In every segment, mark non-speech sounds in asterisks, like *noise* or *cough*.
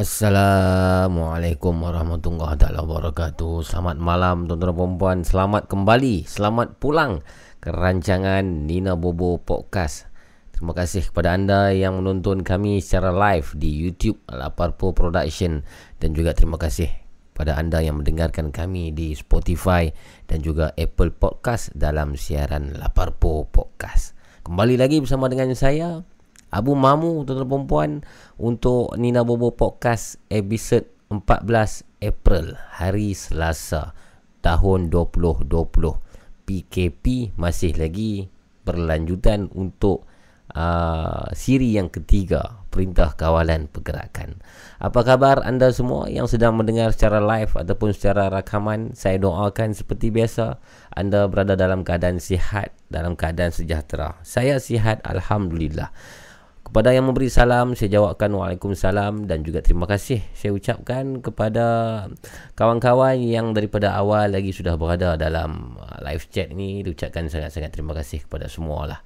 Assalamualaikum warahmatullahi wabarakatuh. Selamat malam tuan-tuan perempuan Selamat kembali Selamat pulang Ke rancangan Nina Bobo Podcast. Terima kasih kepada anda yang menonton kami secara live di YouTube Laparpo Production. Dan juga terima kasih kepada anda yang mendengarkan kami di Spotify Dan juga Apple Podcast dalam siaran Laparpo Podcast. Kembali lagi bersama dengan saya Abu Mamu tuan-tuan perempuan untuk Nina Bobo Podcast episod 14 April hari Selasa tahun 2020. PKP masih lagi berlanjutan untuk uh, siri yang ketiga Perintah Kawalan Pergerakan. Apa khabar anda semua yang sedang mendengar secara live ataupun secara rakaman? Saya doakan seperti biasa anda berada dalam keadaan sihat, dalam keadaan sejahtera. Saya sihat alhamdulillah. Kepada yang memberi salam, saya jawabkan Waalaikumsalam dan juga terima kasih saya ucapkan kepada kawan-kawan yang daripada awal lagi sudah berada dalam uh, live chat ni. Diucapkan sangat-sangat terima kasih kepada semua lah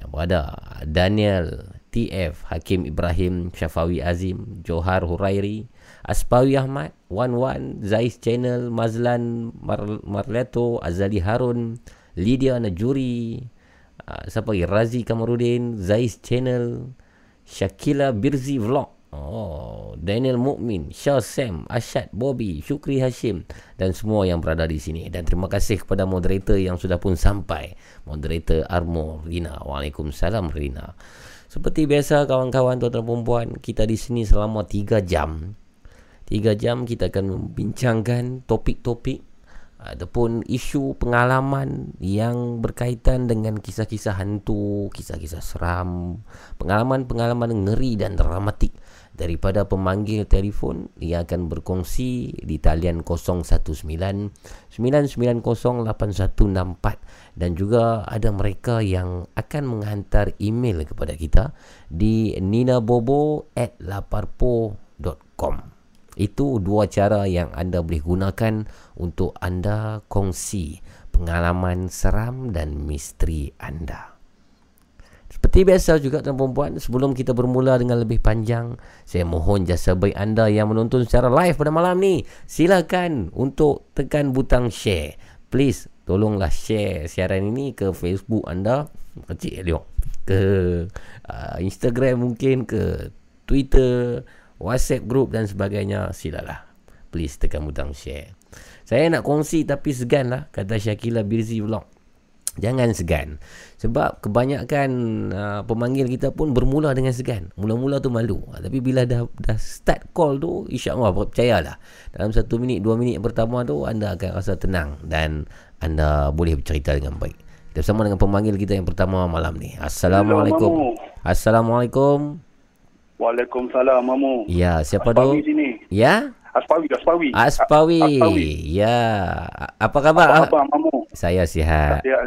yang berada. Daniel, TF, Hakim Ibrahim, Syafawi Azim, Johar Hurairi, Aspawi Ahmad, Wan Wan, Zais Channel, Mazlan Mar- Marleto, Azali Harun, Lydia Najuri, uh, siapa lagi? Razi Kamarudin, Zais Channel, Shakila Birzi Vlog. Oh, Daniel Mukmin, Shah Sam, Ashad, Bobby, Syukri Hashim dan semua yang berada di sini. Dan terima kasih kepada moderator yang sudah pun sampai. Moderator Armo Rina. Waalaikumsalam Rina. Seperti biasa kawan-kawan tuan-tuan perempuan, kita di sini selama 3 jam. 3 jam kita akan membincangkan topik-topik ataupun isu pengalaman yang berkaitan dengan kisah-kisah hantu, kisah-kisah seram, pengalaman-pengalaman ngeri dan dramatik daripada pemanggil telefon yang akan berkongsi di talian 019 9908164 dan juga ada mereka yang akan menghantar email kepada kita di ninabobo@laparpo.com. Itu dua cara yang anda boleh gunakan untuk anda kongsi pengalaman seram dan misteri anda. Seperti biasa juga tuan perempuan, sebelum kita bermula dengan lebih panjang, saya mohon jasa baik anda yang menonton secara live pada malam ni, silakan untuk tekan butang share. Please, tolonglah share siaran ini ke Facebook anda, kecil tengok, ke uh, Instagram mungkin, ke Twitter, WhatsApp group dan sebagainya silalah please tekan butang share. Saya nak kongsi tapi segan lah kata Syakila Birzi Vlog. Jangan segan. Sebab kebanyakan uh, pemanggil kita pun bermula dengan segan. Mula-mula tu malu. Tapi bila dah dah start call tu insyaAllah percayalah. Dalam satu minit dua minit pertama tu anda akan rasa tenang dan anda boleh bercerita dengan baik. Kita bersama dengan pemanggil kita yang pertama malam ni. Assalamualaikum. Assalamualaikum Waalaikumsalam Mamu. Ya, siapa tu? Aspawi sini. Ya? Aspawi, Aspawi. Aspawi. Aspawi. Ya. Apa khabar? Apa khabar Mamu? Saya sihat. Tak sihat,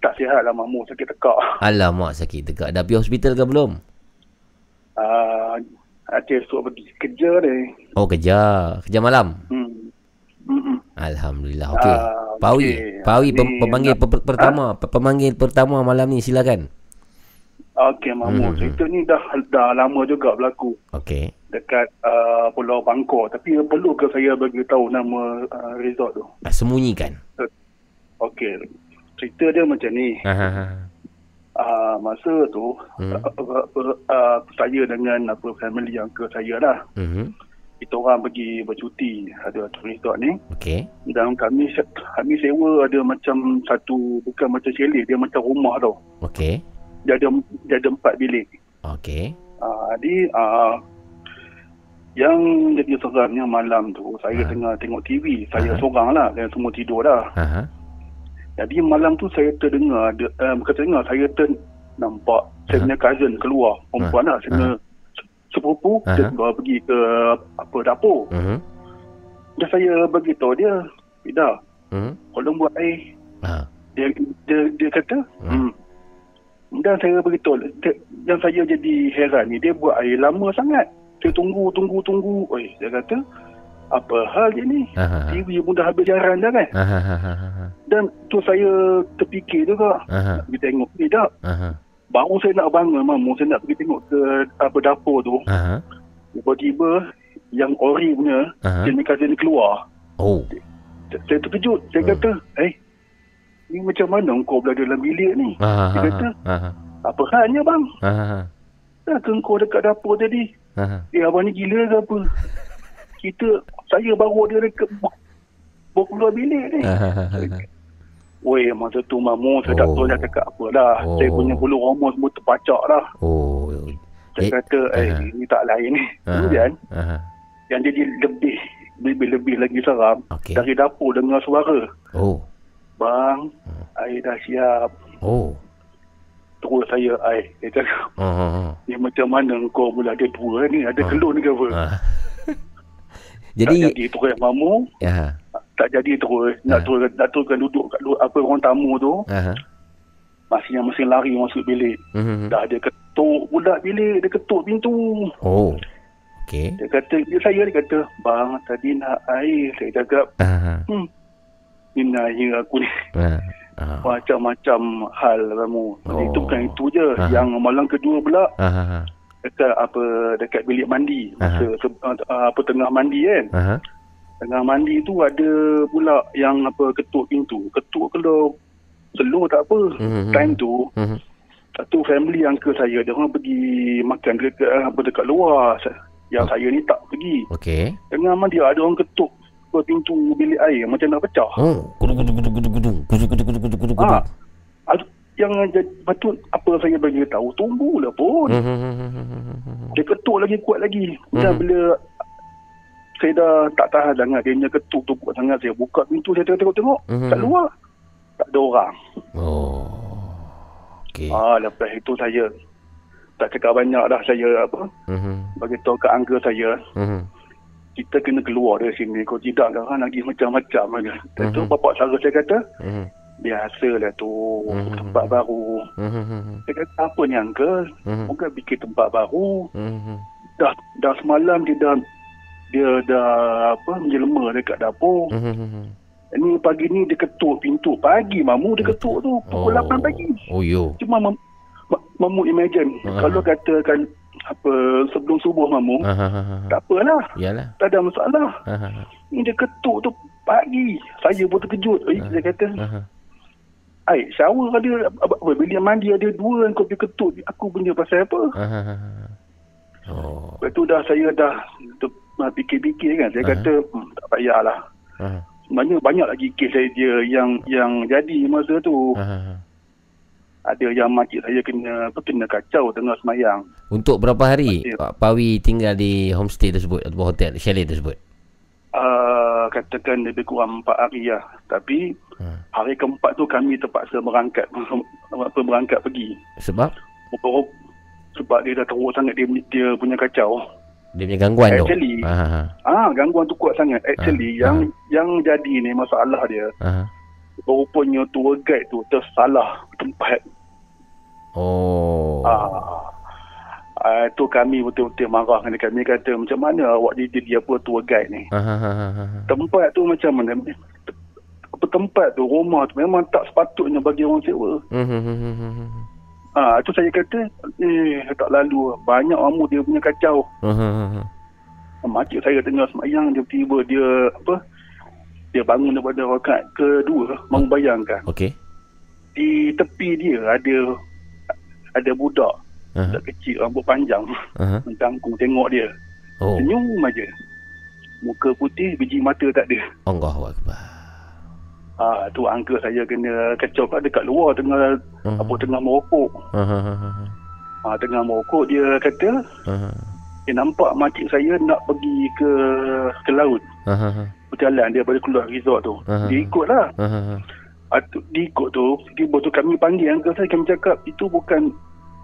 tak sihat lah Mamu, sakit tekak. Alamak, sakit tekak. Dah pergi hospital ke belum? Uh, Aceh suruh pergi kerja ni. Oh, kerja. Kerja malam? Hmm. Mm-mm. Alhamdulillah. Okey. Uh, Pawi, okay. Pawi pem- pemanggil pe- pertama, pe- pemanggil pertama malam ni silakan. Okey Mamu, Hmm. cerita ni dah dah lama juga berlaku Okey. dekat uh, Pulau Bangkok. Tapi perlu ke saya bagi tahu nama uh, resort tu? Ah, Sembunyikan. Okey. Cerita dia macam ni. Ha. Uh, masa tu Hmm. uh, uh, uh, uh, saya dengan apa family yang ke saya lah. Mhm. Kita orang pergi bercuti ada resort ni Okey. dan kami kami sewa ada macam satu bukan macam chalet dia macam rumah tau. Okey. Dia ada dia ada empat bilik. Okey. Uh, jadi uh, yang jadi seramnya malam tu saya Ha. tengah tengok TV. Saya Ha. seorang lah dan semua tidur dah. Ha ha. Jadi malam tu saya terdengar ada uh, bukan terdengar saya ter nampak saya Ha. punya cousin keluar perempuan lah saya punya se- sepupu dia Aha. keluar pergi ke apa dapur Mhm. dah saya beritahu dia tidak Mhm. kalau buat air Ha. dia dia, dia kata Hmm. hmm. Dan saya beritahu yang saya jadi heran ni dia buat air lama sangat saya tunggu tunggu tunggu oi dia kata apa hal dia ni Aha. TV pun dah habis siaran dah kan Aha. Aha. dan tu saya terfikir juga Aha. pergi tengok ni tak Aha. baru saya nak bangun mamu saya nak pergi tengok ke apa dapur tu Aha. tiba-tiba yang ori punya Aha. jenis cousin keluar Oh. saya terkejut saya kata eh ni macam mana kau berada dalam bilik ni Aha. Dia kata, Aha. apa halnya bang Aha. dah kau dekat dapur tadi Aha. eh abang ni gila ke apa kita saya baru dia dekat bawa keluar bilik ni. Weh masa tu mamu saya tak Oh. tahu nak cakap apa dah Oh. saya punya bulu roma semua terpacak dah Oh. saya Eh, kata eh aha. ni tak lain ni kemudian Aha. yang jadi lebih lebih-lebih lagi seram Okey. dari dapur dengar suara Oh. Bang air dah siap Oh. terus saya air dia cakap Oh. oh, oh. ni macam mana kau mula ada dua ni ada Ah. kelur ni ke apa Ah. tak Jadi jadi terus mamu ya. tak jadi terus nak Ah. terus nak teruskan duduk kat luar apa orang tamu tu Aha. masih yang masih lari masuk bilik Mhm. dah ada ketuk pula bilik dia ketuk pintu Oh. Okey. dia kata dia saya dia kata bang tadi nak air saya cakap Aha. hmm ni naya aku ni Ah. Ah. macam-macam hal kamu Oh. itu bukan itu je Ah. yang malam kedua pula Aha. dekat apa dekat bilik mandi masa se, uh, apa tengah mandi kan Aha. tengah mandi tu ada pula yang apa ketuk pintu ketuk kalau slow tak apa Mhm. time tu Mhm. satu family uncle saya dia orang pergi makan dekat apa dekat luar yang Oh. saya ni tak pergi Okey. tengah mandi ada orang ketuk apa pintu bilik air macam nak pecah Oh, kudu kudu kudu kudu kudu kudu kudu kudu kudu kudu kudu. ah Ad- yang patut apa saya bagi tahu tunggulah pun Mhm. dia ketuk lagi kuat lagi dan Mhm. bila saya dah tak tahan sangat dia ketuk tu kuat sangat saya buka pintu saya tengok-tengok Mhm. kat luar tak ada orang Oh. Okey. ah lepas itu saya tak cakap banyak dah saya apa Mhm. bagi tahu kat uncle saya Mhm. Kita kena keluar dari sini kalau tidak kan lagi macam-macam Mhm. tu bapak saudara saya kata Mhm. biasalah tu Mhm. tempat baru Mhm. saya kata apa ni uncle Mhm. bukan bikin tempat baru Mhm. dah dah semalam dia dah dia dah apa menjelma dekat dapur Mhm. Ini pagi ni dia ketuk pintu. Pagi mamu dia ketuk tu. Pukul Oh. 8 pagi. Oh yo. Cuma mam, ma- mamu imagine. Ah. Kalau katakan apa sebelum subuh mamu. Aha. Tak apalah. Yalah. Tak ada masalah. Aha. Ni dia ketuk tu pagi. Saya pun terkejut. Eh, Ah. dia kata. Aha. Ai, shower ada. Apa, apa, bilik mandi ada dua yang kau pergi ketuk. Aku punya pasal apa? Aha. Oh. Lepas tu dah saya dah tu, ah, fikir-fikir kan. Saya Ah. kata hmm, tak payahlah. Aha. Sebenarnya banyak lagi kes saya dia yang yang jadi masa tu. Aha. Ada yang makcik saya kena apa kena kacau tengah semayang. Untuk berapa hari Ya. Pak Pawi tinggal di homestay tersebut atau hotel chalet tersebut? Uh, katakan lebih kurang 4 hari lah. Tapi Ha. hari keempat tu kami terpaksa berangkat apa berangkat pergi. Sebab sebab dia dah teruk sangat dia, dia punya kacau. dia punya gangguan tu. Actually- Aha. Ah gangguan tu kuat sangat. Actually Ah, yang yang jadi ni masalah dia Aha. Rupanya tour guide tu tersalah tempat. Oh. Ah. Ah, tu kami betul-betul marah dengan dia. kami kata macam mana awak jadi dia apa tour guide ni. Aha. Aha. tempat tu macam mana apa tempat tu rumah tu memang tak sepatutnya bagi orang sewa Mhm. ha tu saya kata eh tak lalu banyak orang dia punya kacau Aha. makcik saya tengah semayang dia tiba dia apa dia bangun daripada rakaat kedua mau bayangkan Okey. di tepi dia ada ada budak Aha. budak kecil rambut panjang Aha. *laughs* mentangkung tengok dia Oh. senyum aja muka putih biji mata tak ada Allahu akbar. Ah tu uncle saya kena kacau kat dekat luar tengah Mhm. apa tengah merokok. Aha. Ah tengah merokok dia kata Aha. dia nampak makcik saya nak pergi ke ke laut. Aha. Berjalan dia daripada keluar resort tu. Aha. Dia ikutlah. Aha. Ah, tu, dia ikut tu, tiba tu kami panggil uncle saya kami cakap itu bukan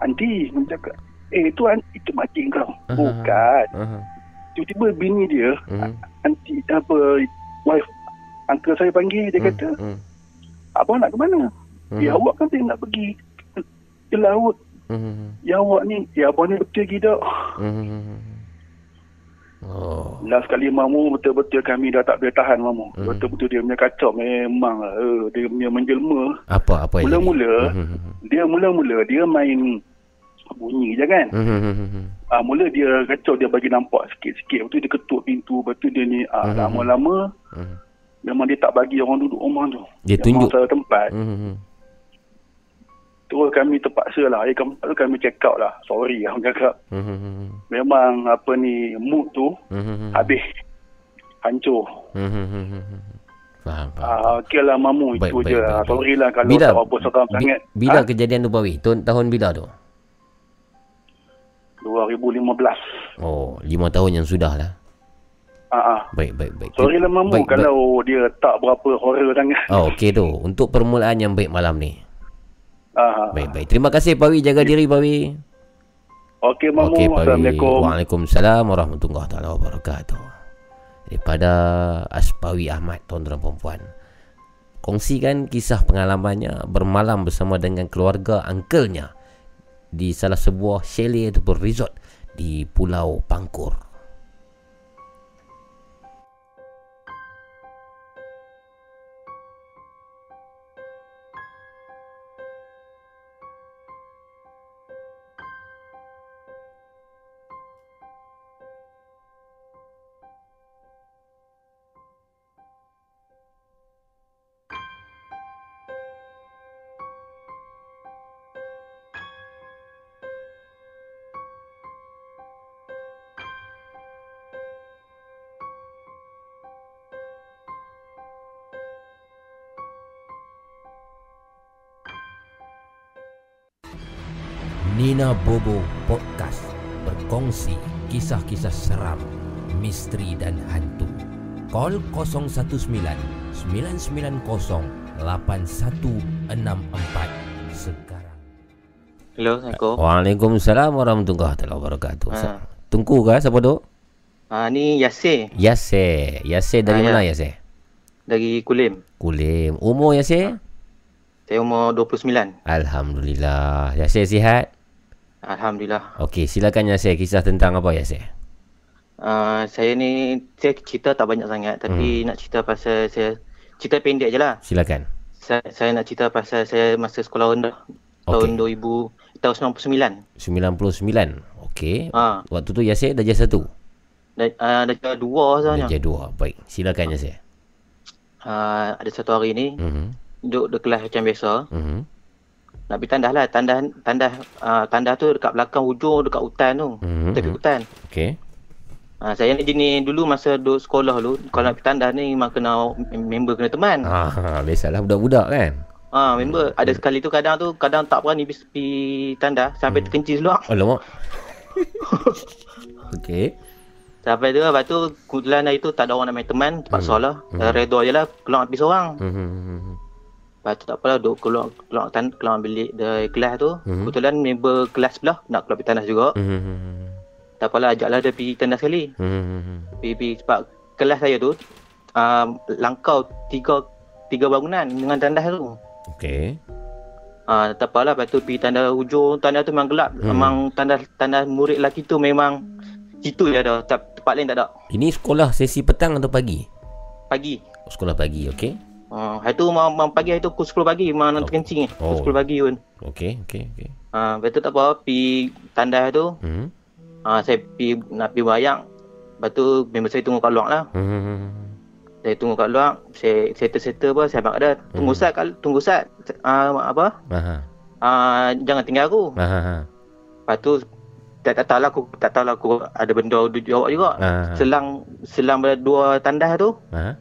anti kami cakap. Eh itu itu makcik kau. Aha. Bukan. Aha. Tiba-tiba bini dia, Mhm. anti apa wife uncle saya panggil dia Hmm, kata, hmm, "Abang nak ke mana?" hmm, Ya awak kan nak pergi ke laut. hmm, Ya awak ni, ya abang ni betul ke tak? hmm. Oh. Last kali mamu betul-betul kami dah tak boleh tahan mamu. Hmm. Betul-betul dia punya kacau memang. Uh, dia punya menjelma. Apa apa yang Mula-mula jadi? Hmm, hmm, dia mula-mula dia main bunyi je kan. hmm. Ah mula dia kacau dia bagi nampak sikit-sikit. Lepas tu dia ketuk pintu. Lepas tu dia ni ah Hmm. lama-lama Hmm. memang dia tak bagi orang duduk rumah tu. Dia Memang tunjuk. tempat. Hmm. Terus kami terpaksa lah. Eh, kami, kami check out lah. Sorry lah. *laughs* Orang cakap. Hmm, hmm, hmm. Memang apa ni mood tu Hmm, hmm, hmm. habis. Hancur. Hmm, hmm, hmm, hmm, hmm. Faham, faham. Ah, okay lah mamu Baik, itu baik, je baik, lah. baik. Sorry lah kalau Bila- tak apa seram Bi- sangat. Bila Ha? kejadian tu Bawi? Tahun, tahun bila tu? 2015. Oh, lima tahun yang sudah lah. Ah, ah. Baik, baik, baik. Sorry lah mamu Baik, baik. kalau dia tak berapa horror sangat. Oh, okey tu. Untuk permulaan yang baik malam ni. Ah. Baik, baik. Terima kasih Pawi. Jaga diri Pawi. Okey mamu. Pawi. Assalamualaikum. Waalaikumsalam warahmatullahi taala wabarakatuh. Daripada Aspawi Ahmad, tuan-tuan dan perempuan. Kongsikan kisah pengalamannya bermalam bersama dengan keluarga angkelnya di salah sebuah chalet ataupun resort di Pulau Pangkur. Nina Bobo Podcast berkongsi kisah-kisah seram, misteri dan hantu. Call 019 990 8164 sekarang. Hello, Assalamualaikum. Waalaikumsalam warahmatullahi wabarakatuh. Ha. Ha. Tunggu ke siapa tu? Ah ni Yasir Yasir. Yasir dari Ah, mana ya. Yasir? dari Kulim. Kulim. Umur Yasir? Saya umur 29. Alhamdulillah. Yasir sihat? Alhamdulillah. Okey, silakan Yasir kisah tentang apa Yasir? Uh, saya ni saya cerita tak banyak sangat tapi nak cerita pasal saya cerita pendek je lah. Silakan. Saya, saya nak cerita pasal saya masa sekolah rendah tahun 2000 tahun 99. 99. Okey. Ah, Waktu tu Yasir jadi satu. dah uh, dua Dah sebenarnya. jadi dua. Baik. Silakan Yasir. Uh, ada satu hari ni Mhm. duduk di kelas macam biasa. Mhm. Nak pergi tandas lah. Tandas tandas uh, tandas tu dekat belakang hujung dekat hutan tu. Mhm. Tepi hutan. Okey. Ha, saya ni jenis dulu masa duduk sekolah dulu kalau nak pergi tandas ni memang kena member kena teman. Ha, Ah, biasalah budak-budak kan. member ada sekali tu kadang tu kadang tak berani pergi, tandas sampai terkencing seluar. Alamak. *laughs* Okey. Sampai tu lepas tu kebetulan hari tu tak ada orang nak main teman, terpaksa lah. Hmm. Redha je lah keluar pergi seorang. Mhm. Lepas tu tak apalah duduk keluar keluar tan keluar bilik dari kelas tu. Hmm. Kebetulan member kelas sebelah nak keluar pergi tandas juga. Mhm. Tak apalah ajaklah dia pergi tandas sekali. Mhm. Pergi, pergi sebab kelas saya tu um, langkau tiga tiga bangunan dengan tandas tu. Okey. Ah, tak apalah lepas tu pergi tanda hujung tanda tu memang gelap. Hmm. Hmm. Memang tanda tanda murid lelaki tu memang situ je ada. Tak, tempat lain tak ada. Ini sekolah sesi petang atau pagi? Pagi. Sekolah pagi, okey. Ah, hari tu memang, memang pagi hari tu pukul 10 pagi memang nak Oh. terkencing. Oh. Pukul 10 pagi pun. Okey, okey, okey. Ah, lepas tu tak apa pergi tanda tu. Mhm. Ah, saya pergi nak pergi bayang. Lepas tu member saya tunggu kat luar lah. Mhm. Saya tunggu kat luar. Saya settle-settle apa. Saya abang dia. Tunggu Hmm. Kal- Tunggu Ustaz. Ah, apa? Aha. Ah, jangan tinggal aku. Aha. Lepas tu tak, tak tahu lah aku tak tahu lah aku ada benda jawab juga. Aha. Selang selang pada dua tandas tu Aha.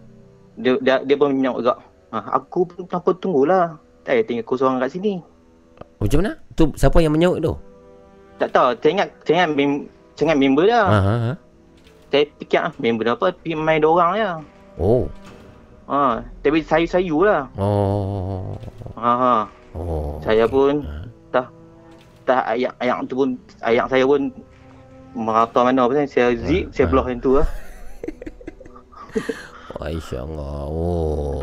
Dia dia, dia pun minyak juga. Ha, aku pun apa tunggulah. Tak payah tinggal aku seorang kat sini. Macam mana? Tu siapa yang menyaut tu? Tak tahu, saya ingat saya ingat, mem, saya ingat member dia. Aha. aha. Saya fikir ah member dia apa pergi main orang je. Oh. Ha, tapi sayu-sayu lah. Oh. Ha, ha. Oh. Saya pun Ha. dah atas ayak ayak tu pun ayak saya pun merata mana apa saya zip saya ah. block yang tu lah. *laughs* Insya-Allah. Oh.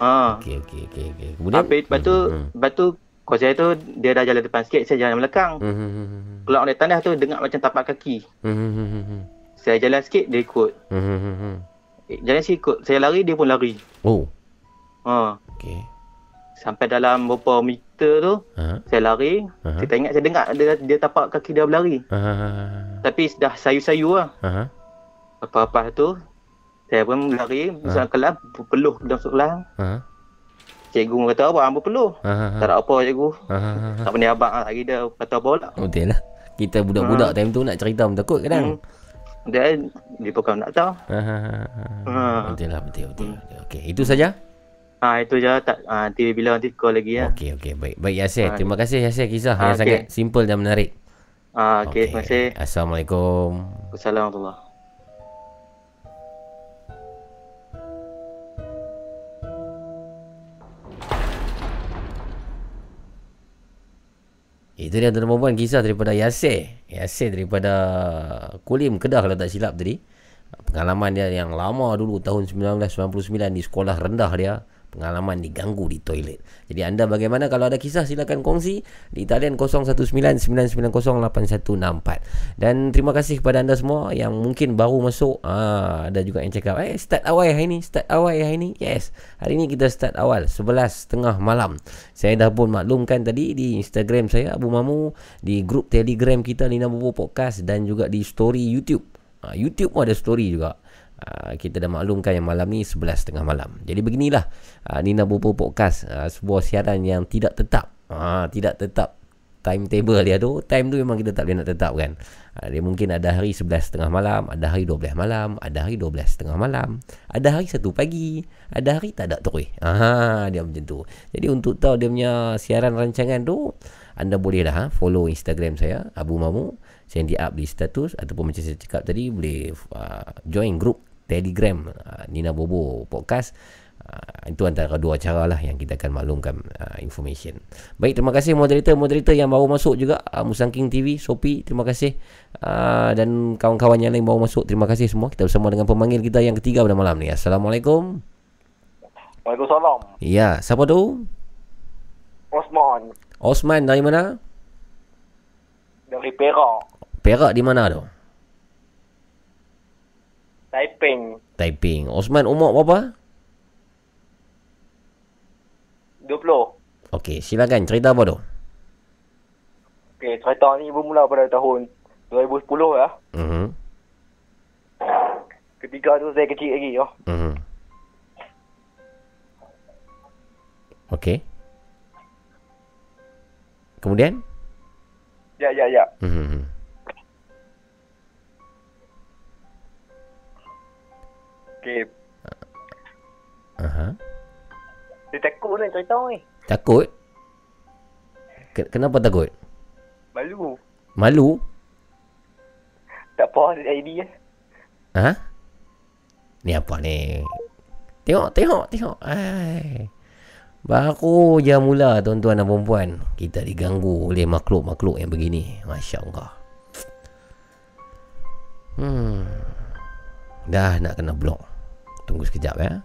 Ha. Okey okey okey okey. Kemudian Habis lepas tu Hmm, lepas tu kau saya tu dia dah jalan depan sikit saya jalan belakang. hmm, hmm, hmm, hmm, Keluar dari tandas tu dengar macam tapak kaki. hmm, hmm, hmm, hmm, hmm. Saya jalan sikit dia ikut. Hmm, hmm, hmm, hmm. Eh, Jalan sikit ikut. Saya lari dia pun lari. Oh, Ha. okey. Sampai dalam beberapa meter tu Ha. saya lari. Aha. Saya tak ingat saya dengar dia, dia tapak kaki dia berlari. Ha. Tapi dah sayu-sayu lah. Ha. Lepas-lepas tu saya pun lari masuk dalam kelas berpeluh dalam sekolah. Ha. Cikgu kata apa? Hamba peluh. Ha. Tak ada apa cikgu. Ha. Tak pandai abang lah. Lagi dia kata apa pula. Betul lah. Kita budak-budak time tu nak cerita pun takut kadang. Hmm. Dia dia bukan nak tahu. Ha. Ha. Betul lah, betul betul. Okey, itu saja. Ha itu je tak ha, nanti bila nanti call lagi ya. Okey okey baik. Baik Yasir, Ha. terima kasih Yasir kisah Ha, yang okey. sangat simple dan menarik. Ha okey terima kasih. Assalamualaikum. Assalamualaikum. Itu dia tuan perempuan kisah daripada Yasir. Yasir daripada Kulim Kedah kalau tak silap tadi. Pengalaman dia yang lama dulu tahun 1999 di sekolah rendah dia. Pengalaman diganggu di toilet. Jadi anda bagaimana kalau ada kisah silakan kongsi di talian 0199908164. Dan terima kasih kepada anda semua yang mungkin baru masuk. Ah, ada juga yang cakap, "Eh, start awal hari ni, start awal hari ni." Yes. Hari ni kita start awal 11.30 malam. Saya dah pun maklumkan tadi di Instagram saya Abu Mamu, di grup Telegram kita Lina Bobo Podcast dan juga di story YouTube. Ah, YouTube pun ada story juga. Uh, kita dah maklumkan yang malam ni 11.30 malam. Jadi beginilah uh, Nina Bobo Podcast uh, sebuah siaran yang tidak tetap. Uh, tidak tetap timetable dia tu. Time tu memang kita tak boleh nak tetapkan. Uh, dia mungkin ada hari 11.30 malam, ada hari 12 malam, ada hari 12.30 malam, ada hari 1 pagi, ada hari tak ada terus. Ah dia macam tu. Jadi untuk tahu dia punya siaran rancangan tu anda boleh dah ha, follow Instagram saya Abu Mamu. Saya di up di status ataupun macam saya cakap tadi boleh uh, join group Telegram uh, Nina Bobo Podcast. Uh, itu antara dua cara lah yang kita akan maklumkan uh, information. Baik, terima kasih moderator-moderator yang baru masuk juga. Uh, Musangking TV, Sopi, terima kasih. Uh, dan kawan-kawan yang lain baru masuk, terima kasih semua. Kita bersama dengan pemanggil kita yang ketiga pada malam ni. Assalamualaikum. Waalaikumsalam. Ya, siapa tu? Osman Osman dari mana? dari Perak, Perak di mana tu? Taiping, Taiping. Osman umur berapa? 20. Okey, silakan cerita apa tu? Okey, cerita ni bermula pada tahun 2010 lah. Mhm. Ketika tu saya kecil lagi ya. Mhm. Okey. Kemudian? Ya, ya, ya. Mhm. Okey, Aha. dia takut ni cerita ni. Takut? Ke- kenapa takut? Malu. Malu? Tak apa ada idea. Ha? Ni apa ni? Tengok, tengok, tengok. Ai. Baru je mula tuan-tuan dan perempuan. Kita diganggu oleh makhluk-makhluk yang begini. Masya Allah. Hmm. Dah nak kena blok. Tunggu sekejap ya.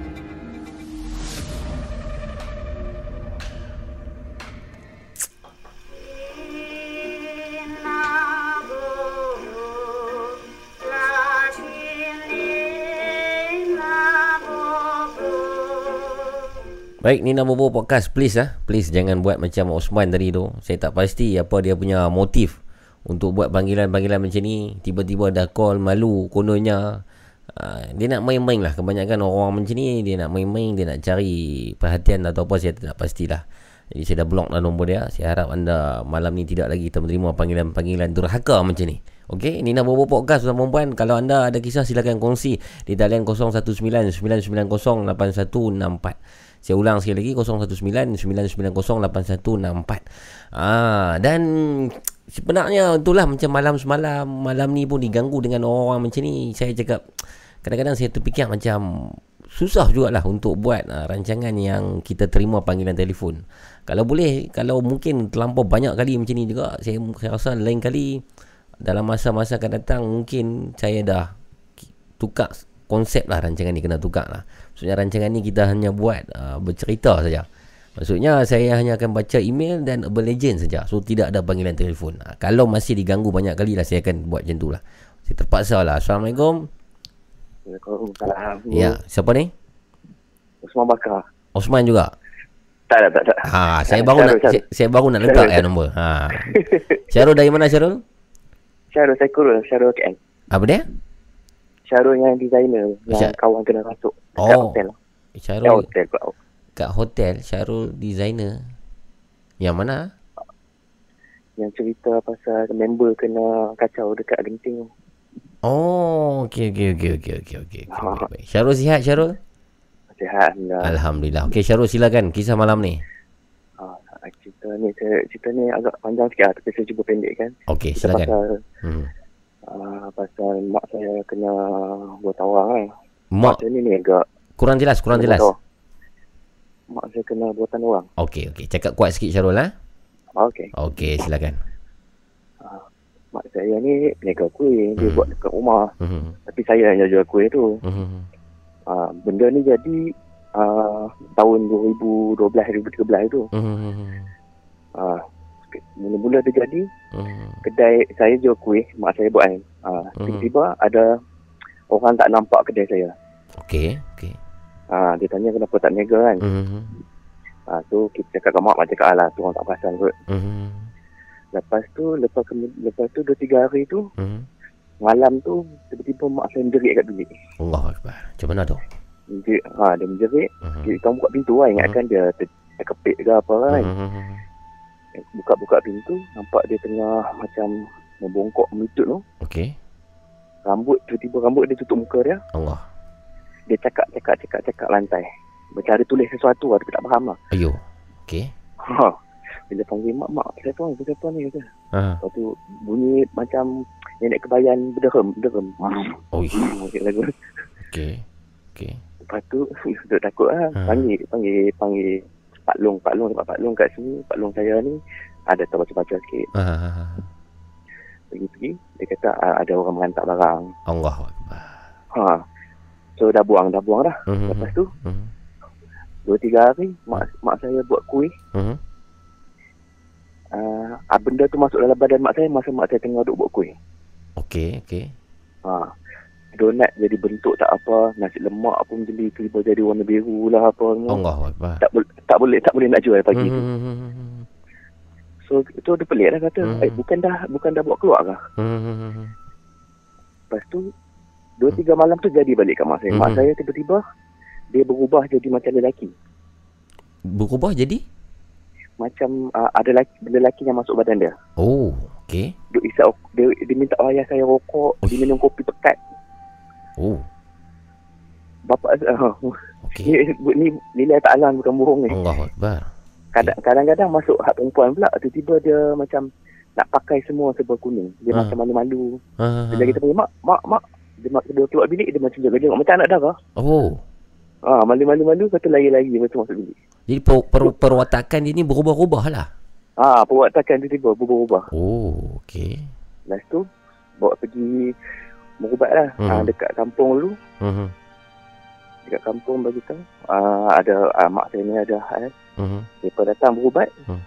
Baik Nina Bobo podcast please ah. Please jangan buat macam Osman tadi tu. Saya tak pasti apa dia punya motif untuk buat panggilan-panggilan macam ni. Tiba-tiba ada call malu kononnya. Uh, dia nak main-main lah. Kebanyakan orang macam ni dia nak main-main dia nak cari perhatian atau apa saya tak pastilah. Jadi saya dah block lah nombor dia. Saya harap anda malam ni tidak lagi menerima panggilan-panggilan durhaka macam ni. Okey, Nina Bobo Podcast tuan perempuan. Kalau anda ada kisah silakan kongsi di talian 019 990 8164. Saya ulang sekali lagi 019-990-8164 ah, Dan sebenarnya itulah macam malam semalam Malam ni pun diganggu dengan orang-orang macam ni. Saya cakap kadang-kadang saya terfikir macam Susah jugalah untuk buat uh, rancangan yang kita terima panggilan telefon. Kalau boleh, kalau mungkin terlampau banyak kali macam ni juga Saya, saya rasa lain kali dalam masa-masa akan datang Mungkin saya dah tukar konsep lah rancangan ni kena tukar lah Maksudnya rancangan ni kita hanya buat uh, bercerita saja Maksudnya saya hanya akan baca email dan Urban Legend saja So tidak ada panggilan telefon uh, Kalau masih diganggu banyak kali lah saya akan buat macam tu lah Saya terpaksa lah Assalamualaikum Waalaikumsalam. Ya, siapa ni? Usman Bakar. Osman juga? Tak, tak, tak. tak. Ha, saya baru nak saya, saya baru nak letak ya nombor. Ha. *laughs* Syarul dari mana Syarul? Syarul Saikurul, Syarul KL. Apa dia? Syarul yang designer, yang Syar- kawan kena masuk. Kat Oh. hotel. Ya, Syarul hotel pula. kat hotel Syarul designer. Yang mana? Yang cerita pasal member kena kacau dekat genting. Oh, okey okey okey okey okey okey. Baik, baik. Syarul sihat Syarul? Sihat, Alhamdulillah. Alhamdulillah. Okey Syarul silakan kisah malam ni. Ha, cerita ni, cerita ni agak panjang sikit lah, tapi saya cuba pendek kan. Okey Cerita silakan. pasal, Hmm. Uh, pasal mak saya kena buat tawang kan. Mak saya ni ni agak kurang jelas, kurang jelas. Mak saya kena buatan orang. Okey okey. Cakap kuat sikit Syarul ha. Okey. Okey silakan. Mak saya ni peniaga kuih. Dia Hmm. buat dekat rumah. Hmm. Tapi saya yang jual kuih tu. Hmm. Uh, benda ni jadi uh, tahun 2012-2013 tu. Hmm. Uh, mula-mula dia jadi Hmm. kedai saya jual kuih, mak saya buat kan. Uh, Hmm. tiba-tiba ada orang tak nampak kedai saya. Okey okey. Uh, dia tanya kenapa tak niaga kan. Hmm. Uh, so kita cakap dengan mak, mak cakap alah tu orang tak perasan kot. Hmm. Lepas tu, lepas, kemu- lepas tu 2-3 hari tu, Hmm. malam tu tiba-tiba mak saya menjerit kat bilik. Allah Akbar. Macam mana tu? Menjerit, ha, dia menjerit, Hmm. dia kamu buka pintu lah, ingatkan dia ter, terkepit ke apa kan. Hmm. Buka-buka pintu, nampak dia tengah macam membongkok melutut tu. Okey. Rambut, tiba-tiba rambut dia tutup muka dia. Allah. Dia cakap, cakap, cakap, cakap lantai. Macam ada tulis sesuatu lah, tapi tak faham lah. Ayo. Okey. Ha. Bila panggil mak, mak, siapa ni, siapa ni, kata. Ha. Lepas tu bunyi macam nenek kebayan berderem, berderem. *laughs* Lagu. Okey. Okey. Lepas tu, *laughs* duduk takut lah. Ha. Panggil, panggil, panggil Pak Long, Pak Long, Pak Long kat sini. Pak Long saya ni ada tahu baca-baca sikit. Ha. ha, ha. Pergi-pergi, dia kata "Ah, ada orang menghantar barang. Allah. Ha. So dah buang, dah buang dah. Hmm. Lepas tu, Hmm. dua tiga hari, mak, mak saya buat kuih. Hmm. Uh, benda tu masuk dalam badan mak saya masa mak saya tengah duduk buat kuih. Okey, okey. Ha. Donat jadi bentuk tak apa, nasi lemak pun jeli tiba jadi warna biru lah apa semua. Allah. Tak boleh tak boleh tak boleh nak jual pagi tu. Hmm. So itu dia pelik lah kata. Hmm. Eh bukan dah bukan dah buat keluar kah? Hmm. Lepas tu dua tiga malam tu jadi balik kat mak saya. Mak Hmm. saya tiba-tiba dia berubah jadi macam lelaki. Berubah jadi? Macam uh, ada lelaki, lelaki yang masuk badan dia. Oh, okey. Isap dia, dia minta ayah saya rokok, Uish. dia minum kopi pekat. Oh, Bapak uh, *laughs* okey. ni, ni nilai tak alam bukan bohong ni. Allah Akbar. Kadang- Kadang-kadang masuk hak perempuan pula tiba-tiba dia macam nak pakai semua serba kuning. Dia Ah. macam malu-malu. Ha. Bila kita panggil mak, mak, mak. Dia, mak, dia keluar bilik dia macam jaga jengok macam anak darah. Oh. Ah, malu-malu-malu lepas tu lari-lari lepas tu masuk bilik. Jadi per, per, perwatakan dia ni berubah-ubah lah. Ah, perwatakan dia tiba berubah-ubah. Oh, okey. Lepas tu bawa pergi berubat lah. Ah, dekat kampung dulu. Mhm. Dekat kampung bagi tahu. Ah, ada ah, mak saya ni ada hal. Mhm. Mereka datang berubat. Hmm.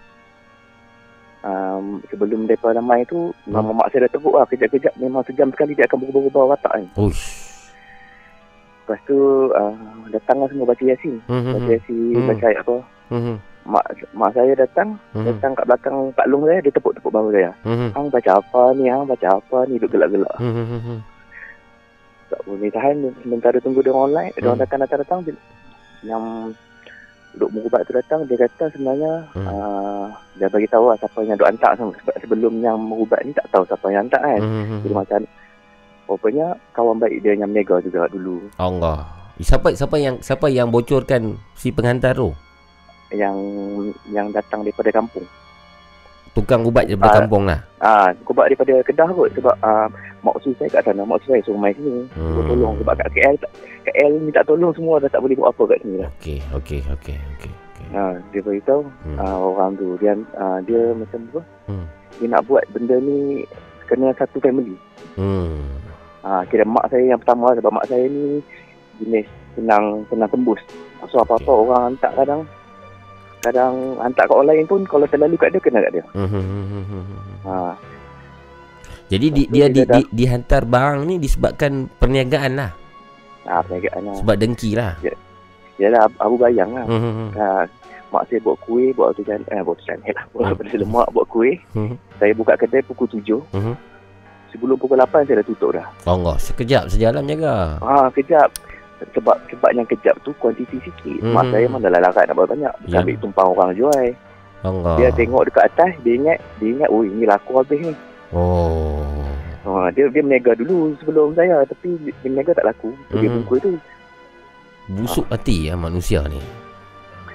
Um, sebelum mereka ramai tu, mama mak saya dah teruk lah. Kejap-kejap memang sejam sekali dia akan berubah-ubah watak ni. Uish. Lepas tu, uh, datanglah semua baca Yasin. Mhm. Baca Yasin, Hmm. baca ayat apa. Mhm. Mak mak saya datang, Mhm. datang kat belakang Pak Long saya, dia tepuk-tepuk bahu saya. Mhm. Hang baca apa ni, hang baca apa ni, duduk gelak-gelak. Mhm. Tak boleh tahan, sementara tunggu dia orang online, dia orang Hmm. datang-datang-datang. Yang duduk berubat tu datang, dia kata sebenarnya, Hmm. uh, dia bagi tahu lah siapa yang duk hantar. Sebab sebelum yang berubat ni tak tahu siapa yang hantar kan. Jadi Mhm. macam, rupanya kawan baik dia yang menega juga dulu. Allah. Siapa siapa yang siapa yang bocorkan si pengantar tu? Yang yang datang daripada kampung. Tukang ubat daripada Ah. kampung lah. Ah, kubat daripada Kedah kot sebab ah, mak usul saya kat sana, mak usul saya suruh mai sini. Suruh Hmm. tolong sebab kat KL tak- KL minta tolong semua dah tak boleh buat apa kat sini lah. Okey, okey, okey, okey. okey. Ha, dia beritahu Hmm. ah, orang tu dia ah, dia macam apa? Hmm. Dia nak buat benda ni kena satu family. Hmm. Ha, kira mak saya yang pertama sebab mak saya ni jenis senang senang tembus. So apa-apa Okey. orang hantar kadang kadang hantar kat lain pun kalau terlalu kat dia kena kat dia. Mhm. Ha, Jadi di, dia dia di, dah- di, dihantar barang ni disebabkan perniagaan lah. ha perniagaan lah. Sebab dengki lah. Yalah Abu Bayang lah. Mhm. Ha, mak saya buat kuih, buat tu can eh buat tu can lah. Buat Hmm. lemak, buat kuih. Mhm. Saya buka kedai pukul 7. Mhm. Sebelum pukul 8 saya dah tutup dah. Allah, sekejap sejalan jaga. Ha, kejap. Sebab sebab yang kejap tu kuantiti sikit. Mhm. Mak saya mana larat nak banyak. Bukan Ya. ambil tumpang orang jual. Allah. Dia tengok dekat atas, dia ingat, dia ingat, oh ini laku habis ni. Oh. Ha, dia dia meniaga dulu sebelum saya tapi dia meniaga tak laku. Tu dia Mhm. bungkus tu. Busuk hati ya manusia ni.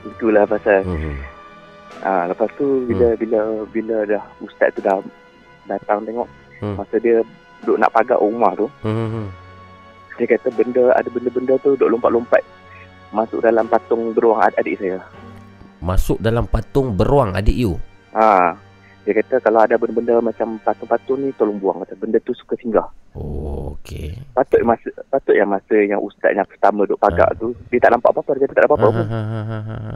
Itulah pasal Mhm. ha, lepas tu bila bila bila dah ustaz tu dah datang tengok Hmm. masa dia duduk nak pagar rumah tu Mhm. Dia kata benda ada benda-benda tu duduk lompat-lompat masuk dalam patung beruang ad- adik saya. Masuk dalam patung beruang adik you. Ha, dia kata kalau ada benda-benda macam patung-patung ni tolong buang kata benda tu suka singgah. Oh, okey. Patut masa patut yang masa yang ustaz yang pertama duk pagar tu dia tak nampak apa-apa dia kata tak ada apa-apa pun.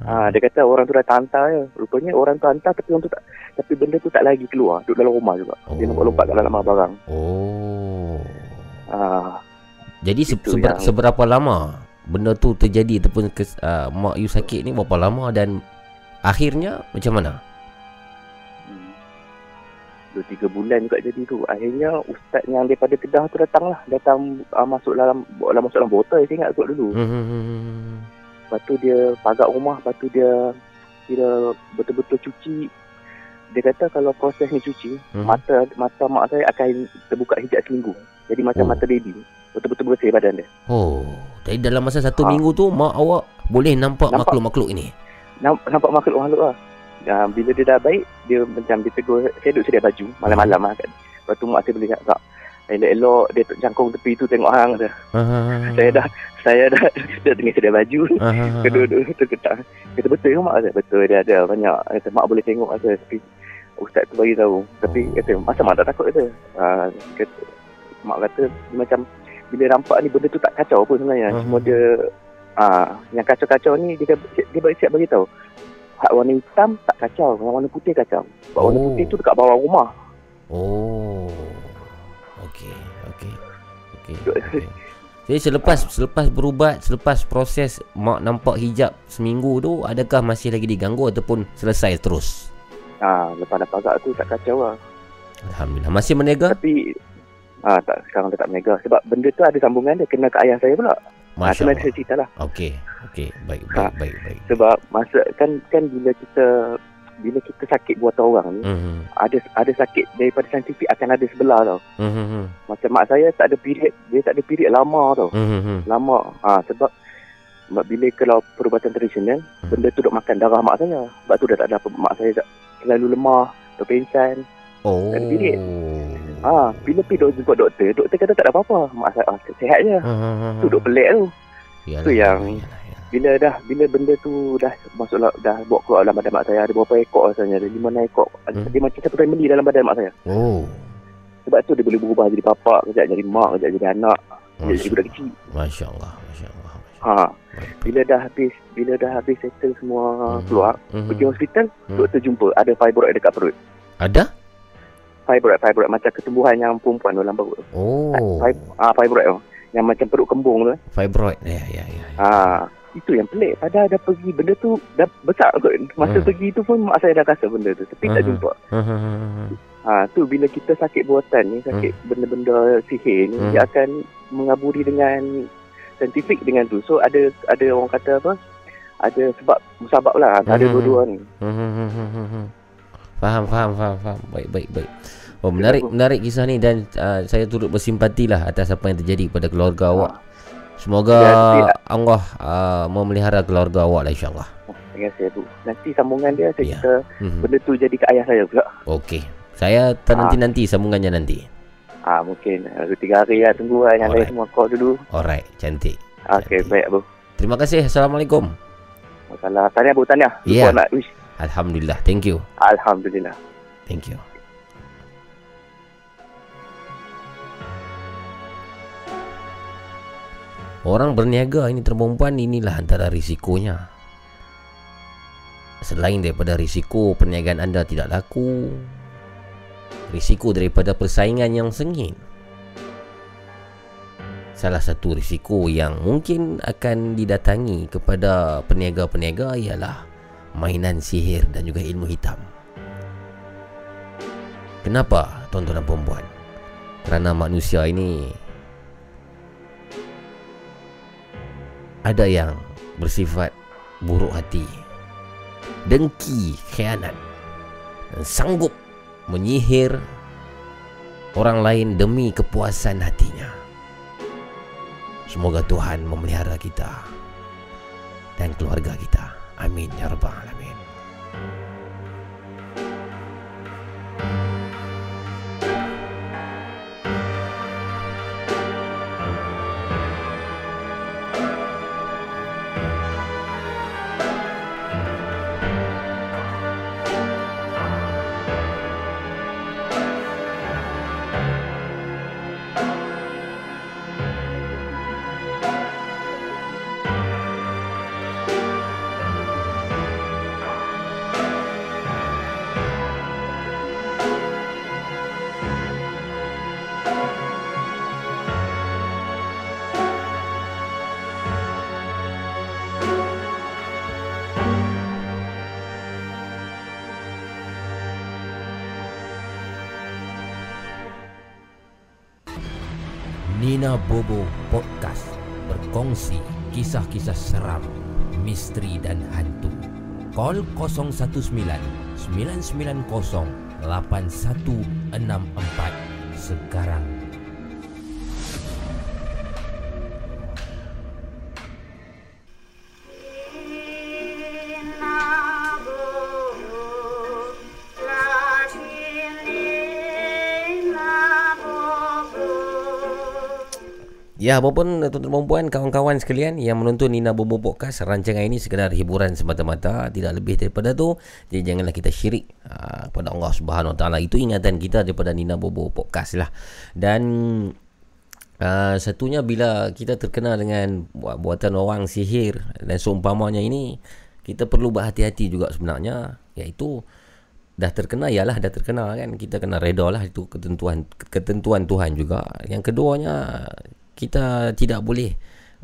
Ha, dia kata orang tu dah hantar je. Rupanya orang tu hantar tapi orang tu tak tapi benda tu tak lagi keluar. Duduk dalam rumah juga. Dia Oh. nampak lompat kat dalam barang. Oh. Ha, Jadi se- seber- yang- seberapa lama benda tu terjadi ataupun kes, uh, mak you sakit ni berapa lama dan akhirnya macam mana? hmm. dua tiga bulan juga jadi tu. Akhirnya ustaz yang daripada Kedah tu datang lah. Datang uh, masuk dalam bawa masuk dalam botol saya ingat kot dulu. Hmm. Lepas tu dia pagar rumah, lepas tu dia kira betul-betul cuci. Dia kata kalau proses ni cuci, Hmm. mata mata mak saya akan terbuka hijab seminggu. Jadi macam Oh. mata baby. Betul-betul bersih badan dia. Oh, jadi dalam masa satu Ha. minggu tu mak awak boleh nampak, Nampak. makhluk-makhluk ini. Namp- Nampak makhluk-makhluk lah. Uh, bila dia dah baik, dia macam dia tegur, saya duduk sedia baju malam-malam lah kan. Lepas tu mak saya boleh cakap, elok-elok dia jangkung tepi tu tengok hang. Kata. Saya dah, saya dah, *laughs* dia tengah sedia baju. Kedua-dua tu kata, kata betul ke mak? Betul dia ada banyak. Kata, mak boleh tengok kata, tapi ustaz tu bagi tahu. Tapi Oh. kata, masa mak tak takut kata. Uh, kata mak kata, dia macam bila nampak ni benda tu tak kacau pun sebenarnya. Hmm. Cuma dia, ah yang kacau-kacau ni dia, dia bagi siap bagi tahu. Hak warna hitam tak kacau, yang warna putih kacau. Sebab warna Oh. putih tu dekat bawah rumah. Oh. Okey, okey. Okey. okey. Jadi selepas selepas berubat, selepas proses mak nampak hijab seminggu tu, adakah masih lagi diganggu ataupun selesai terus? Ah, lepas dah pagar tu tak kacau lah. Alhamdulillah. Masih menega? Tapi ah tak sekarang dia tak meniaga sebab benda tu ada sambungan dia kena ke ayah saya pula. Ah, Masya tu nanti Allah. saya cerita lah. Okey, okey. Baik, Ha. baik, baik, baik. Sebab masa kan kan bila kita bila kita sakit buatan orang ni Mhm. ada ada sakit daripada saintifik akan ada sebelah tau. Mhm. Macam mak saya tak ada period dia tak ada period lama tau. Mhm. Lama. Ah sebab sebab bila kalau perubatan tradisional Hmm. benda tu duk makan darah mak saya. Sebab tu dah tak ada apa mak saya tak selalu lemah, pingsan. Oh. Tak ada period. Ah bila pergi dok jumpa doktor, doktor kata tak ada apa-apa. Mak saya ah, sihat je. Mhm. Tu duk pelik tu. Yalah, tu yang- yalah, yalah, yalah. Bila dah bila benda tu dah masuk la- dah bawa keluar dalam badan mak saya ada berapa ekor rasanya ada lima enam ekor. Hmm. Dia macam satu family dalam badan mak saya. Oh. Sebab tu dia boleh berubah jadi bapak, kejap jadi mak, kejap jadi anak, kejap jadi budak kecil. Masya Allah Masya Allah Ha, bila dah habis bila dah habis settle semua Mhm. keluar, Mhm. pergi hospital, Mhm. doktor jumpa ada fibroid dekat perut. Ada? Fibroid, fibroid macam ketumbuhan yang perempuan dalam perut. Oh ah fibroid tu. Yang macam perut kembung tu. Fibroid Ya ya ya Ah, itu yang pelik. Padahal dah pergi benda tu dah besar kot. Masa Hmm. pergi tu pun mak saya dah rasa benda tu tapi tak Mhm. jumpa. Hmm. Ha, tu bila kita sakit buatan ni, sakit benda-benda sihir ni, Hmm. dia akan mengaburi dengan saintifik dengan tu. So ada ada orang kata apa? Ada sebab musabab lah. Ada Hmm. dua-dua ni. Hmm. Faham, faham, faham, faham. Baik, baik, baik. Oh, menarik, menarik kisah ni dan uh, saya turut bersimpati lah atas apa yang terjadi pada keluarga awak. Semoga. Allah uh, memelihara keluarga awak lah insyaAllah. Terima kasih tu. Nanti sambungan dia saya Ya. kata Hmm. benda tu jadi ke ayah saya pula. Okey. Saya nanti-nanti sambungannya nanti. Ah mungkin uh, tiga hari lah tunggu lah yang lain semua call dulu. Alright, cantik. Okey Nanti. baik Abu. Terima kasih. Assalamualaikum. Masalah tanya Abu tanya. Ya. Lupa nak wish. Alhamdulillah. Thank you. Alhamdulillah. Thank you. Orang berniaga ini perempuan inilah antara risikonya. Selain daripada risiko perniagaan anda tidak laku, risiko daripada persaingan yang sengit. Salah satu risiko yang mungkin akan didatangi kepada peniaga-peniaga ialah mainan sihir dan juga ilmu hitam. Kenapa tuan-tuan dan perempuan? Kerana manusia ini ada yang bersifat buruk hati, dengki, khianat dan sanggup menyihir orang lain demi kepuasan hatinya. Semoga Tuhan memelihara kita dan keluarga kita. Amin ya misteri dan hantu. Call 019 990 8164 sekarang. Ya, apapun tuan-tuan perempuan, kawan-kawan sekalian yang menonton Nina Bobo Podcast, rancangan ini sekadar hiburan semata-mata, tidak lebih daripada tu. Jadi janganlah kita syirik uh, kepada Allah Subhanahu Wa Taala. Itu ingatan kita daripada Nina Bobo Podcast lah. Dan uh, satunya bila kita terkena dengan buat- buatan orang sihir dan seumpamanya ini, kita perlu berhati-hati juga sebenarnya, iaitu dah terkena ialah dah terkena kan kita kena reda lah itu ketentuan ketentuan Tuhan juga yang keduanya kita tidak boleh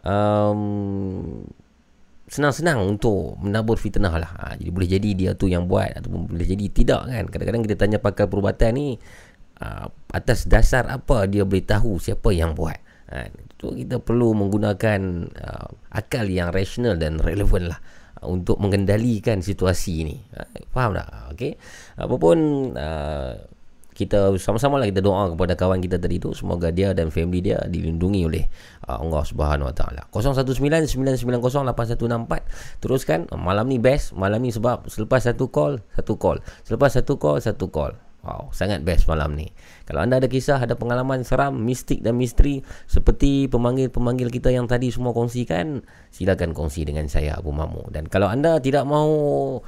um, senang-senang untuk menabur fitnah lah ha, jadi boleh jadi dia tu yang buat ataupun boleh jadi tidak kan kadang-kadang kita tanya pakar perubatan ni uh, atas dasar apa dia boleh tahu siapa yang buat ha, itu kita perlu menggunakan uh, akal yang rasional dan relevan lah uh, untuk mengendalikan situasi ini. Ha, faham tak? Okey. Apapun uh, kita sama-sama lah kita doa kepada kawan kita tadi tu semoga dia dan family dia dilindungi oleh uh, Allah Subhanahu Wa Taala. 0199908164 teruskan malam ni best malam ni sebab selepas satu call satu call selepas satu call satu call Wow, sangat best malam ni. Kalau anda ada kisah, ada pengalaman seram, mistik dan misteri seperti pemanggil-pemanggil kita yang tadi semua kongsikan, silakan kongsi dengan saya Abu Mamu. Dan kalau anda tidak mahu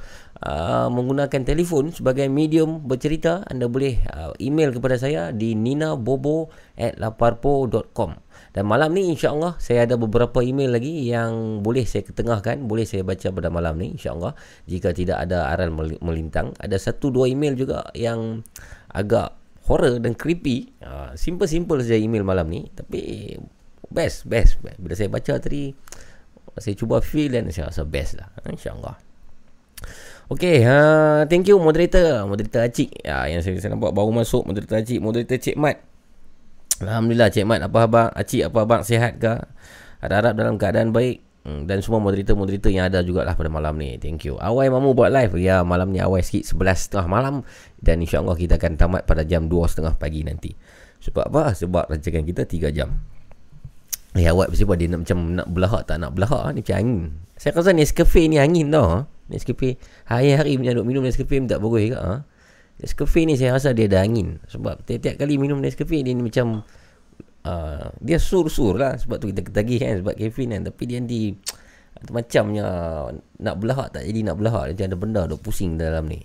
uh, menggunakan telefon sebagai medium bercerita, anda boleh uh, email kepada saya di ninabobo@laparpo.com. Dan malam ni insya-Allah saya ada beberapa email lagi yang boleh saya ketengahkan, boleh saya baca pada malam ni insya-Allah jika tidak ada aral melintang. Ada satu dua email juga yang agak horror dan creepy. Uh, simple-simple saja email malam ni tapi best, best. Bila saya baca tadi saya cuba feel dan saya rasa best lah insya-Allah. Okay, uh, thank you moderator, moderator Acik. Ya, yang saya, saya nampak baru masuk moderator Acik, moderator Cik Mat. Alhamdulillah Cik Mat apa abang Acik apa abang sihat ke Harap-harap dalam keadaan baik hmm, Dan semua moderator-moderator yang ada jugalah pada malam ni. Thank you. Awai Mamu buat live. Ya malam ni awai sikit 11.30 malam. Dan insyaAllah kita akan tamat pada jam 2.30 pagi nanti. Sebab apa? Sebab rancangan kita 3 jam. Ya awak sebab dia nak macam nak belahak tak nak belahak ni macam angin. Saya rasa Nescafe ni angin tau Nescafe. Hari-hari punya duk minum Nescafe tak bagus ke ha? Nescafe ni saya rasa dia ada angin. Sebab tiap-tiap kali minum Nescafe dia ni macam uh, Dia sur-sur lah Sebab tu kita ketagih kan Sebab kafein kan Tapi dia nanti Macamnya Nak belahak tak jadi nak belahak. Dia ada benda duk pusing dalam ni.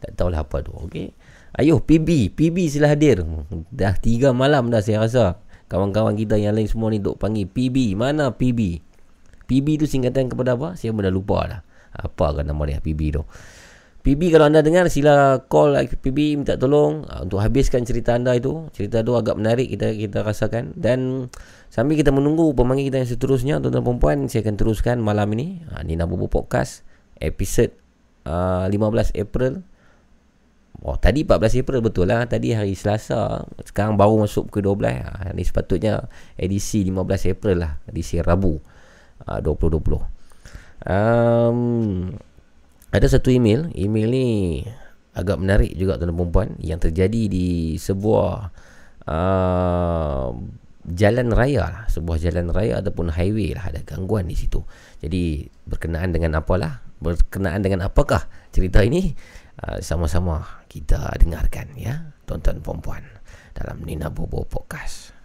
Tak tahulah apa tu Okay Ayuh PB PB sila hadir. Dah tiga malam dah saya rasa. Kawan-kawan kita yang lain semua ni Duk panggil PB Mana PB PB tu singkatan kepada apa? Saya pun dah lupa dah. Apa kan nama dia PB tu PB kalau anda dengar sila call PB minta tolong. Uh, untuk habiskan cerita anda itu. Cerita itu agak menarik kita kita rasakan. Dan sambil kita menunggu pemanggil kita yang seterusnya tuan-tuan dan puan saya akan teruskan malam ini. Uh, Nina Bobo Podcast episod uh, 15 April. Oh tadi 14 April betul lah. Tadi hari Selasa. Sekarang baru masuk ke 12 ha, Ini sepatutnya edisi 15 April lah Edisi Rabu uh, 2020 um, ada satu email. Email ni agak menarik juga tuan-tuan perempuan yang terjadi di sebuah uh, jalan raya lah. Sebuah jalan raya ataupun highway lah. Ada gangguan di situ. Jadi berkenaan dengan apalah? Berkenaan dengan apakah cerita ini? Uh, sama-sama kita dengarkan ya tuan-tuan perempuan dalam Nina Bobo Podcast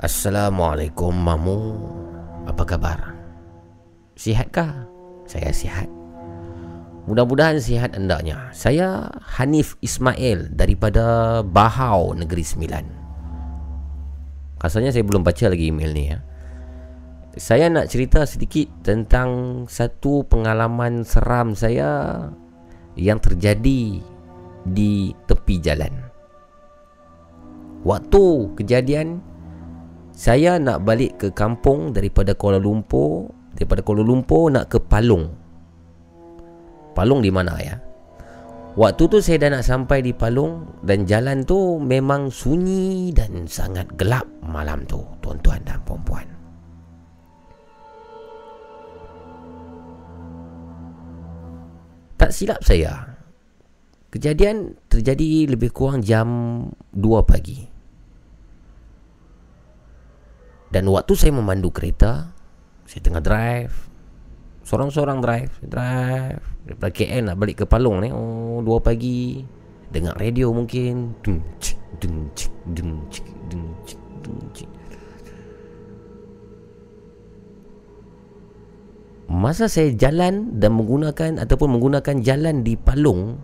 Assalamualaikum Mamu Apa khabar? Sihatkah? Saya sihat Mudah-mudahan sihat andanya Saya Hanif Ismail Daripada Bahau Negeri Sembilan Rasanya saya belum baca lagi email ni ya. Saya nak cerita sedikit Tentang Satu pengalaman seram saya Yang terjadi Di tepi jalan Waktu kejadian saya nak balik ke kampung daripada Kuala Lumpur daripada Kuala Lumpur nak ke Palung. Palung di mana ya waktu tu saya dah nak sampai di Palung dan jalan tu memang sunyi dan sangat gelap malam tu tuan-tuan dan puan-puan. Tak silap saya. Kejadian terjadi lebih kurang jam 2 pagi dan waktu saya memandu kereta Saya tengah drive. Seorang-seorang drive. Drive. Daripada KL nak balik ke Palung ni. Oh dua pagi. Dengar radio mungkin. Masa saya jalan dan menggunakan Ataupun menggunakan jalan di Palung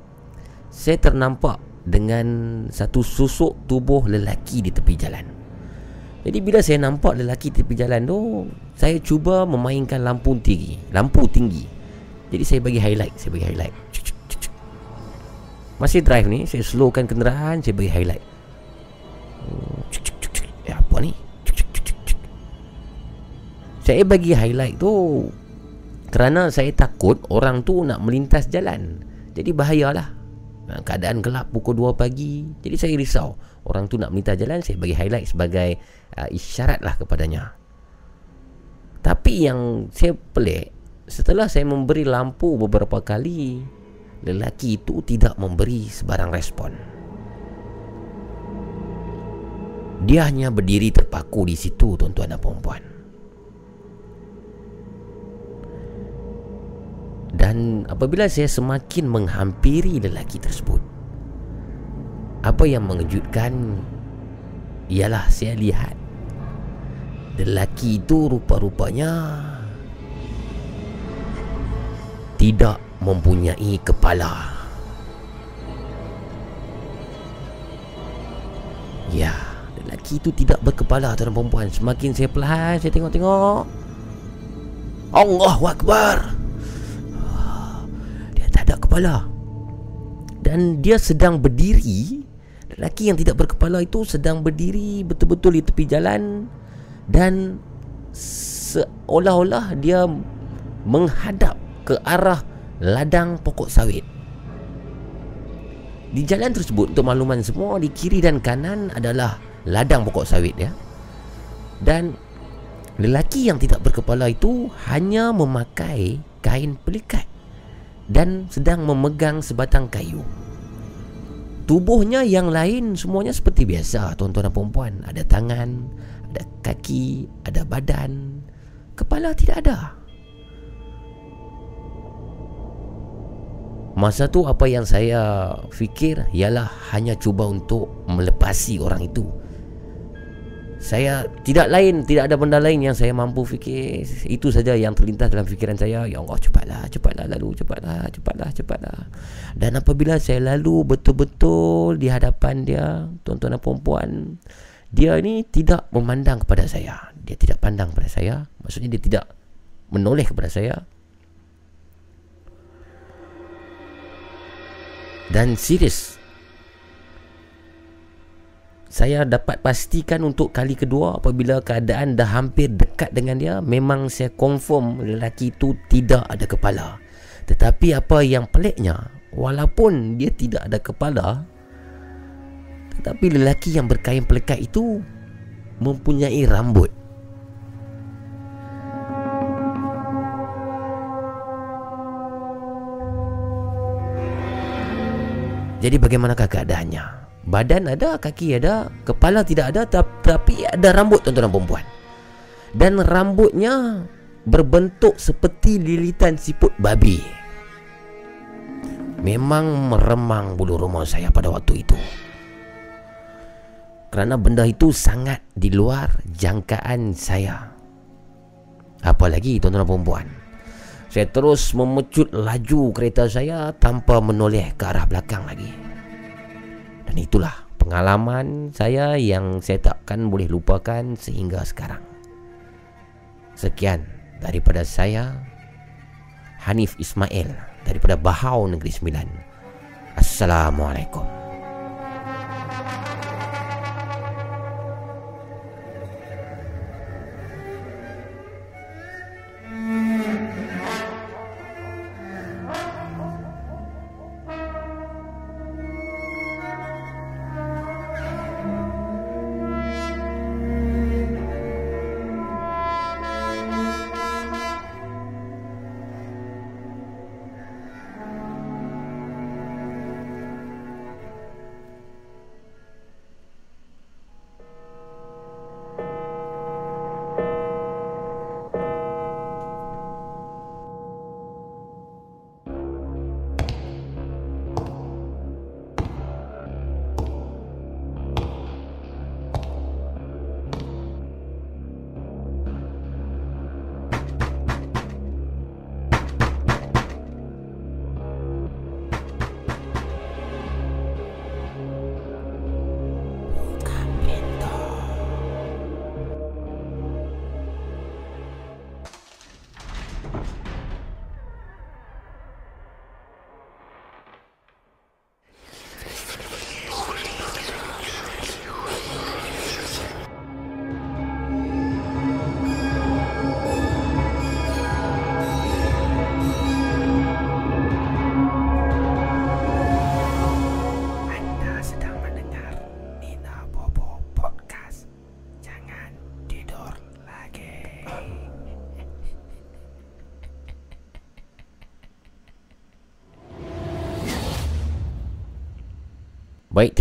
Saya ternampak dengan satu susuk tubuh lelaki di tepi jalan jadi bila saya nampak lelaki tepi jalan tu Saya cuba memainkan lampu tinggi Lampu tinggi. Jadi saya bagi highlight Saya bagi highlight. Masih drive ni Saya slowkan kenderaan Saya bagi highlight. Eh apa ni? Saya bagi highlight tu Kerana saya takut Orang tu nak melintas jalan. Jadi bahayalah. Keadaan gelap pukul 2 pagi. Jadi saya risau Orang tu nak melintas jalan Saya bagi highlight sebagai uh, isyarat lah kepadanya. Tapi yang saya pelik Setelah saya memberi lampu beberapa kali Lelaki itu tidak memberi sebarang respon. Dia hanya berdiri terpaku di situ tuan-tuan dan perempuan Dan apabila saya semakin menghampiri lelaki tersebut Apa yang mengejutkan? Ialah saya lihat Lelaki itu rupa-rupanya Tidak mempunyai kepala. Ya Lelaki itu tidak berkepala tuan perempuan Semakin saya perlahan saya tengok-tengok. Allah Akbar. Dia tak ada kepala. Dan dia sedang berdiri Lelaki yang tidak berkepala itu sedang berdiri betul-betul di tepi jalan dan seolah-olah dia menghadap ke arah ladang pokok sawit. Di jalan tersebut untuk makluman semua di kiri dan kanan adalah ladang pokok sawit ya. Dan lelaki yang tidak berkepala itu hanya memakai kain pelikat dan sedang memegang sebatang kayu. Tubuhnya yang lain semuanya seperti biasa tuan-tuan dan puan Ada tangan, ada kaki, ada badan, kepala tidak ada. Masa tu apa yang saya fikir ialah hanya cuba untuk melepasi orang itu. Saya tidak lain, tidak ada benda lain yang saya mampu fikir. Itu saja yang terlintas dalam fikiran saya. Ya Allah, cepatlah, cepatlah lalu, cepatlah, cepatlah, cepatlah. Dan apabila saya lalu betul-betul di hadapan dia, tuan-tuan dan puan-puan, dia ni tidak memandang kepada saya dia tidak pandang kepada saya maksudnya dia tidak menoleh kepada saya dan serius saya dapat pastikan untuk kali kedua apabila keadaan dah hampir dekat dengan dia memang saya confirm lelaki itu tidak ada kepala tetapi apa yang peliknya walaupun dia tidak ada kepala tetapi lelaki yang berkain pelekat itu Mempunyai rambut Jadi bagaimanakah keadaannya? Badan ada, kaki ada, kepala tidak ada Tapi ada rambut tuan-tuan dan perempuan Dan rambutnya berbentuk seperti lilitan siput babi Memang meremang bulu rumah saya pada waktu itu kerana benda itu sangat di luar jangkaan saya. Apalagi tuan-tuan dan puan Saya terus memecut laju kereta saya tanpa menoleh ke arah belakang lagi. Dan itulah pengalaman saya yang saya takkan boleh lupakan sehingga sekarang. Sekian daripada saya Hanif Ismail daripada Bahau Negeri Sembilan. Assalamualaikum.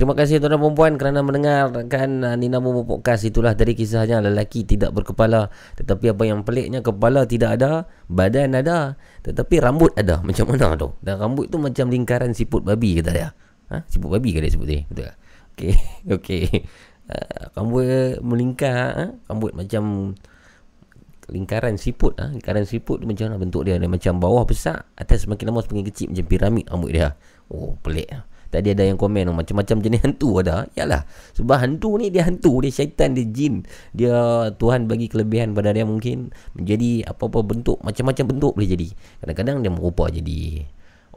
Terima kasih tuan dan perempuan kerana mendengarkan uh, Nina Momo Podcast. Itulah dari kisahnya lelaki tidak berkepala. Tetapi apa yang peliknya, kepala tidak ada, badan ada. Tetapi rambut ada. *laughs* Macam mana tu? Dan rambut tu macam lingkaran siput babi kata dia. Ha? Siput babi ke dia sebut ni? Betul? Okey, *laughs* okey. Uh, rambut melingkar, ha? rambut macam lingkaran siput ah ha? lingkaran siput tu macam mana bentuk dia dia macam bawah besar atas semakin lama semakin kecil macam piramid rambut dia oh pelik ah Tadi ada yang komen oh, macam-macam jenis hantu ada. Yalah. Sebab hantu ni dia hantu, dia syaitan, dia jin. Dia Tuhan bagi kelebihan pada dia mungkin menjadi apa-apa bentuk, macam-macam bentuk boleh jadi. Kadang-kadang dia merupa jadi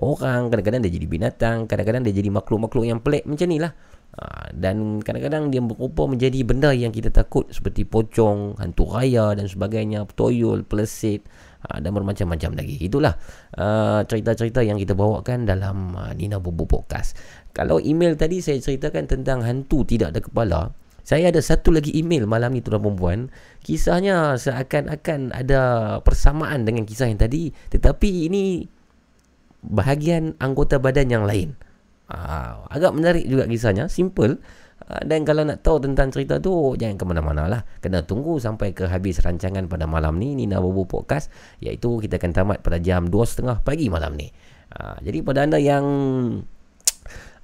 orang, kadang-kadang dia jadi binatang, kadang-kadang dia jadi makhluk-makhluk yang pelik macam ni lah. Ha, dan kadang-kadang dia berupa menjadi benda yang kita takut seperti pocong, hantu raya dan sebagainya, toyol, pelesit ha, dan bermacam-macam lagi. Itulah uh, cerita-cerita yang kita bawakan dalam uh, Nina Bobo Podcast. Kalau email tadi saya ceritakan tentang hantu tidak ada kepala, saya ada satu lagi email malam ni tuan perempuan. Kisahnya seakan-akan ada persamaan dengan kisah yang tadi, tetapi ini bahagian anggota badan yang lain. Uh, agak menarik juga kisahnya Simple Dan kalau nak tahu tentang cerita tu Jangan ke mana-mana lah. Kena tunggu sampai ke habis rancangan pada malam ni Nina Bobo Podcast Iaitu kita akan tamat pada jam 2.30 pagi malam ni. Uh, Jadi pada anda yang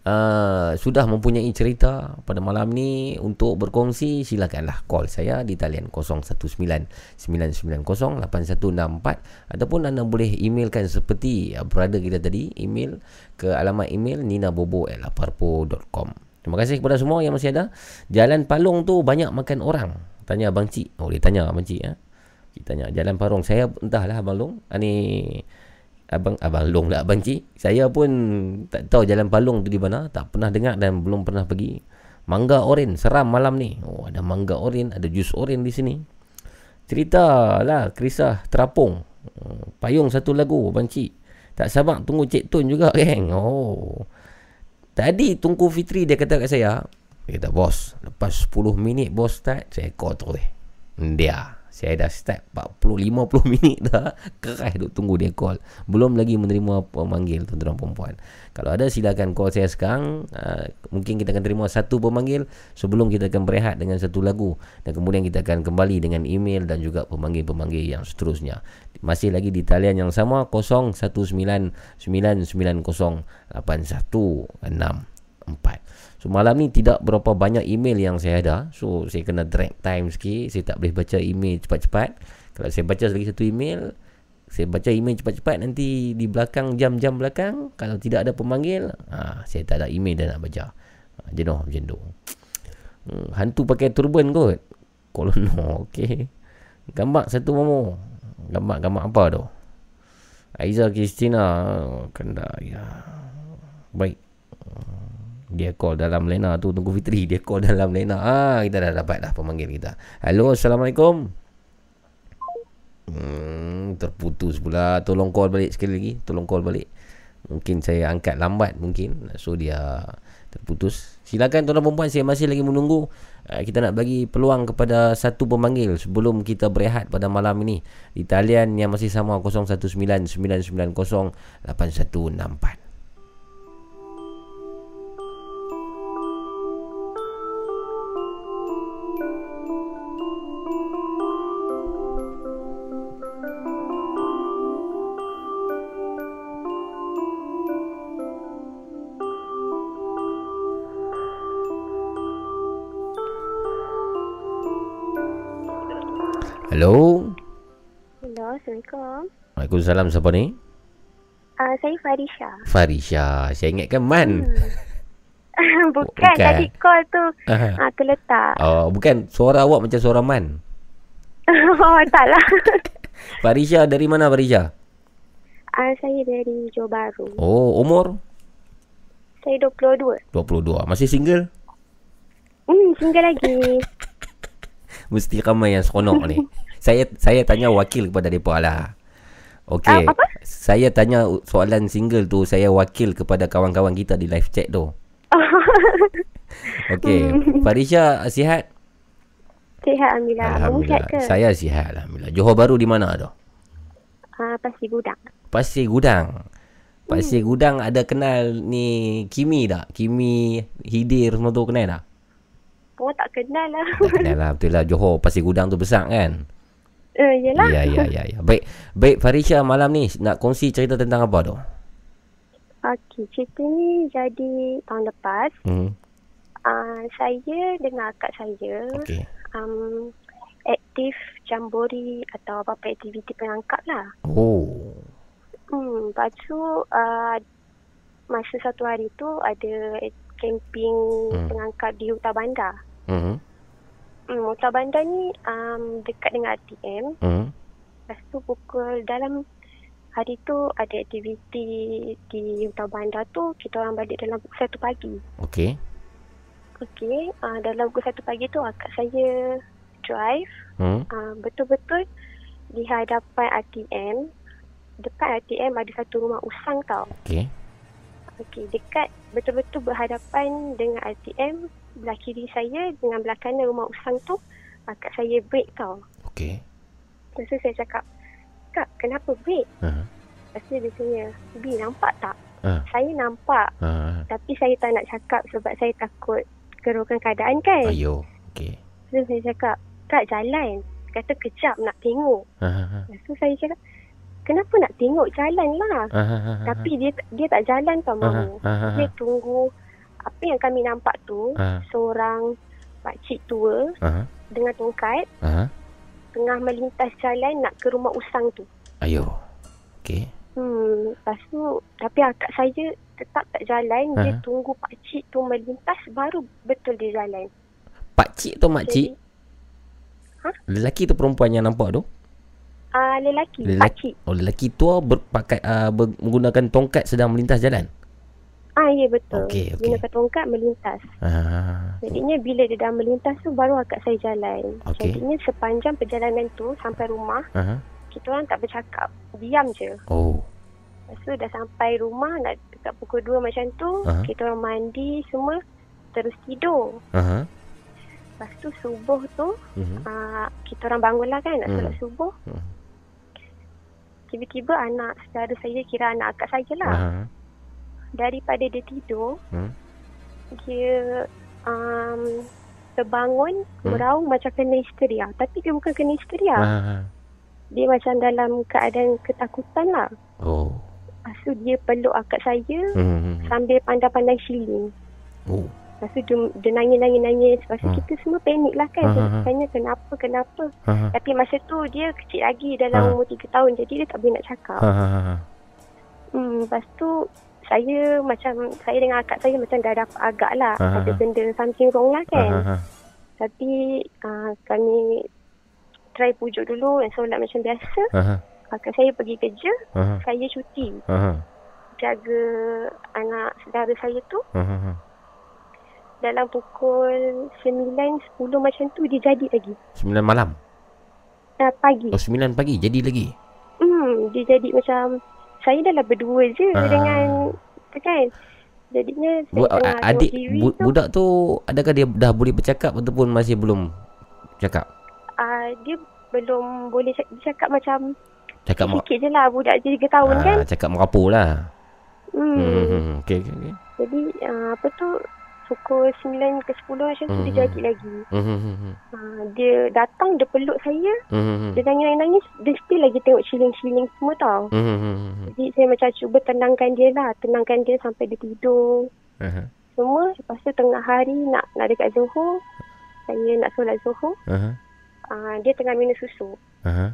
Uh, *tsk* sudah mempunyai cerita pada malam ni untuk berkongsi silakanlah call saya di talian 0199908164 ataupun anda boleh emailkan seperti uh, brother kita tadi email ke alamat email ninabobo@laparpo.com. Terima kasih kepada semua yang masih ada. Jalan Palung tu banyak makan orang. Tanya abang cik. Oh dia tanya abang cik ya. Kita tanya Jalan Palung saya entahlah abang Long. Ini Abang Abang Long lah Abang Cik Saya pun Tak tahu jalan Palung tu di mana Tak pernah dengar Dan belum pernah pergi Mangga oren Seram malam ni Oh ada mangga oren Ada jus oren di sini Cerita lah Kisah terapung hmm, Payung satu lagu Abang Cik Tak sabar tunggu Cik Tun juga geng Oh Tadi Tungku Fitri dia kata kat saya Dia kata bos. Lepas 10 minit bos start. Saya call terus. Dia saya dah start 40-50 minit dah. Keras duk tunggu dia call. Belum lagi menerima pemanggil tuan-tuan perempuan Kalau ada silakan call saya sekarang. Uh, Mungkin kita akan terima satu pemanggil Sebelum kita akan berehat dengan satu lagu. Dan kemudian kita akan kembali dengan email Dan juga pemanggil-pemanggil yang seterusnya. Masih lagi di talian yang sama 0199908164 So malam ni tidak berapa banyak email yang saya ada. So saya kena drag time sikit. Saya tak boleh baca email cepat-cepat. Kalau saya baca lagi satu email Saya baca email cepat-cepat Nanti di belakang jam-jam belakang Kalau tidak ada pemanggil ha, Saya tak ada email dan nak baca. Ha, Jenuh macam tu. Hmm, Hantu pakai turban kot. Kolono *laughs* okay. Gambar satu momo. Gambar-gambar apa tu? Aiza Kristina Kanda ya. Baik dia call dalam lena tu tunggu Fitri dia call dalam lena. Ah kita dah dapat dah pemanggil kita. Halo assalamualaikum. Hmm, terputus pula. Tolong call balik sekali lagi. Tolong call balik. Mungkin saya angkat lambat mungkin. So dia terputus. Silakan tuan-tuan perempuan saya masih lagi menunggu. Uh, kita nak bagi peluang kepada satu pemanggil sebelum kita berehat pada malam ini. Di talian yang masih sama 0199908164 Hello. Hello, Assalamualaikum. Waalaikumsalam. Siapa ni? Uh, saya Farisha. Farisha. Saya ingatkan Man. Hmm. *laughs* *laughs* bukan, bukan. Tadi call tu uh, uh, terletak. Oh, bukan. Suara awak macam suara Man. *laughs* oh, taklah. Farisha dari mana Farisha? Uh, saya dari Johor Bahru. Oh, umur? Saya 22. 22. Masih single? Hmm, single lagi. Mesti ramai yang seronok ni. Saya saya tanya wakil kepada depa lah. Okey. Uh, saya tanya soalan single tu saya wakil kepada kawan-kawan kita di live chat tu. *laughs* Okey. Hmm. Farisha sihat? Sihat alhamdulillah. Alhamdulillah. Ke? Saya sihat alhamdulillah. Johor Bahru di mana tu? Uh, Pasir Gudang. Pasir Gudang. Pasir hmm. Gudang ada kenal ni Kimi tak? Kimi Hidir semua tu kenal tak? Oh tak kenal lah. Tak kenal lah. *laughs* Betul lah Johor Pasir Gudang tu besar kan? Uh, yelah. Ya, ya, ya, ya. Baik, baik Farisha malam ni nak kongsi cerita tentang apa tu? Okey, cerita ni jadi tahun lepas. Hmm. Uh, saya dengan akak saya okay. um, aktif jambori atau apa-apa aktiviti pengangkat lah. Oh. Hmm, lepas tu uh, masa satu hari tu ada camping hmm. pengangkat di Hutan Bandar. Hmm. Hmm, Hutan Bandar ni um, dekat dengan ATM. Hmm. Lepas tu pukul dalam hari tu ada aktiviti di Hutan Bandar tu. Kita orang balik dalam pukul 1 pagi. Okey. Okey. Uh, dalam pukul 1 pagi tu akak saya drive. Hmm. Uh, betul-betul di hadapan ATM. Dekat ATM ada satu rumah usang tau. Okey. Okey, dekat betul-betul berhadapan dengan ATM belah kiri saya dengan belah kanan rumah usang tu akak saya break tau. Okey. Lepas tu saya cakap, Kak, kenapa break? Uh-huh. Lepas tu dia tanya, B, nampak tak? Uh. Saya nampak. Uh. Tapi saya tak nak cakap sebab saya takut kerukan keadaan kan. Ayo, okey. Lepas tu saya cakap, Kak, jalan. Kata kejap nak tengok. Uh-huh. Lepas tu saya cakap, kenapa nak tengok jalan lah. Uh-huh. Tapi dia dia tak jalan tau, Mama. Uh-huh. Dia tunggu apa yang kami nampak tu uh. seorang pakcik tua uh. dengan tongkat uh. tengah melintas jalan nak ke rumah usang tu. Ayo. Okey. Hmm, lepas tu tapi akak saya tetap tak jalan, uh. dia tunggu pakcik tu melintas baru betul dia jalan. Pakcik tu makcik? Ha? Lelaki tu perempuan yang nampak tu? Ah, uh, lelaki, lelaki, pakcik. Oh, lelaki tua berpakai uh, ber, menggunakan tongkat sedang melintas jalan. Ah ya betul. Okay, okay. Gunakan tongkat melintas. Ah. Jadinya bila dia dah melintas tu baru akak saya jalan. Okay. Jadinya sepanjang perjalanan tu sampai rumah, uh-huh. kita orang tak bercakap. Diam je. Oh. Lepas tu dah sampai rumah nak dekat pukul 2 macam tu, uh-huh. kita orang mandi semua terus tidur. Uh-huh. Lepas tu subuh tu, uh-huh. uh, kita orang bangunlah kan nak uh-huh. subuh. Uh-huh. Tiba-tiba anak saudara saya kira anak akak saya lah. Uh-huh daripada dia tidur hmm? dia um, terbangun hmm? meraung macam kena histeria tapi dia bukan kena histeria ha, ha. dia macam dalam keadaan ketakutan lah oh. lepas tu dia peluk akak saya hmm. hmm, hmm. sambil pandang-pandang shilling oh. lepas tu dia, dia nangis-nangis-nangis lepas tu hmm. kita semua panik lah kan ha, tanya kenapa kenapa ha, tapi masa tu dia kecil lagi dalam ha. umur 3 tahun jadi dia tak boleh nak cakap ha, Hmm, lepas tu saya macam saya dengan akak saya macam dah dapat agak lah uh-huh. ada benda something wrong lah kan. Uh-huh. Tapi uh, kami try pujuk dulu dan solat macam biasa. Uh-huh. Akak saya pergi kerja, uh-huh. saya cuti. Uh-huh. Jaga anak saudara saya tu. Uh-huh. Dalam pukul 9, 10 macam tu dia jadi lagi. 9 malam? Uh, pagi. Oh 9 pagi jadi lagi? Hmm, dia jadi macam saya dah berdua je uh. dengan kan jadinya Bu, adik bu, tu, budak tu adakah dia dah boleh bercakap ataupun masih belum cakap uh, dia belum boleh cakap macam cakap sikit je lah budak je 3 tahun uh, kan cakap merapu lah hmm. hmm, hmm okay, okay, okay. jadi uh, apa tu pukul 9 ke 10 macam tu mm-hmm. dia hmm, jadi lagi. Mm-hmm. Ha, dia datang, dia peluk saya. Mm-hmm. Dia nangis-nangis, dia still lagi tengok chilling-chilling semua tau. Mm-hmm. Jadi saya macam cuba tenangkan dia lah. Tenangkan dia sampai dia tidur. Uh-huh. Semua. Lepas tu tengah hari nak nak dekat Zohor. Saya nak solat Zohor. Uh-huh. Uh, dia tengah minum susu. Uh-huh.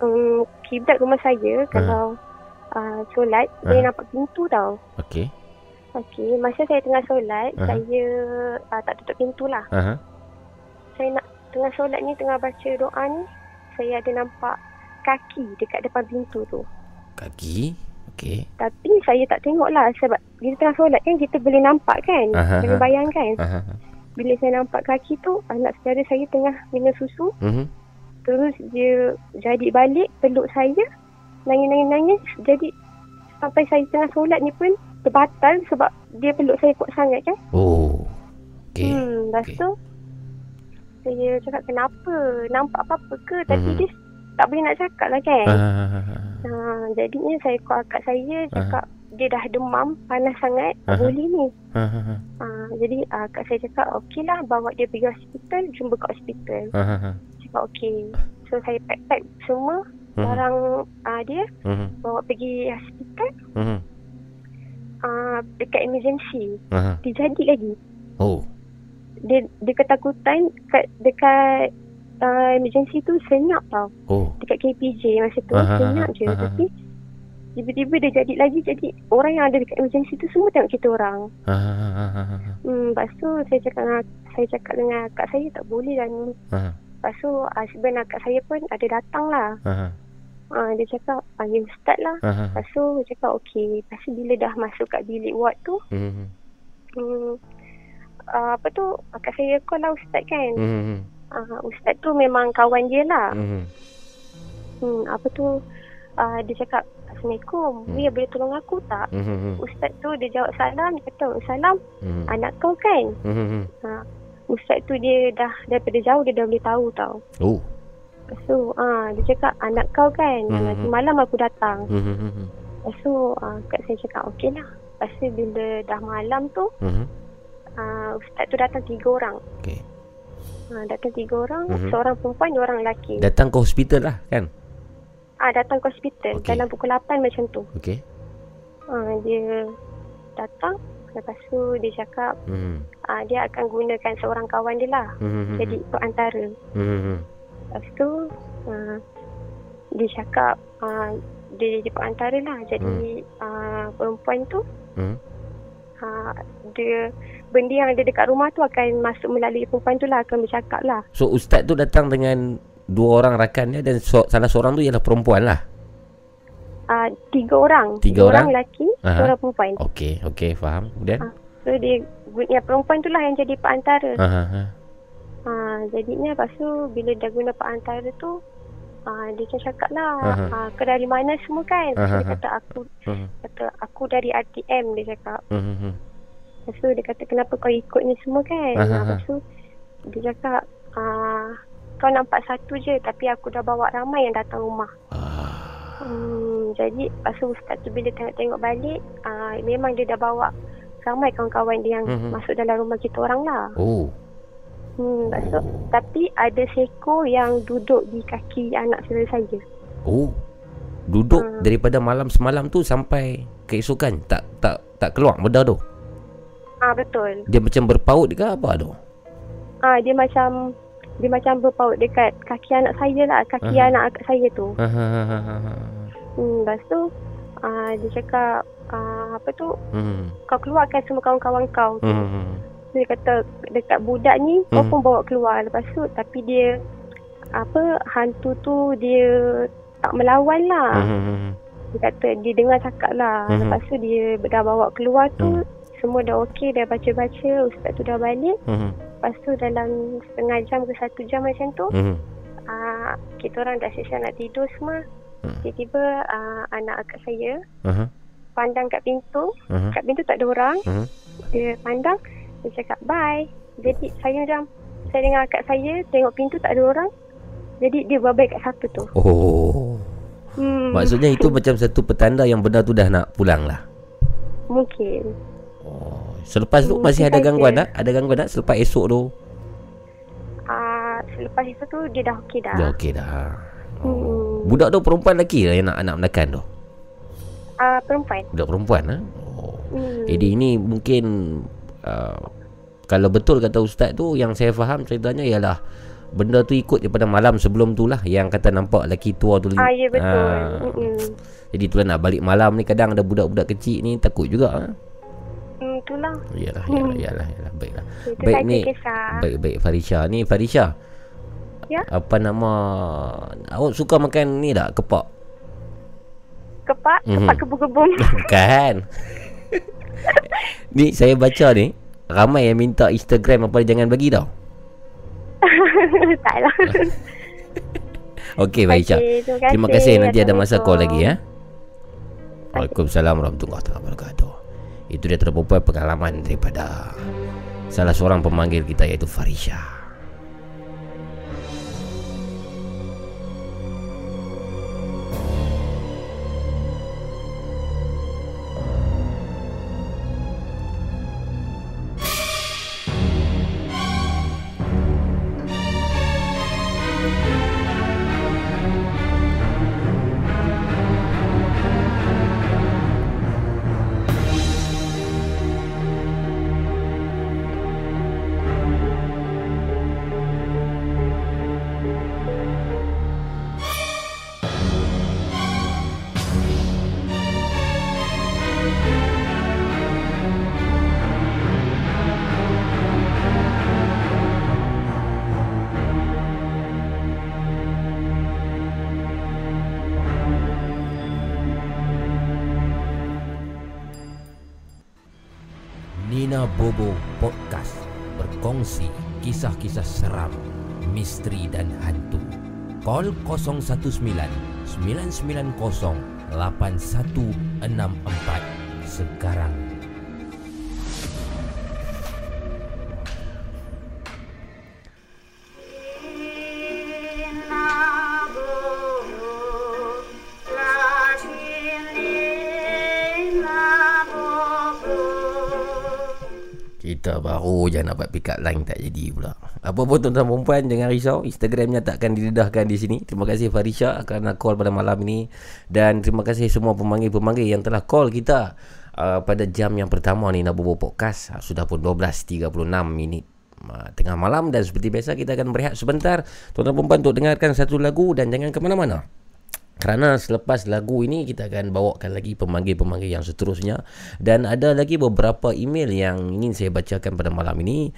Um, kiblat rumah saya uh-huh. kalau uh, solat, uh-huh. dia nampak pintu tau. Okay. Okey, masa saya tengah solat, uh-huh. saya uh, tak tutup pintu lah. Uh-huh. Saya nak tengah solat ni, tengah baca doa ni, saya ada nampak kaki dekat depan pintu tu. Kaki? Okey. Tapi saya tak tengok lah sebab kita tengah solat kan kita boleh nampak kan? Uh-huh. Boleh bayangkan. Uh-huh. Bila saya nampak kaki tu, anak saudara saya tengah minum susu. Uh-huh. Terus dia jadi balik, peluk saya. Nangis-nangis-nangis. Jadi sampai saya tengah solat ni pun terbatal sebab dia peluk saya kuat sangat kan. Oh. Okay. Hmm, lepas okay. tu saya cakap kenapa? Nampak apa-apa ke? Tapi mm-hmm. dia tak boleh nak cakap lah kan. Uh, Uh, jadinya saya call akak saya cakap uh-huh. dia dah demam panas sangat uh-huh. boleh ni. Uh-huh. Uh, jadi uh, akak saya cakap okey lah bawa dia pergi hospital jumpa kat hospital. Uh-huh. Cakap okey. So saya pack-pack semua uh-huh. barang uh, dia uh-huh. bawa pergi hospital. Uh-huh. Uh, dekat emergency. Uh-huh. Dia jadi lagi. Oh. Dia dia ketakutan kat dekat uh, emergency tu senyap tau. Oh. Dekat KPJ masa tu aha, senyap je. Aha. Tapi tiba-tiba dia jadi lagi jadi orang yang ada dekat emergency tu semua tengok kita orang. Aha. Hmm, lepas tu saya cakap dengan, saya cakap dengan kak saya tak boleh lah ni. Aha. Lepas tu husband kak saya pun ada datang lah. Aha. Uh, dia cakap panggil ustaz lah. Aha. Lepas tu dia cakap okey. Lepas tu bila dah masuk kat bilik ward tu. Mm-hmm. Hmm, uh, apa tu akak saya call lah ustaz kan. Mm-hmm uh, ustaz tu memang kawan dia lah. Mm-hmm. Hmm, apa tu uh, dia cakap Assalamualaikum. Mm. Ya boleh tolong aku tak? Mm-hmm. Ustaz tu dia jawab salam, dia kata salam. Mm-hmm. Anak kau kan? Mm-hmm. Uh, ustaz tu dia dah daripada jauh dia dah boleh tahu tau. Oh. So, uh, dia cakap anak kau kan? Mm-hmm. Malam aku datang. Mm-hmm. So, uh, kat saya cakap okey lah. Lepas tu bila dah malam tu, mm-hmm. uh, ustaz tu datang tiga orang. Okay. Ha, datang tiga orang, mm-hmm. seorang perempuan, dua orang lelaki. Datang ke hospital lah kan? Ah, ha, datang ke hospital okay. dalam pukul 8 macam tu. Okey. Ha, dia datang, lepas tu dia cakap mm. ha, dia akan gunakan seorang kawan dia lah. Mm-hmm. Jadi perantara. Mm-hmm. Lepas tu ha, dia cakap ha, dia jadi perantara lah. Jadi mm. ha, perempuan tu mm. ha, dia benda yang ada dekat rumah tu akan masuk melalui perempuan tu lah akan bercakap lah. So ustaz tu datang dengan dua orang rakannya dan so, salah seorang tu ialah perempuan lah. Uh, tiga orang. Tiga orang? orang lelaki, Aha. seorang perempuan. Okey, okey, faham. Kemudian? Uh, so dia, ya, perempuan tu lah yang jadi perantara. Aha. Uh, jadinya lepas tu bila dia guna perantara tu, uh, dia macam cakap lah, uh, ke dari mana semua kan? Aha. Dia kata aku, uh kata aku dari RTM dia cakap. Uh-huh. Lepas tu dia kata kenapa kau ikut ni semua kan uh-huh. Lepas tu dia cakap uh, Kau nampak satu je Tapi aku dah bawa ramai yang datang rumah uh. hmm, Jadi lepas tu ustaz tu bila tengok-tengok balik uh, Memang dia dah bawa Ramai kawan-kawan dia yang uh-huh. masuk dalam rumah kita orang lah Oh Hmm, so, tapi ada seko yang duduk di kaki anak saudara saya. Oh. Duduk hmm. daripada malam semalam tu sampai keesokan tak tak tak keluar benda tu. Ah betul. Dia macam berpaut ke apa tu? Ah dia macam dia macam berpaut dekat kaki anak saya lah, kaki uh-huh. anak akak saya tu. Uh-huh. Hmm, lepas tu ah dia cakap ah, apa tu? Uh-huh. Kau keluarkan semua kawan-kawan kau tu. Dia kata dekat budak ni uh-huh. kau pun bawa keluar lepas tu tapi dia apa hantu tu dia tak melawan lah. Uh-huh. Dia kata dia dengar cakap lah. Uh-huh. Lepas tu dia dah bawa keluar tu uh-huh semua dah okey dah baca-baca ustaz tu dah balik uh-huh. lepas tu dalam setengah jam ke satu jam macam tu uh-huh. uh, kita orang dah siap nak tidur semua uh-huh. tiba-tiba uh, anak akak saya uh-huh. pandang kat pintu uh-huh. kat pintu tak ada orang uh-huh. dia pandang dia cakap bye jadi saya macam saya dengan akak saya tengok pintu tak ada orang jadi dia babai kat satu tu oh Hmm. Maksudnya itu macam satu petanda yang benda tu dah nak pulang lah Mungkin Oh, selepas tu masih ada gangguan tak? Ada gangguan tak selepas esok tu? Ah, uh, selepas itu tu dia dah okey dah. Dah okey dah. Oh. Hmm. Budak tu perempuan lelaki lah yang nak anak menekan tu? Ah, uh, perempuan. Budak perempuan ah. Oh. Hmm. Jadi ini mungkin uh, kalau betul kata ustaz tu yang saya faham ceritanya ialah benda tu ikut daripada malam sebelum tu lah yang kata nampak lelaki tua tu. Ah, ya betul. Ah. Hmm. Jadi tu lah nak balik malam ni kadang ada budak-budak kecil ni takut juga ah. Hmm, itulah. Iyalah, iyalah, hmm. iyalah, iyalah. Baiklah. Itu Baik ni. Baik, baik Farisha. Ni Farisha. Ya. Apa nama awak suka makan ni tak? Kepak. Kepak? Mm-hmm. Kepak kebun-kebun. *laughs* Bukan. *laughs* *laughs* ni saya baca ni ramai yang minta Instagram apa jangan bagi tau. *laughs* Taklah. *laughs* Okey, Farisha. Okay, terima, terima kasih. Nanti ada masa call lagi ya. Waalaikumsalam warahmatullahi wabarakatuh. Itu dia terperempuan pengalaman daripada Salah seorang pemanggil kita iaitu Farisha Call 019 990 8164 sekarang. Je nak buat pick up line tak jadi pula. Apa pun tuan-tuan perempuan jangan risau. Instagramnya tak akan didedahkan di sini. Terima kasih Farisha kerana call pada malam ini. Dan terima kasih semua pemanggil-pemanggil yang telah call kita uh, pada jam yang pertama ni nak bubuh podcast. Uh, sudah pun 12.36 minit uh, tengah malam dan seperti biasa kita akan berehat sebentar. Tuan-tuan perempuan untuk dengarkan satu lagu dan jangan ke mana-mana. Kerana selepas lagu ini kita akan bawakan lagi pemanggil-pemanggil yang seterusnya. Dan ada lagi beberapa email yang ingin saya bacakan pada malam ini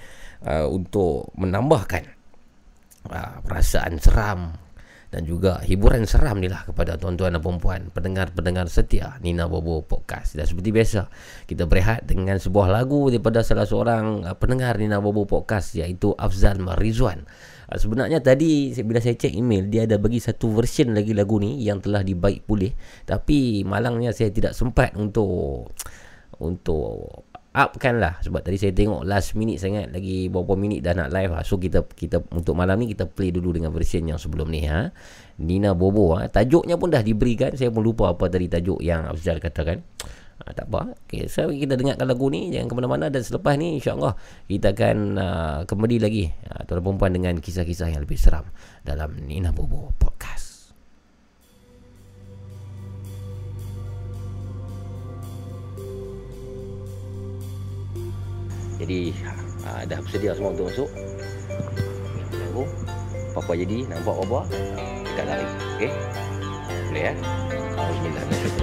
uh, untuk menambahkan uh, perasaan seram dan juga hiburan seram ni lah kepada tuan-tuan dan perempuan pendengar-pendengar setia Nina Bobo Podcast. Dan seperti biasa kita berehat dengan sebuah lagu daripada salah seorang uh, pendengar Nina Bobo Podcast iaitu Afzal Marizwan Ah, sebenarnya tadi bila saya cek email dia ada bagi satu version lagi lagu ni yang telah dibaik pulih. Tapi malangnya saya tidak sempat untuk untuk upkan lah. Sebab tadi saya tengok last minute sangat lagi beberapa minit dah nak live lah. so kita kita untuk malam ni kita play dulu dengan version yang sebelum ni ha. Nina Bobo ha. Tajuknya pun dah diberikan. Saya pun lupa apa tadi tajuk yang Afzal katakan Ha, tak apa. Okay, so kita dengarkan lagu ni jangan ke mana-mana dan selepas ni insya-Allah kita akan uh, kembali lagi uh, tuan perempuan dengan kisah-kisah yang lebih seram dalam Nina Bobo podcast. Jadi uh, dah bersedia semua untuk masuk. Tunggu. Apa-apa jadi nampak apa-apa? Dekat lari. Okey. Boleh ya? Bismillahirrahmanirrahim.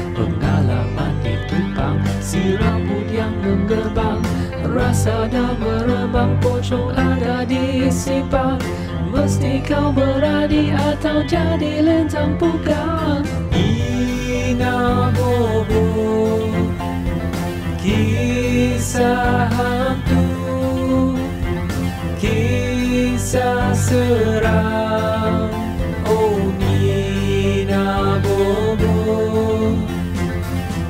Rasa dah merembang Pocong ada di simpang Mesti kau berani atau jadi lentang pukat Ina Bobo Kisah hantu. Kisah seram. Oh Nina Bobo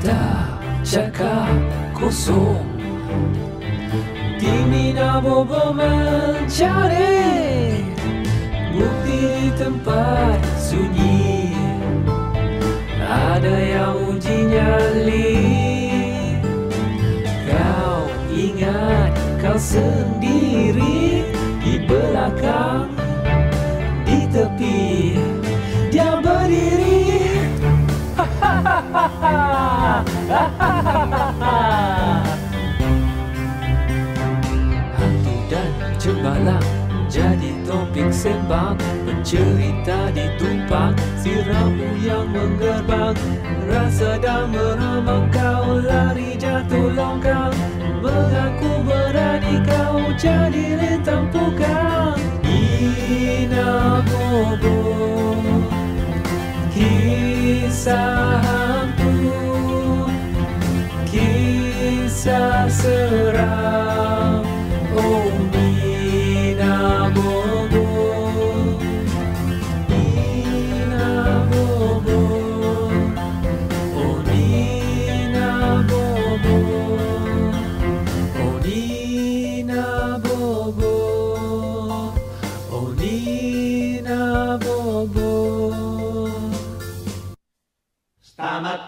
Tak cakap kosong Bobo mencari Bukti di tempat sunyi. Ada yang uji nyali Kau ingat kau sendiri Di belakang Di tepi Dia berdiri. Hantu *laughs* topik sembang Pencerita ditumpang Si ramu yang menggerbang Rasa dah meramang Kau lari jatuh longkang Mengaku berani kau jadi lintang pukang. Ina Bobo Kisah hantu. Kisah seram. Oh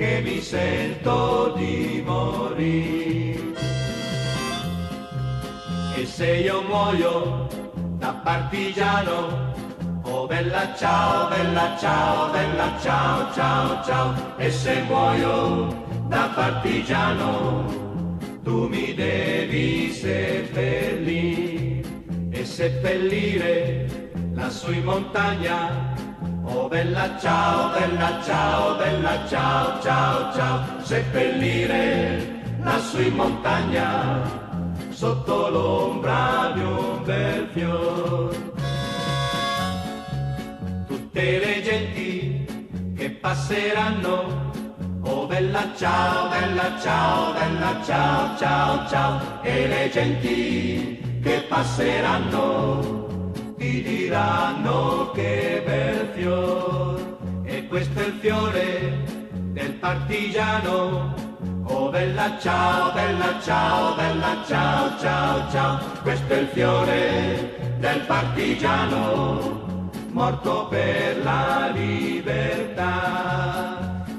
che mi sento di morire. E se io muoio da partigiano, oh bella ciao, bella ciao, bella ciao, ciao, ciao, e se muoio da partigiano, tu mi devi seppellire e seppellire lassù in montagna. Oh bella ciao, bella ciao, bella ciao, ciao, ciao, seppellire lassù in montagna, sotto l'ombra di un bel fior. Tutte le genti che passeranno Oh bella ciao, bella ciao, bella ciao, ciao, ciao, e le genti che passeranno ti diranno che bel fior, e questo è il fiore del partigiano. Oh bella ciao, bella ciao, bella ciao, ciao, ciao, questo è il fiore del partigiano, morto per la libertà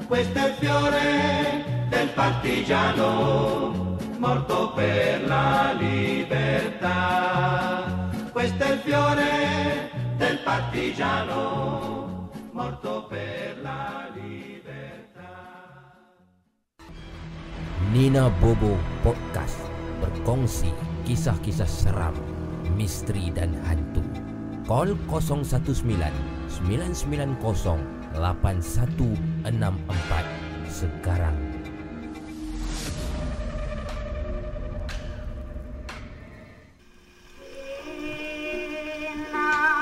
questo è il fiore del partigiano morto per la libertà. Questo è il fiore del partigiano morto per la libertà. Nina Bobo Podcast berkongsi kisah-kisah seram, misteri dan hantu. Call 019 990 8164 sekarang. now.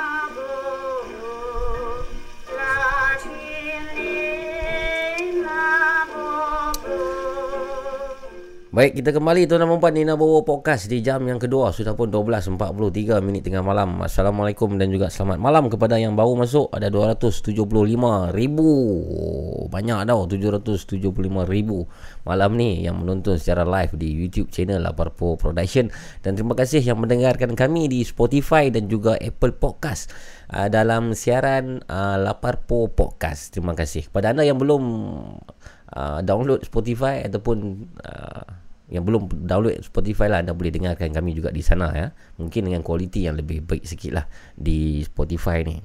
Baik, kita kembali tuan dan puan Nina Bobo Podcast di jam yang kedua. Sudah pun 12.43 minit tengah malam. Assalamualaikum dan juga selamat malam kepada yang baru masuk. Ada 275 ribu. Banyak tau, 775 ribu malam ni yang menonton secara live di YouTube channel Laparpo Production. Dan terima kasih yang mendengarkan kami di Spotify dan juga Apple Podcast uh, dalam siaran uh, Laparpo Podcast. Terima kasih. Kepada anda yang belum uh, download Spotify ataupun uh, yang belum download Spotify lah anda boleh dengarkan kami juga di sana ya. Mungkin dengan kualiti yang lebih baik sikit lah di Spotify ni.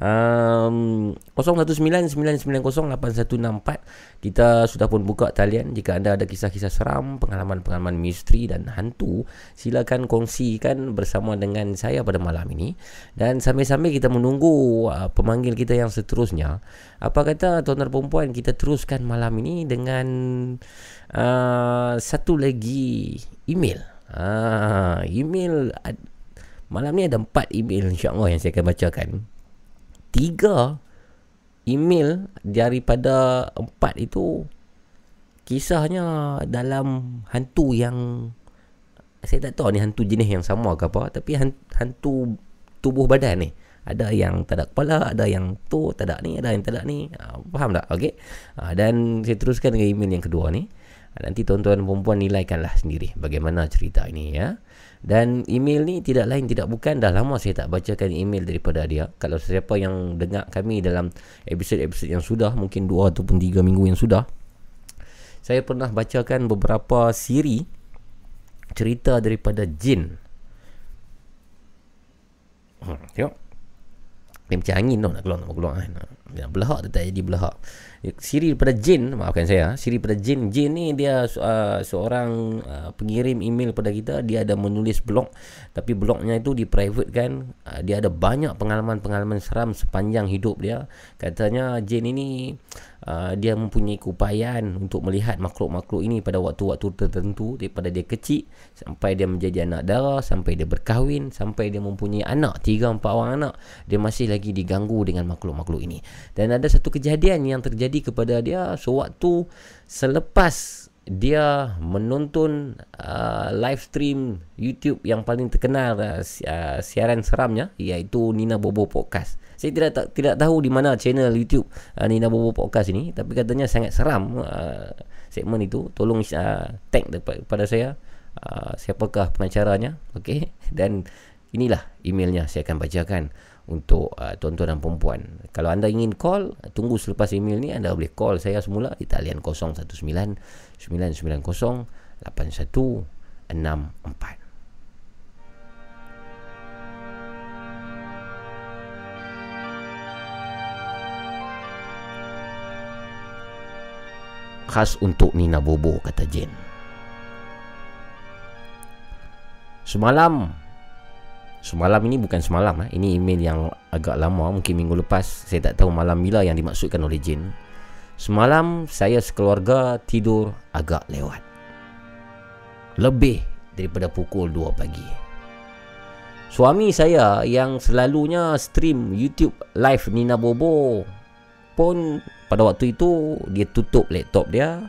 Um, 0199908164 kita sudah pun buka talian. Jika anda ada kisah-kisah seram pengalaman-pengalaman misteri dan hantu silakan kongsikan bersama dengan saya pada malam ini. Dan sambil-sambil kita menunggu uh, pemanggil kita yang seterusnya. Apa kata tuan-tuan perempuan kita teruskan malam ini dengan uh, satu lagi email. Uh, email malam ni ada empat email insya-Allah yang saya akan bacakan. Tiga email daripada empat itu kisahnya dalam hantu yang saya tak tahu ni hantu jenis yang sama ke apa tapi hantu tubuh badan ni. Ada yang tak ada kepala ada yang tu tak ada ni ada yang tak ada ni. Uh, faham tak? Okey. Dan saya teruskan dengan email yang kedua ni Nanti tuan-tuan perempuan nilaikanlah sendiri bagaimana cerita ini ya. Dan email ni tidak lain tidak bukan dah lama saya tak bacakan email daripada dia. Kalau siapa yang dengar kami dalam episod-episod yang sudah mungkin dua ataupun tiga minggu yang sudah saya pernah bacakan beberapa siri cerita daripada jin. Hmm, tengok. Dia macam angin tau nak keluar nak keluar kan. Nak belahak tak jadi belahak siri daripada Jin maafkan saya siri daripada Jin. Jin ni dia uh, seorang uh, pengirim email pada kita. Dia ada menulis blog. Tapi blognya itu di private kan. Uh, dia ada banyak pengalaman-pengalaman seram sepanjang hidup dia. Katanya Jin ini uh, dia mempunyai keupayaan untuk melihat makhluk-makhluk ini pada waktu-waktu tertentu daripada dia kecil sampai dia menjadi anak darah sampai dia berkahwin sampai dia mempunyai anak tiga empat orang anak. Dia masih lagi diganggu dengan makhluk-makhluk ini. Dan ada satu kejadian yang terjadi kepada dia sewaktu selepas dia menonton uh, live stream YouTube yang paling terkenal uh, siaran seramnya iaitu Nina Bobo Podcast. Saya tidak tak, tidak tahu di mana channel YouTube uh, Nina Bobo Podcast ini tapi katanya sangat seram uh, segmen itu. Tolong uh, tag kepada saya uh, siapakah pengacaranya okey? *laughs* Dan inilah emailnya saya akan bacakan untuk uh, tuan-tuan dan perempuan kalau anda ingin call tunggu selepas email ni anda boleh call saya semula di talian 019 990 8164 khas untuk Nina Bobo kata Jen. Semalam Semalam ini bukan semalam eh. Ini email yang agak lama Mungkin minggu lepas Saya tak tahu malam bila yang dimaksudkan oleh Jin Semalam saya sekeluarga tidur agak lewat. Lebih daripada pukul 2 pagi. Suami saya yang selalunya stream YouTube live Nina Bobo Pun pada waktu itu dia tutup laptop dia.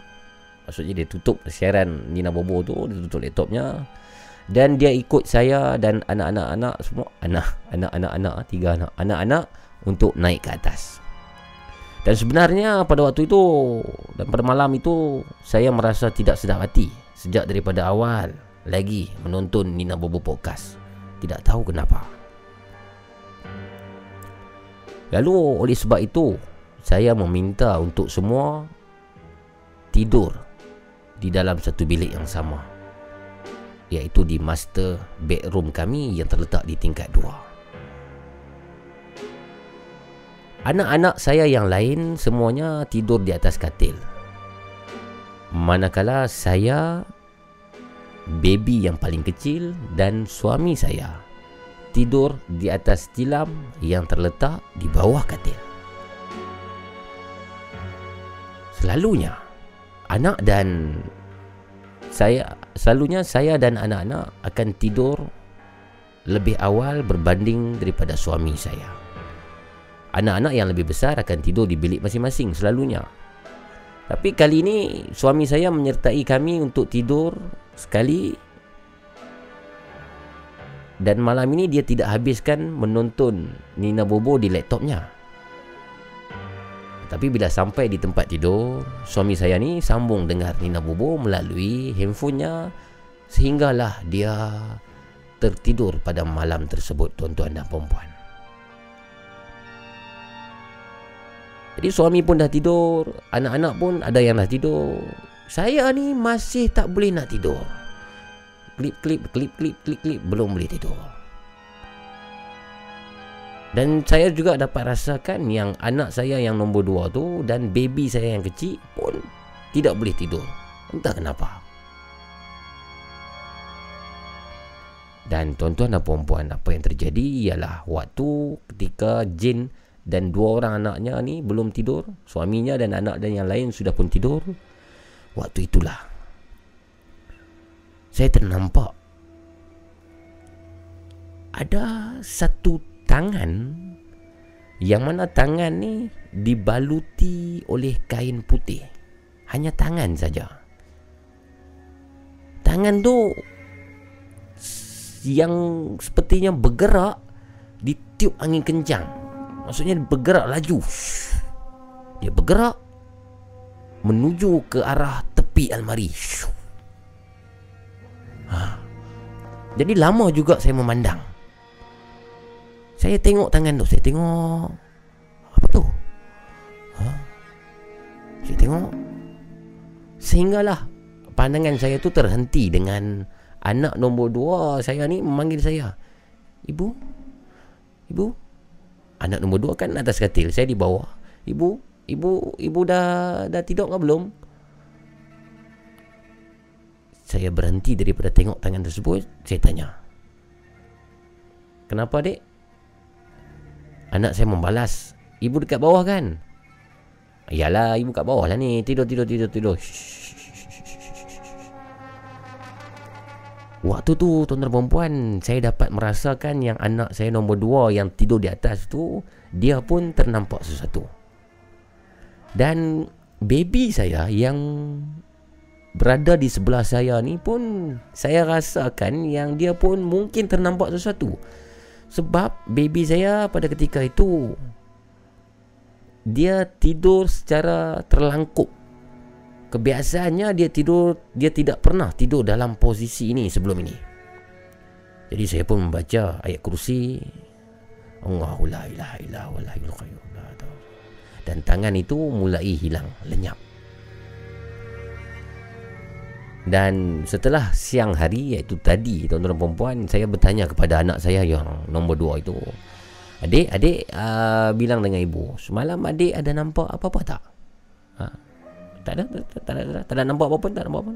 Maksudnya dia tutup siaran Nina Bobo tu dia tutup laptopnya. Dan dia ikut saya dan anak-anak anak semua anak anak-anak anak tiga anak anak-anak untuk naik ke atas dan sebenarnya pada waktu itu dan pada malam itu saya merasa tidak sedap hati sejak daripada awal lagi menonton Nina Bobo podcast tidak tahu kenapa lalu oleh sebab itu saya meminta untuk semua tidur di dalam satu bilik yang sama iaitu di master bedroom kami yang terletak di tingkat dua. Anak-anak saya yang lain semuanya tidur di atas katil. Manakala saya baby yang paling kecil dan suami saya tidur di atas tilam yang terletak di bawah katil. selalunya anak dan saya selalunya saya dan anak-anak akan tidur lebih awal berbanding daripada suami saya. Anak-anak yang lebih besar akan tidur di bilik masing-masing selalunya. Tapi kali ini suami saya menyertai kami untuk tidur sekali dan malam ini dia tidak habiskan menonton Nina Bobo di laptopnya. Tapi bila sampai di tempat tidur, suami saya ni sambung dengar Nina Bobo melalui handphonenya sehinggalah dia tertidur pada malam tersebut tuan-tuan dan puan Jadi suami pun dah tidur, anak-anak pun ada yang dah tidur. Saya ni masih tak boleh nak tidur. Klip-klip, klip-klip, klip-klip belum boleh tidur. Dan saya juga dapat rasakan yang anak saya yang nombor dua tu dan baby saya yang kecil pun tidak boleh tidur. Entah kenapa. Dan tuan-tuan dan puan-puan, apa yang terjadi ialah waktu ketika Jin dan dua orang anaknya ni belum tidur, suaminya dan anak dan yang lain sudah pun tidur. Waktu itulah saya ternampak ada satu tangan yang mana tangan ni dibaluti oleh kain putih. Hanya tangan saja. Tangan tu yang sepertinya bergerak ditiup angin kencang. Maksudnya bergerak laju. Dia bergerak menuju ke arah tepi almari. Ha. Jadi lama juga saya memandang. Saya tengok tangan tu Saya tengok Apa tu ha? Saya tengok Sehinggalah Pandangan saya tu terhenti dengan Anak nombor dua Saya ni memanggil saya Ibu Ibu Anak nombor dua kan atas katil. Saya di bawah. Ibu Ibu Ibu dah Dah tidur ke belum? Saya berhenti daripada tengok tangan tersebut Saya tanya. Kenapa dek? Anak saya membalas. Ibu dekat bawah kan? Yalah ibu kat bawah lah ni. Tidur tidur tidur tidur Waktu tu tuan-tuan perempuan Saya dapat merasakan yang anak saya nombor dua Yang tidur di atas tu Dia pun ternampak sesuatu. Dan baby saya yang Berada di sebelah saya ni pun Saya rasakan yang dia pun mungkin ternampak sesuatu. Sebab baby saya pada ketika itu Dia tidur secara terlangkup kebiasaannya dia tidur dia tidak pernah tidur dalam posisi ini sebelum ini. Jadi saya pun membaca ayat kursi Allahu la ilaha illa huwal hayyul qayyum. Dan tangan itu mulai hilang, lenyap. Dan setelah siang hari iaitu tadi tuan-tuan perempuan saya bertanya kepada anak saya yang nombor dua itu. Adik, adik uh, bilang dengan ibu, semalam adik ada nampak apa-apa tak? Tak ada, tak, tak, tak, tak, tak ada nampak apa-apa, tak nampak apa-apa.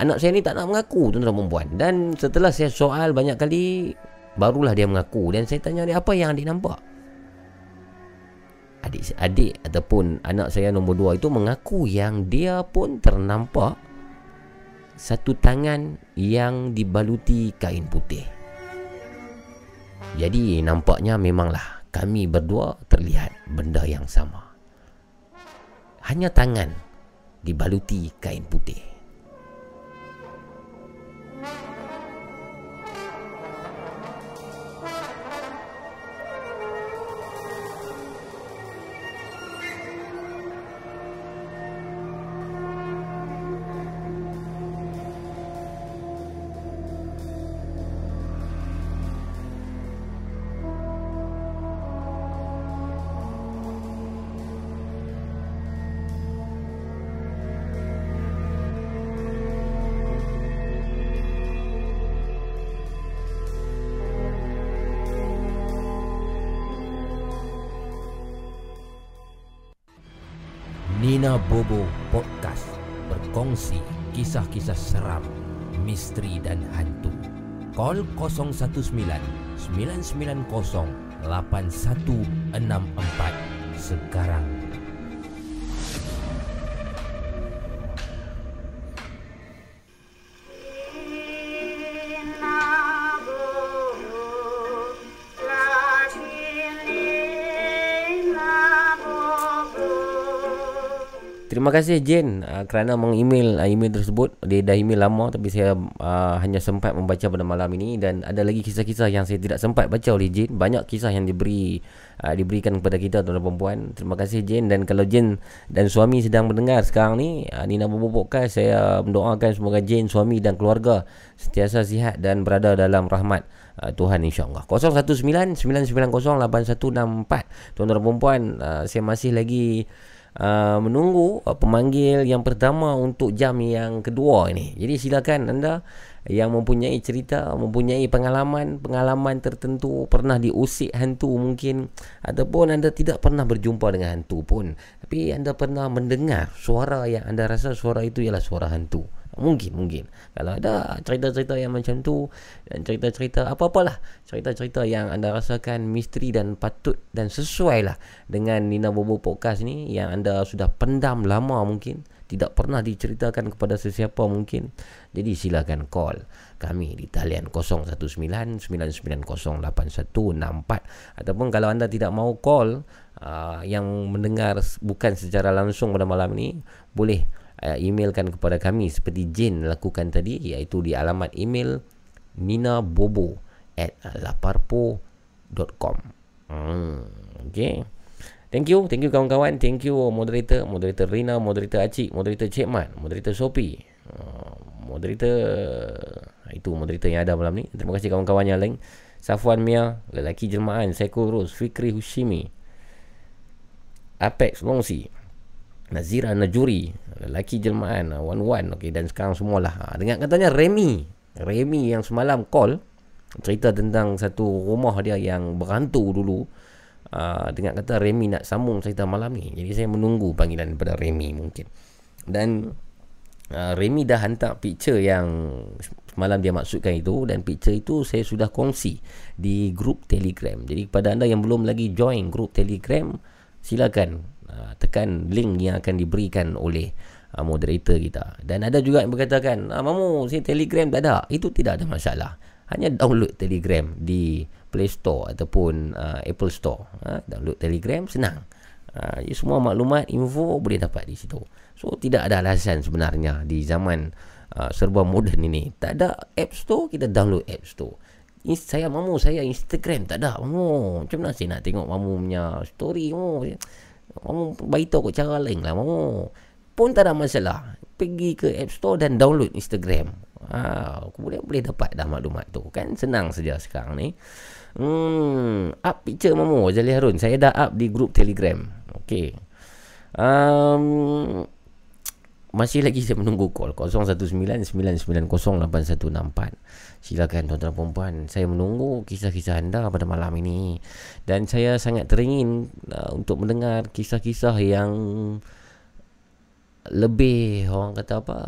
Anak saya ni tak nak mengaku tuan-tuan perempuan. Dan setelah saya soal banyak kali, barulah dia mengaku. Dan saya tanya dia, apa yang adik nampak? Adik-adik ataupun anak saya nombor dua itu mengaku yang dia pun ternampak satu tangan yang dibaluti kain putih. Jadi nampaknya memanglah kami berdua terlihat benda yang sama. Hanya tangan dibaluti kain putih. Misteri dan hantu. Call 019 990 8164 sekarang. Terima kasih Jane uh, kerana mengemail uh, email tersebut. Dia dah email lama tapi saya uh, hanya sempat membaca pada malam ini dan ada lagi kisah-kisah yang saya tidak sempat baca oleh Jane. Banyak kisah yang diberi uh, diberikan kepada kita tuan-tuan perempuan. Terima kasih Jane dan kalau Jane dan suami sedang mendengar sekarang ni uh, Nina Bobo Podcast saya mendoakan semoga Jane suami dan keluarga sentiasa sihat dan berada dalam rahmat uh, Tuhan insya-Allah. 019 990 8164. Tuan-tuan perempuan uh, saya masih lagi uh, menunggu uh, pemanggil yang pertama untuk jam yang kedua ini. Jadi silakan anda yang mempunyai cerita, mempunyai pengalaman, pengalaman tertentu pernah diusik hantu mungkin ataupun anda tidak pernah berjumpa dengan hantu pun tapi anda pernah mendengar suara yang anda rasa suara itu ialah suara hantu. Mungkin, mungkin. Kalau ada cerita-cerita yang macam tu dan cerita-cerita apa-apalah, cerita-cerita yang anda rasakan misteri dan patut dan sesuai lah dengan Nina Bobo Podcast ni yang anda sudah pendam lama mungkin, tidak pernah diceritakan kepada sesiapa mungkin. Jadi silakan call kami di talian 019-990-8164 ataupun kalau anda tidak mau call uh, yang mendengar bukan secara langsung pada malam ini, boleh uh, emailkan kepada kami seperti Jane lakukan tadi iaitu di alamat email ninabobo at laparpo.com hmm, okay. thank you thank you kawan-kawan thank you moderator moderator Rina moderator Acik moderator Cik Mat moderator Sophie. Uh, moderator itu moderator yang ada malam ni. Terima kasih kawan-kawan yang lain. Safwan Mia lelaki jelmaan Seko Rose Fikri Hushimi Apex Longsi Nazira Najuri Lelaki jelmaan Wan Wan okay, Dan sekarang semualah. Ha, Dengan katanya Remy Remy yang semalam call Cerita tentang satu rumah dia yang berhantu dulu. Uh, Dengan kata Remy nak sambung cerita malam ni. Jadi saya menunggu panggilan daripada Remy mungkin. Dan uh, Remy dah hantar picture yang Semalam dia maksudkan itu. Dan picture itu saya sudah kongsi Di grup telegram. Jadi kepada anda yang belum lagi join grup telegram Silakan Ah, tekan link yang akan diberikan oleh uh, moderator kita. Dan ada juga yang berkatakan, ah, Mamu, si Telegram tak ada. Itu tidak ada masalah. Hanya download Telegram di Play Store ataupun uh, Apple Store. Uh, download Telegram, senang. Uh, semua maklumat, info boleh dapat di situ. So, tidak ada alasan sebenarnya di zaman uh, serba moden ini. Tak ada App Store, kita download App Store. Saya mamu, saya Instagram tak ada. Mamu, macam mana saya nak tengok mamu punya story? Mamu, Mamu beritahu kot cara lain lah Mamu pun tak ada masalah. Pergi ke App Store dan download Instagram. Ha, kemudian boleh dapat dah maklumat tu. Kan senang saja sekarang ni. Hmm, up picture Momo Jali Harun. Saya dah up di grup Telegram. Okey. Um, masih lagi saya menunggu call. 0199908164. Silakan tuan-tuan dan puan Saya menunggu kisah-kisah anda pada malam ini. Dan saya sangat teringin uh, Untuk mendengar kisah-kisah yang Lebih Orang kata apa?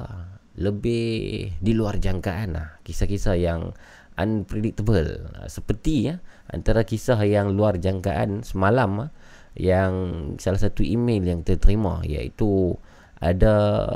Lebih Di luar jangkaan lah. Kisah-kisah yang Unpredictable. Uh, Seperti ya Antara kisah yang luar jangkaan Semalam uh, Yang Salah satu email yang terima Iaitu ada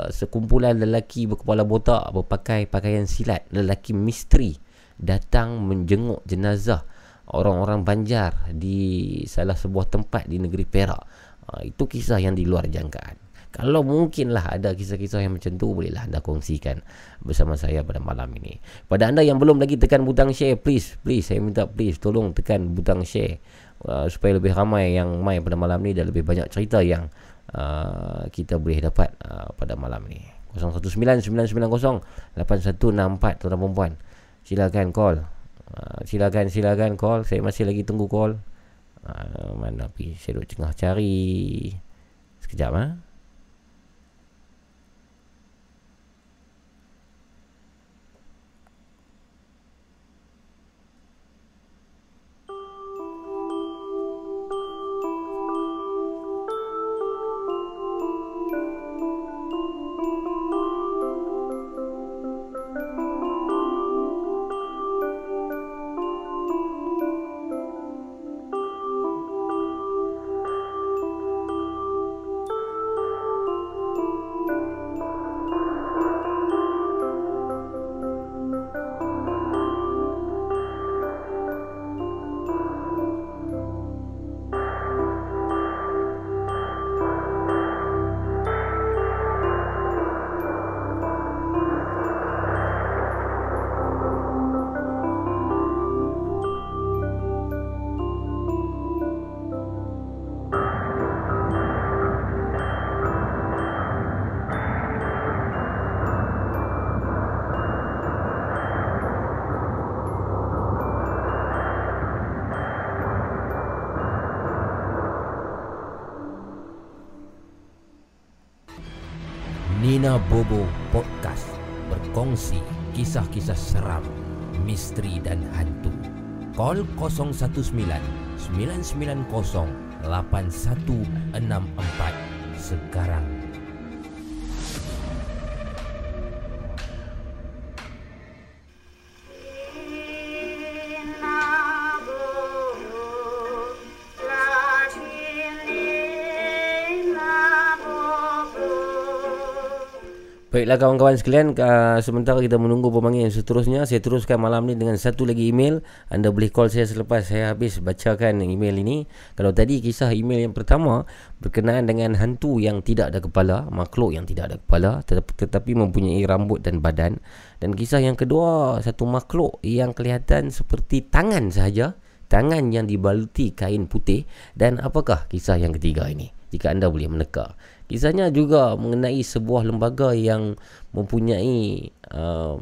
sekumpulan lelaki berkepala botak berpakai pakaian silat. Lelaki misteri datang menjenguk jenazah orang-orang Banjar di salah sebuah tempat di negeri Perak. Ha, itu kisah yang di luar jangkaan. Kalau mungkinlah ada kisah-kisah yang macam tu bolehlah anda kongsikan bersama saya pada malam ini. Pada anda yang belum lagi tekan butang share please please saya minta please tolong tekan butang share uh, supaya lebih ramai yang main pada malam ni dan lebih banyak cerita yang Uh, kita boleh dapat uh, pada malam ni. 0199908164 tuan-tuan perempuan silakan call. Uh, silakan silakan call. Saya masih lagi tunggu call. Uh, mana pi saya duk tengah cari. Sekejap ha? Call 019 990 8164 sekarang. Baiklah kawan-kawan sekalian, uh, sementara kita menunggu pemanggil yang seterusnya, saya teruskan malam ni dengan satu lagi email. Anda boleh call saya selepas saya habis bacakan email ini. Kalau tadi kisah email yang pertama berkenaan dengan hantu yang tidak ada kepala, makhluk yang tidak ada kepala tetapi, mempunyai rambut dan badan. Dan kisah yang kedua, satu makhluk yang kelihatan seperti tangan sahaja, tangan yang dibaluti kain putih. Dan apakah kisah yang ketiga ini? Jika anda boleh meneka. Kisahnya juga mengenai sebuah lembaga yang mempunyai um,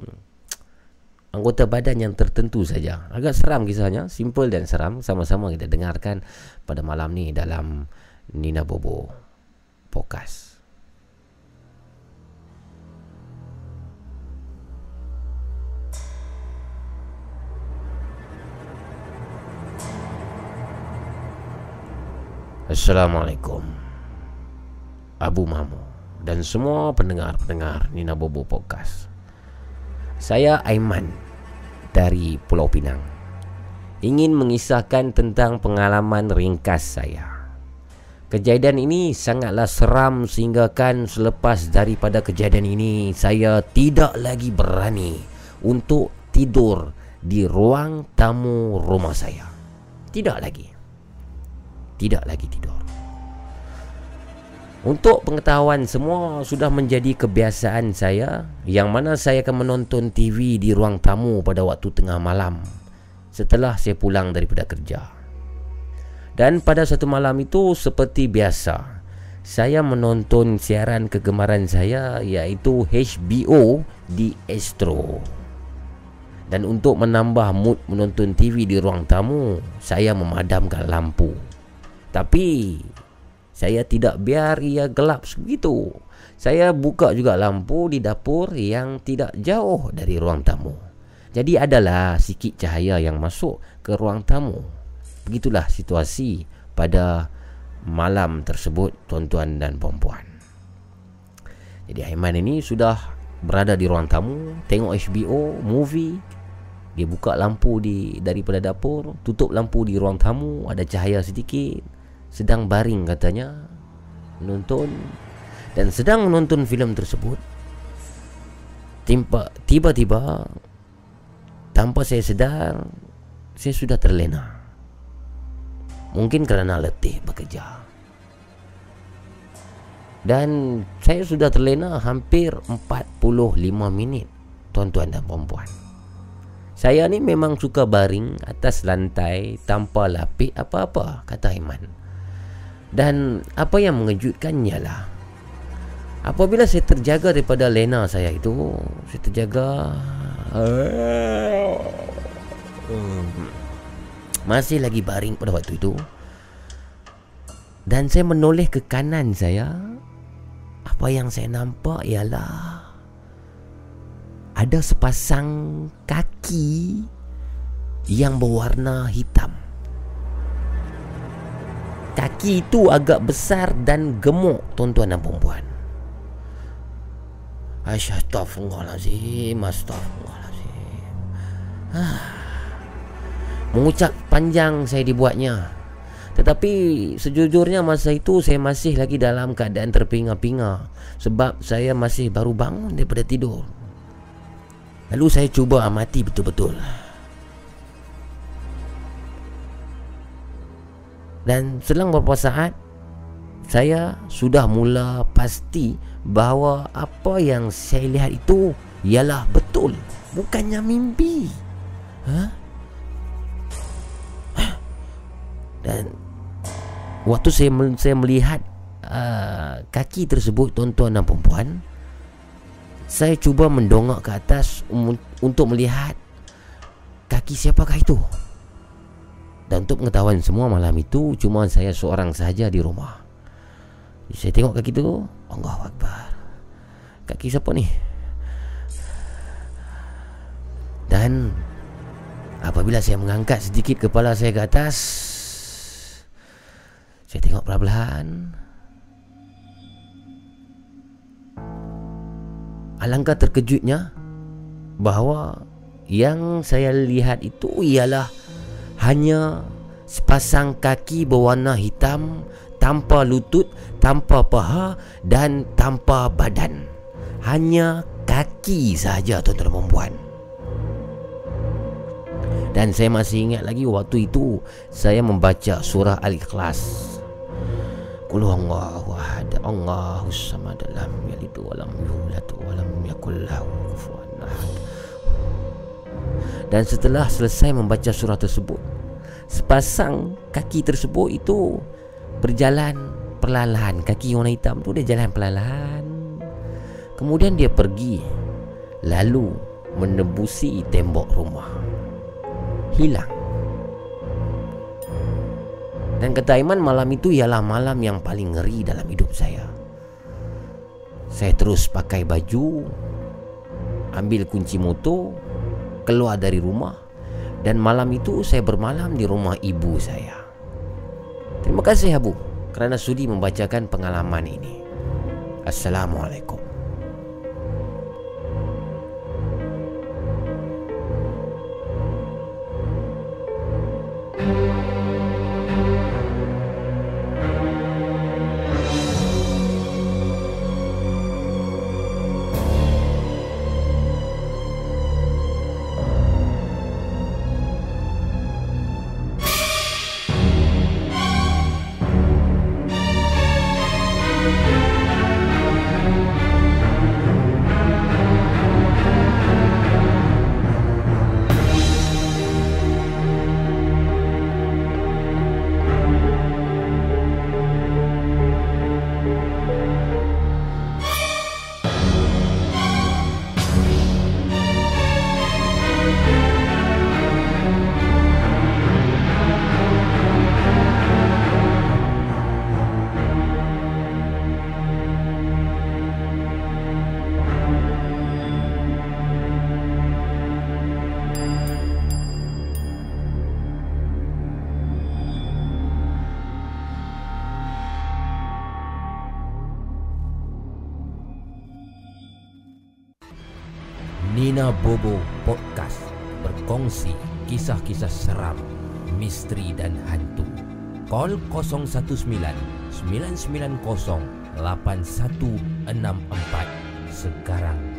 anggota badan yang tertentu saja. Agak seram kisahnya, simple dan seram. Sama-sama kita dengarkan pada malam ni dalam Nina Bobo Podcast. Assalamualaikum. Abu Mamu dan semua pendengar-pendengar Nina Bobo Podcast. Saya Aiman dari Pulau Pinang. Ingin mengisahkan tentang pengalaman ringkas saya. Kejadian ini sangatlah seram sehingga kan selepas daripada kejadian ini saya tidak lagi berani untuk tidur di ruang tamu rumah saya. Tidak lagi. Tidak lagi tidur. Untuk pengetahuan semua sudah menjadi kebiasaan saya yang mana saya akan menonton TV di ruang tamu pada waktu tengah malam setelah saya pulang daripada kerja. Dan pada satu malam itu seperti biasa, saya menonton siaran kegemaran saya iaitu HBO di Astro. Dan untuk menambah mood menonton TV di ruang tamu, saya memadamkan lampu. Tapi saya tidak biar ia gelap segitu. Saya buka juga lampu di dapur yang tidak jauh dari ruang tamu. Jadi adalah sikit cahaya yang masuk ke ruang tamu. Begitulah situasi pada malam tersebut tuan-tuan dan puan-puan. Jadi Aiman ini sudah berada di ruang tamu, tengok HBO, movie. Dia buka lampu di daripada dapur, tutup lampu di ruang tamu, ada cahaya sedikit. Sedang baring katanya menonton dan sedang menonton filem tersebut. Tiba-tiba tanpa saya sedar saya sudah terlena. Mungkin kerana letih bekerja Dan saya sudah terlena hampir 45 minit Tuan-tuan dan perempuan Saya ni memang suka baring atas lantai Tanpa lapik apa-apa Kata Iman Dan apa yang mengejutkannya lah Apabila saya terjaga daripada lena saya itu Saya terjaga hmm masih lagi baring pada waktu itu. Dan saya menoleh ke kanan saya apa yang saya nampak ialah ada sepasang kaki yang berwarna hitam kaki itu agak besar dan gemuk tuan-tuan dan puan-puan. Astaghfirullahaladzim Astaghfirullahaladzim Ah. Mengucap panjang saya dibuatnya. Tetapi sejujurnya masa itu saya masih lagi dalam keadaan terpinga-pinga Sebab saya masih baru bangun daripada tidur. Lalu saya cuba amati betul-betul Dan selang beberapa saat Saya sudah mula pasti bahawa apa yang saya lihat itu Ialah betul Bukannya mimpi. Hah? dan waktu saya saya melihat uh, kaki tersebut tuan-tuan dan puan saya cuba mendongak ke atas um, untuk melihat kaki siapakah itu dan untuk pengetahuan semua malam itu cuma saya seorang saja di rumah. Saya tengok kaki itu Allah Akbar. Kaki siapa ni? Dan apabila saya mengangkat sedikit kepala saya ke atas saya tengok perlahan-lahan. Alangkah terkejutnya Bahawa Yang saya lihat itu ialah Hanya Sepasang kaki berwarna hitam Tanpa lutut Tanpa paha Dan tanpa badan Hanya kaki sahaja tuan-tuan dan perempuan dan saya masih ingat lagi waktu itu Saya membaca surah Al-Ikhlas Qul huwallahu ahad. Allahu samad. Lam yalid wa lam yulad wa lam yakul lahu kufuwan ahad. Dan setelah selesai membaca surah tersebut, sepasang kaki tersebut itu berjalan perlahan. Kaki warna hitam tu dia jalan perlahan. Kemudian dia pergi lalu menebusi tembok rumah. Hilang. Dan kata Aiman malam itu ialah malam yang paling ngeri dalam hidup saya Saya terus pakai baju Ambil kunci motor Keluar dari rumah. Dan malam itu saya bermalam di rumah ibu saya. Terima kasih Abu Kerana sudi membacakan pengalaman ini. Assalamualaikum Call 019 990 8164 Sekarang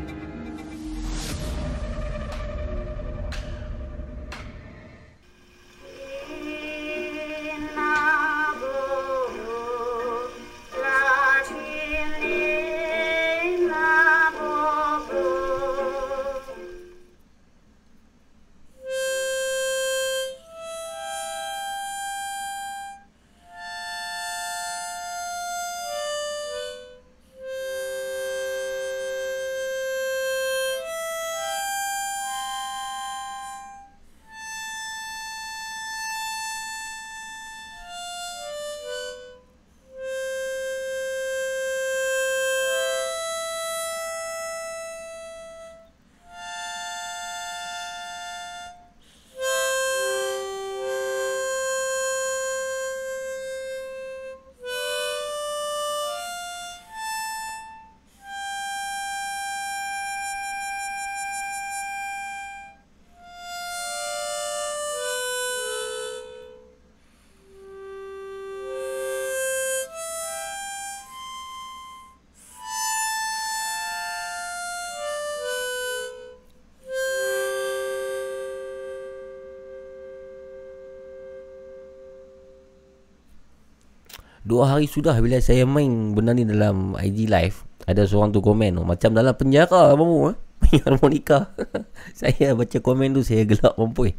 Dua hari sudah bila saya main benda ni dalam IG live Ada seorang tu komen tu Macam dalam penjara mamu eh? *laughs* Main harmonika. *laughs* Saya baca komen tu saya gelap mampu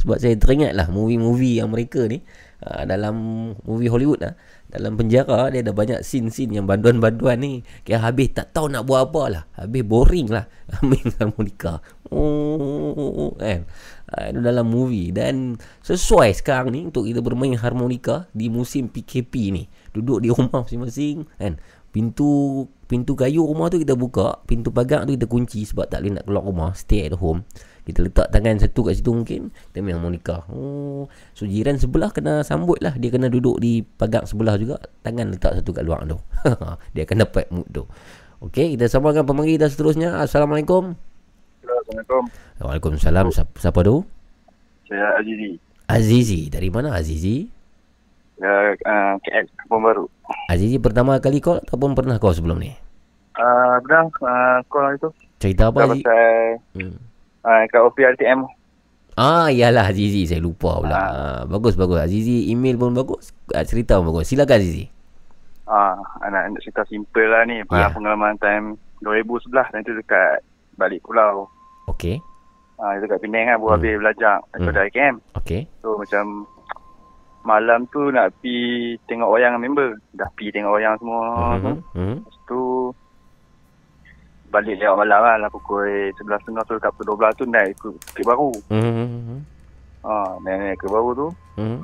Sebab saya teringat lah movie-movie yang mereka ni uh, Dalam movie Hollywood lah Dalam penjara dia ada banyak scene-scene yang banduan-banduan ni. Kira habis tak tahu nak buat apa lah. Habis boring lah. *laughs* Main harmonika. Oh, kan? Uh, dalam movie. Dan sesuai sekarang ni untuk kita bermain harmonika di musim PKP ni. Duduk di rumah masing-masing kan? Pintu pintu kayu rumah tu kita buka pintu pagar tu kita kunci sebab tak boleh nak keluar rumah stay at home. Kita letak tangan satu kat situ mungkin kita main harmonika. Oh so jiran sebelah kena sambut lah. Dia kena duduk di pagar sebelah juga tangan letak satu kat luar tu. *laughs* Dia akan dapat mood tu. Okey, kita sambungkan pemanggil dan seterusnya. Assalamualaikum. Assalamualaikum. Waalaikumsalam. Siapa, siapa tu? Saya Azizi. Azizi. Dari mana Azizi? Ya, uh, KL, Kampung Baru. Azizi pertama kali call ataupun pernah call sebelum ni? Uh, pernah uh, call itu. Cerita apa Azizi? Pasal hmm. uh, kat OPRTM. Ah, iyalah Azizi. Saya lupa pula. Uh. Uh, bagus, bagus. Azizi email pun bagus. Cerita pun bagus. Silakan Azizi. Ah, uh, nak, nak cerita simple lah ni. Yeah. Pengalaman time 2011 dan itu dekat balik pulau. Okey. Ah, itu kat Penang kan, baru hmm. habis belajar daripada hmm. IKM. Okey. So, macam malam tu nak pi tengok wayang member. Dah pi tengok wayang semua. Hmm. hmm. Lepas tu, balik lewat malam lah, lah pukul 11.30 tu, dekat pukul 12 tu, naik ikut bukit baru. Hmm. Ah, naik ke baru tu. Hmm.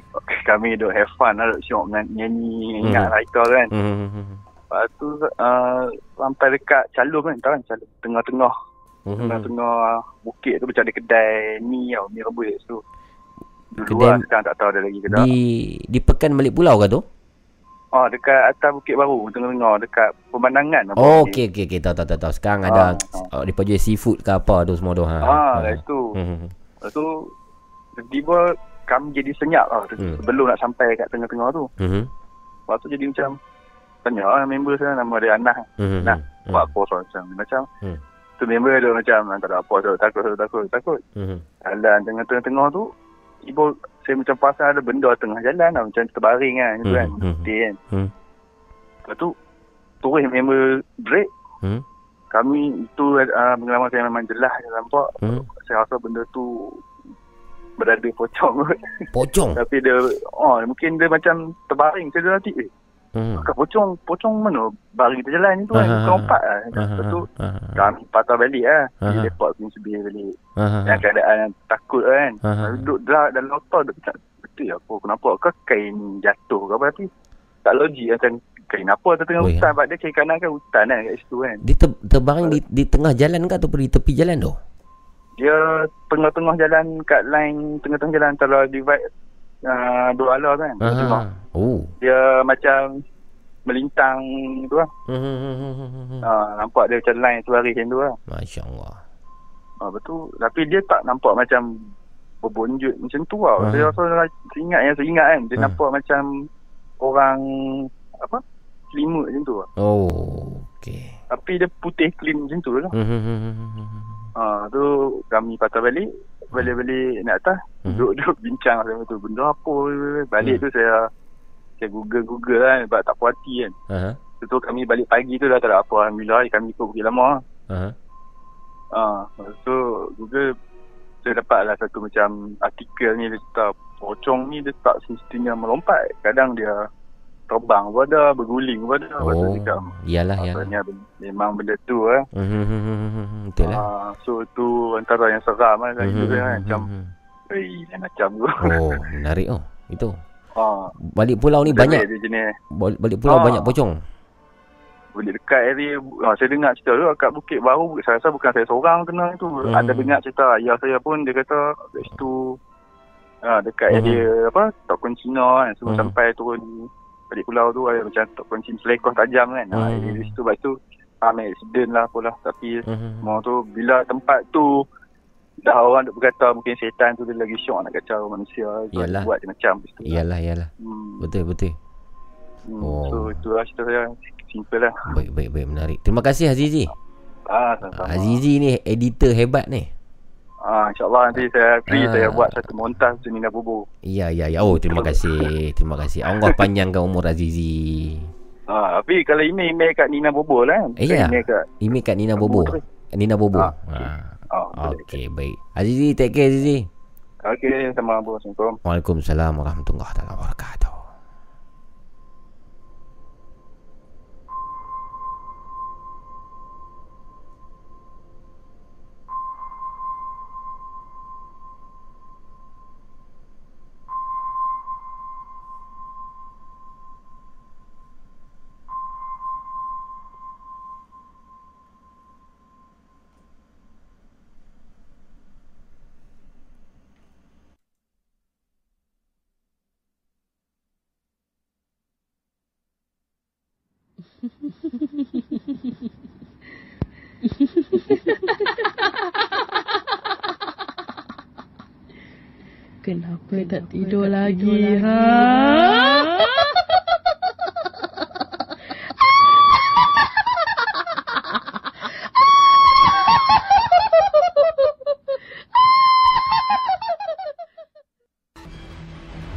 Kami duk have fun lah, duk syok nyanyi, hmm. ingat writer kan. Hmm. Lepas tu, uh, sampai dekat calung kan, tahu kan calung. Tengah-tengah Mm-hmm. Tengah-tengah bukit tu macam ada kedai mi tau, mi rebus tu. Dulu kedai lah, sekarang tak tahu ada lagi kedai. Di, di Pekan Balik Pulau ke tu? Oh, dekat atas Bukit Baru, tengah-tengah, dekat pemandangan. Oh, okey, okey, okay. tahu, tahu, tahu. Sekarang ha, ada, ha. Oh, dia jual seafood ke apa tu semua tu. Ha, ha, ha. itu. Mm-hmm. Lepas tu, tiba kami jadi senyap lah mm. sebelum nak sampai kat tengah-tengah tu. Mm-hmm. Lepas tu jadi macam, tanya lah member saya, nama dia Anah. Mm-hmm. Nah, mm-hmm. buat apa macam, macam, mm tu member ada macam tak ada apa tu takut takut takut takut mm-hmm. jalan tengah-tengah tu ibu saya macam pasal ada benda tengah jalan lah, macam terbaring kan mm-hmm. kan mesti kan mm-hmm. lepas tu turun member break mm-hmm. kami itu uh, pengalaman saya memang jelas saya nampak mm-hmm. saya rasa benda tu berada pocong pocong *laughs* tapi dia oh mungkin dia macam terbaring saya nanti eh Hmm. Kat pocong, pocong mana bari kita jalan ni tu kan. Bukan empat lah. Lepas tu, kami patah balik lah. Dia report pun sebir balik. Yang keadaan takut kan. Duduk dalam, dalam otak, duduk macam, betul ya apa, kenapa? Kau kain jatuh ke apa? Tapi tak logik macam kain apa tu tengah oh, hutan. Sebab ya. dia kain kanan kan hutan kan kat situ kan. Dia ter, terbaring di, di tengah jalan ke ataupun di tepi jalan tu? Dia tengah-tengah jalan kat line, tengah-tengah jalan antara divide uh, dua ala kan. Uh-huh. Oh. Dia macam melintang tu lah. Uh-huh. Uh, nampak dia macam line tu hari macam tu lah. Masya Allah. Ah, betul. Tapi dia tak nampak macam berbonjut macam tu tau. Uh-huh. Saya rasa saya ingat yang saya ingat kan. Dia uh. nampak macam orang apa? Selimut macam tu. Oh, okey. Tapi dia putih clean macam tu lah. Uh-huh. Ah, tu kami patah balik. Balik-balik nak atas. Uh-huh. Duduk-duduk *laughs* bincang sama tu. Benda apa? Balik uh-huh. tu saya saya google-google kan. Sebab tak puas hati kan. Uh-huh. Tu kami balik pagi tu dah tak ada apa. Alhamdulillah kami ikut Bukit Lama. Uh-huh. Ah, so Google saya dapat lah satu macam artikel ni dia kata pocong ni dia tak semestinya melompat. Kadang dia terbang pun ada, berguling pun ada. Oh, iyalah, iyalah. memang benda tu eh. Mm-hmm, betul lah. Uh, so tu antara yang seram. Mm-hmm, kan? Macam, eh, macam tu. Oh, menarik oh. Itu. Uh, balik pulau ni banyak. Balik pulau uh, banyak pocong boleh dekat area uh, saya dengar cerita tu kat Bukit Baru saya rasa bukan saya seorang kena tu hmm. ada dengar cerita ayah saya pun dia kata kat situ uh, dekat hmm. area apa Tok Kun Cina kan sebelum hmm. sampai turun balik pulau tu ada macam Tok Kun Cina selekoh tajam kan hmm. uh, di situ lepas tu ramai accident lah apalah tapi hmm. mau tu bila tempat tu dah orang duk berkata mungkin setan tu dia lagi syok nak kacau manusia yalah. buat macam lah. iyalah iyalah hmm. betul betul hmm. oh. so itulah cerita saya simple lah. Baik, baik, baik. Menarik. Terima kasih Azizi. Ah, sama-sama. Azizi ni editor hebat ni. Ah, InsyaAllah nanti saya free ah. saya buat satu montas tu Nina Bobo. Ya, ya, ya. Oh, terima kasih. Terima kasih. Allah *laughs* panjangkan umur Azizi. Ah, tapi kalau email, email kat Nina Bobo lah. Eh, ya. Email kat, email kat Nina Bobo. Bobo Nina Bobo. Ah. ah. Oh, Okey, baik. Azizi, take care Azizi. Okey, sama Assalamualaikum. Waalaikumsalam warahmatullahi wabarakatuh. Kenapa tak tidur lagi, ha?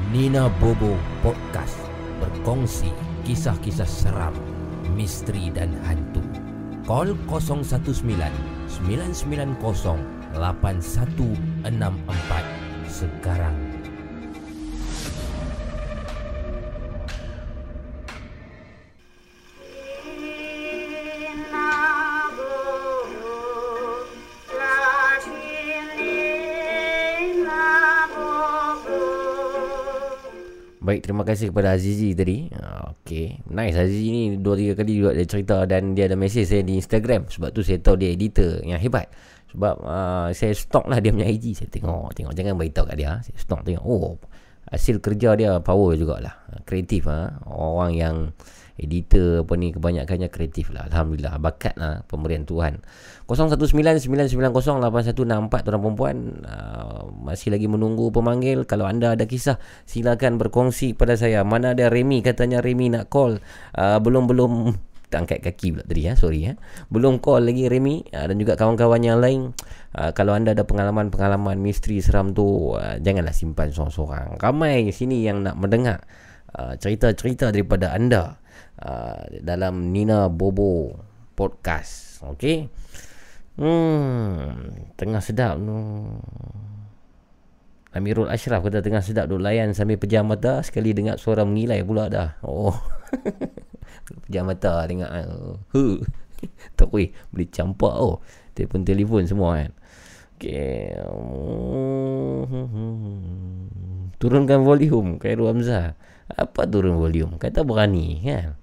Nina Bobo Podcast berkongsi kisah-kisah seram misteri dan hantu. Call 019 990 8164 sekarang. Baik, terima kasih kepada Azizi tadi. Ah, okay, nice. Azizi ni dua tiga kali juga dia cerita dan dia ada mesej saya di Instagram. Sebab tu saya tahu dia editor yang hebat. Sebab uh, saya stok lah dia punya IG. Saya tengok, tengok. Jangan beritahu kat dia. Saya stok tengok. Oh, hasil kerja dia power jugalah. Kreatif. Ha? Orang yang editor apa ni kebanyakannya kreatif lah Alhamdulillah. Bakat lah pemberian Tuhan. 0199908164 tuan perempuan uh, masih lagi menunggu pemanggil. Kalau anda ada kisah silakan berkongsi pada saya. Mana ada Remy katanya Remy nak call. Uh, belum-belum angkat kaki pula tadi ya. Sorry ya. Belum call lagi Remy. Uh, dan juga kawan-kawan yang lain. Uh, kalau anda ada pengalaman-pengalaman misteri seram tu uh, janganlah simpan seorang-seorang. Ramai sini yang nak mendengar uh, cerita-cerita daripada anda uh, dalam Nina Bobo podcast. Okey. Hmm, tengah sedap tu. Amirul Ashraf kata tengah sedap duk layan sambil pejam mata sekali dengar suara mengilai pula dah. Oh. *laughs* pejam mata dengar. Huh. *laughs* tak boleh campak oh. Telefon telefon semua kan. Okey. Turunkan volume Khairul Hamzah. Apa turun volume? Kata berani kan.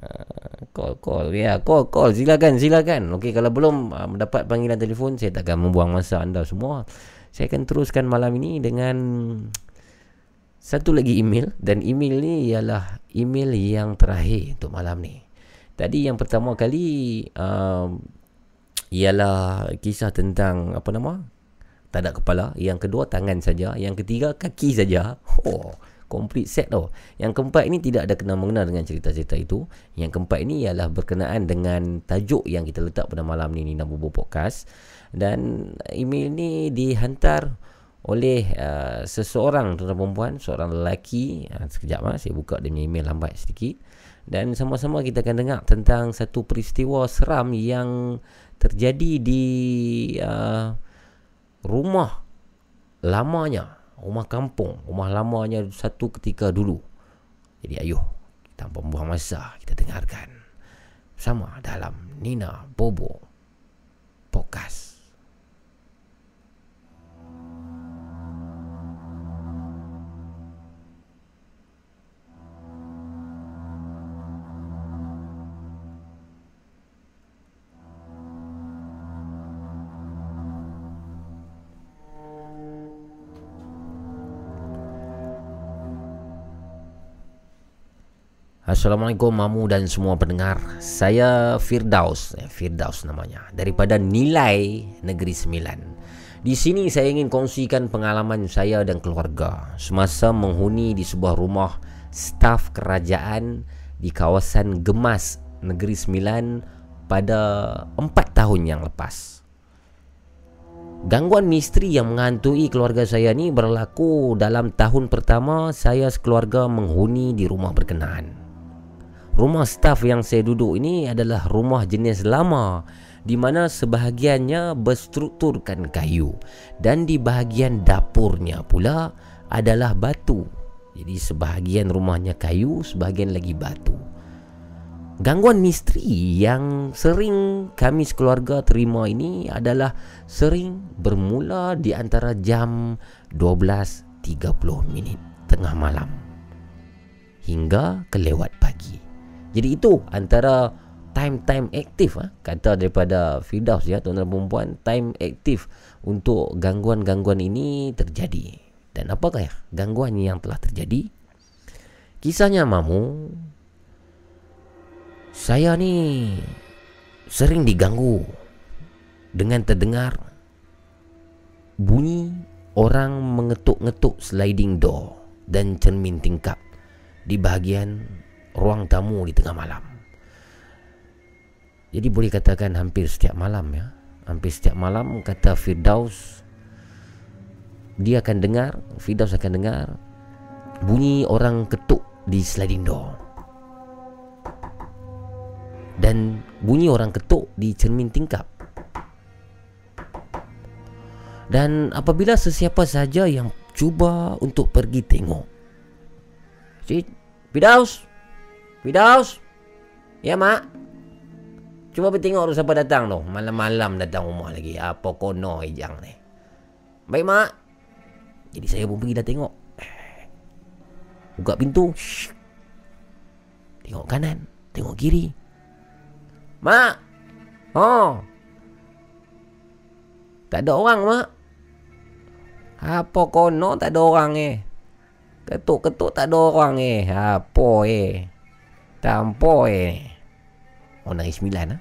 Uh, call call ya yeah, call call silakan silakan okey kalau belum uh, mendapat panggilan telefon saya takkan membuang masa anda semua saya akan teruskan malam ini dengan satu lagi email dan email ni ialah email yang terakhir untuk malam ni tadi yang pertama kali uh, ialah kisah tentang apa nama? Tak ada kepala. Yang kedua tangan saja. Yang ketiga kaki saja. Oh, complete set tau. Yang keempat ini tidak ada kena mengena dengan cerita-cerita itu. Yang keempat ini ialah berkenaan dengan tajuk yang kita letak pada malam ni Nina Bobo Podcast. Dan email ni dihantar oleh uh, seseorang tuan perempuan, seorang lelaki. Uh, sekejap ah saya buka dia email lambat sedikit. Dan sama-sama kita akan dengar tentang satu peristiwa seram yang terjadi di uh, rumah lamanya, rumah kampung, rumah lamanya satu ketika dulu. Jadi ayuh, tanpa membuang masa, kita dengarkan sama dalam Nina Bobo Podcast. Assalamualaikum Mamu dan semua pendengar. Saya Firdaus eh, Firdaus namanya Daripada Nilai Negeri Sembilan. Di sini saya ingin kongsikan pengalaman saya dan keluarga Semasa menghuni di sebuah rumah Staf kerajaan Di kawasan Gemas Negeri Sembilan Pada empat tahun yang lepas. Gangguan misteri yang menghantui keluarga saya ni berlaku dalam tahun pertama saya sekeluarga menghuni di rumah berkenaan. Rumah staf yang saya duduk ini adalah rumah jenis lama di mana sebahagiannya berstrukturkan kayu dan di bahagian dapurnya pula adalah batu. Jadi sebahagian rumahnya kayu, sebahagian lagi batu. Gangguan misteri yang sering kami sekeluarga terima ini adalah sering bermula di antara jam 12.30 minit tengah malam hingga kelewat pagi. Jadi itu antara time-time aktif ha? kata daripada Firdaus ya tuan-tuan perempuan time aktif untuk gangguan-gangguan ini terjadi. Dan apakah ya gangguan yang telah terjadi? Kisahnya mamu saya ni sering diganggu dengan terdengar bunyi orang mengetuk-ngetuk sliding door dan cermin tingkap di bahagian ruang tamu di tengah malam. Jadi boleh katakan hampir setiap malam ya. Hampir setiap malam kata Firdaus dia akan dengar, Firdaus akan dengar bunyi orang ketuk di sliding door. Dan bunyi orang ketuk di cermin tingkap. Dan apabila sesiapa saja yang cuba untuk pergi tengok. Cik, Firdaus, Fidaus Ya mak? Cuba pergi tengok tu siapa datang tu. Malam-malam datang rumah lagi. Apa kono hijang ni? Baik mak. Jadi saya pun pergi dah tengok. Buka pintu. Shh. Tengok kanan. Tengok kiri. Mak! Oh. Tak ada orang mak. Apa kono tak ada orang eh? Ketuk-ketuk tak ada orang eh? Apa eh Tampoi eh. Oh nari sembilan ha?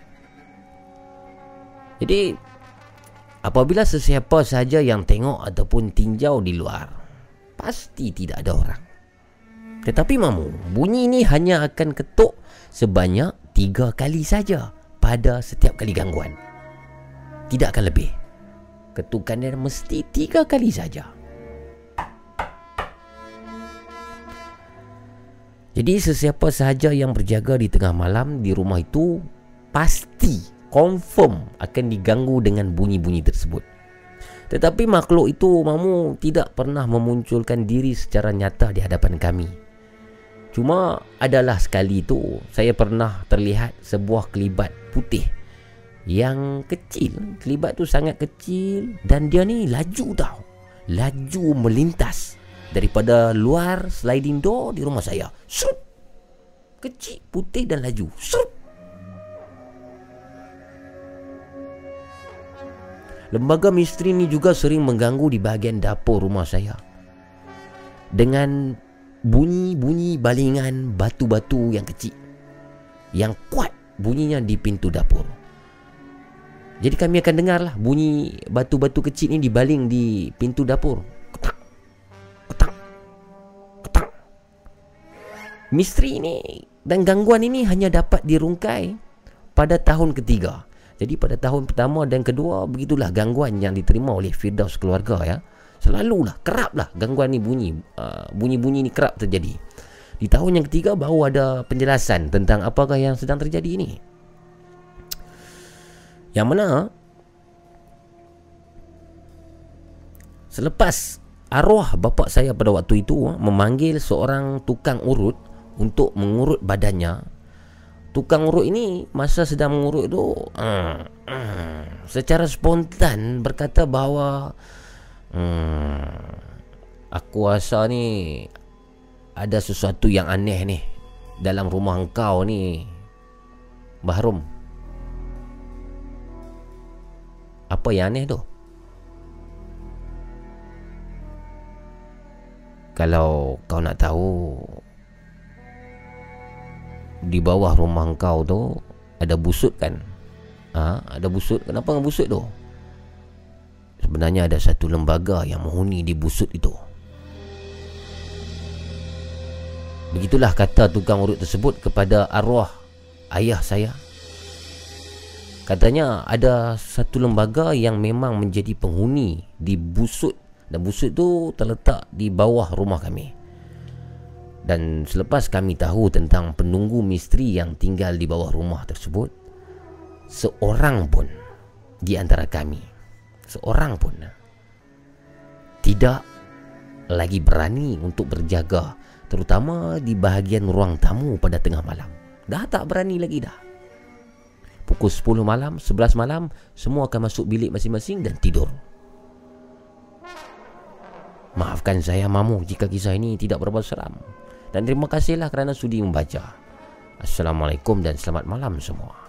Jadi Apabila sesiapa saja yang tengok Ataupun tinjau di luar Pasti tidak ada orang Tetapi mamu Bunyi ini hanya akan ketuk Sebanyak tiga kali saja Pada setiap kali gangguan Tidak akan lebih Ketukannya mesti tiga kali saja Jadi sesiapa sahaja yang berjaga di tengah malam di rumah itu pasti confirm akan diganggu dengan bunyi-bunyi tersebut. Tetapi makhluk itu mamu tidak pernah memunculkan diri secara nyata di hadapan kami. Cuma adalah sekali itu saya pernah terlihat sebuah kelibat putih yang kecil. Kelibat tu sangat kecil dan dia ni laju tau. Laju melintas daripada luar sliding door di rumah saya. Srup. Kecil, putih dan laju. Srup. Lembaga misteri ini juga sering mengganggu di bahagian dapur rumah saya. Dengan bunyi-bunyi balingan batu-batu yang kecil. Yang kuat bunyinya di pintu dapur. Jadi kami akan dengar lah bunyi batu-batu kecil ni dibaling di pintu dapur. Misteri ini dan gangguan ini hanya dapat dirungkai pada tahun ketiga. Jadi pada tahun pertama dan kedua begitulah gangguan yang diterima oleh Firdaus keluarga ya. Selalulah keraplah gangguan ni bunyi uh, bunyi-bunyi ni kerap terjadi. Di tahun yang ketiga baru ada penjelasan tentang apakah yang sedang terjadi ini. Yang mana Selepas arwah bapa saya pada waktu itu memanggil seorang tukang urut untuk mengurut badannya. Tukang urut ini masa sedang mengurut itu uh, uh, secara spontan berkata bahawa uh, aku rasa ni ada sesuatu yang aneh ni dalam rumah engkau ni Bahrum. Apa yang aneh tu? Kalau kau nak tahu Di bawah rumah kau tu Ada busut kan? Ha? Ada busut. Kenapa dengan busut tu? Sebenarnya ada satu lembaga Yang menghuni di busut itu. Begitulah kata tukang urut tersebut Kepada arwah Ayah saya. Katanya ada satu lembaga yang memang menjadi penghuni di busut. Dan busuk tu terletak di bawah rumah kami Dan selepas kami tahu tentang penunggu misteri yang tinggal di bawah rumah tersebut Seorang pun di antara kami Seorang pun Tidak lagi berani untuk berjaga Terutama di bahagian ruang tamu pada tengah malam. Dah tak berani lagi dah. Pukul 10 malam, 11 malam Semua akan masuk bilik masing-masing dan tidur. Maafkan saya mamu jika kisah ini tidak berapa seram. Dan terima kasihlah kerana sudi membaca. Assalamualaikum dan selamat malam semua.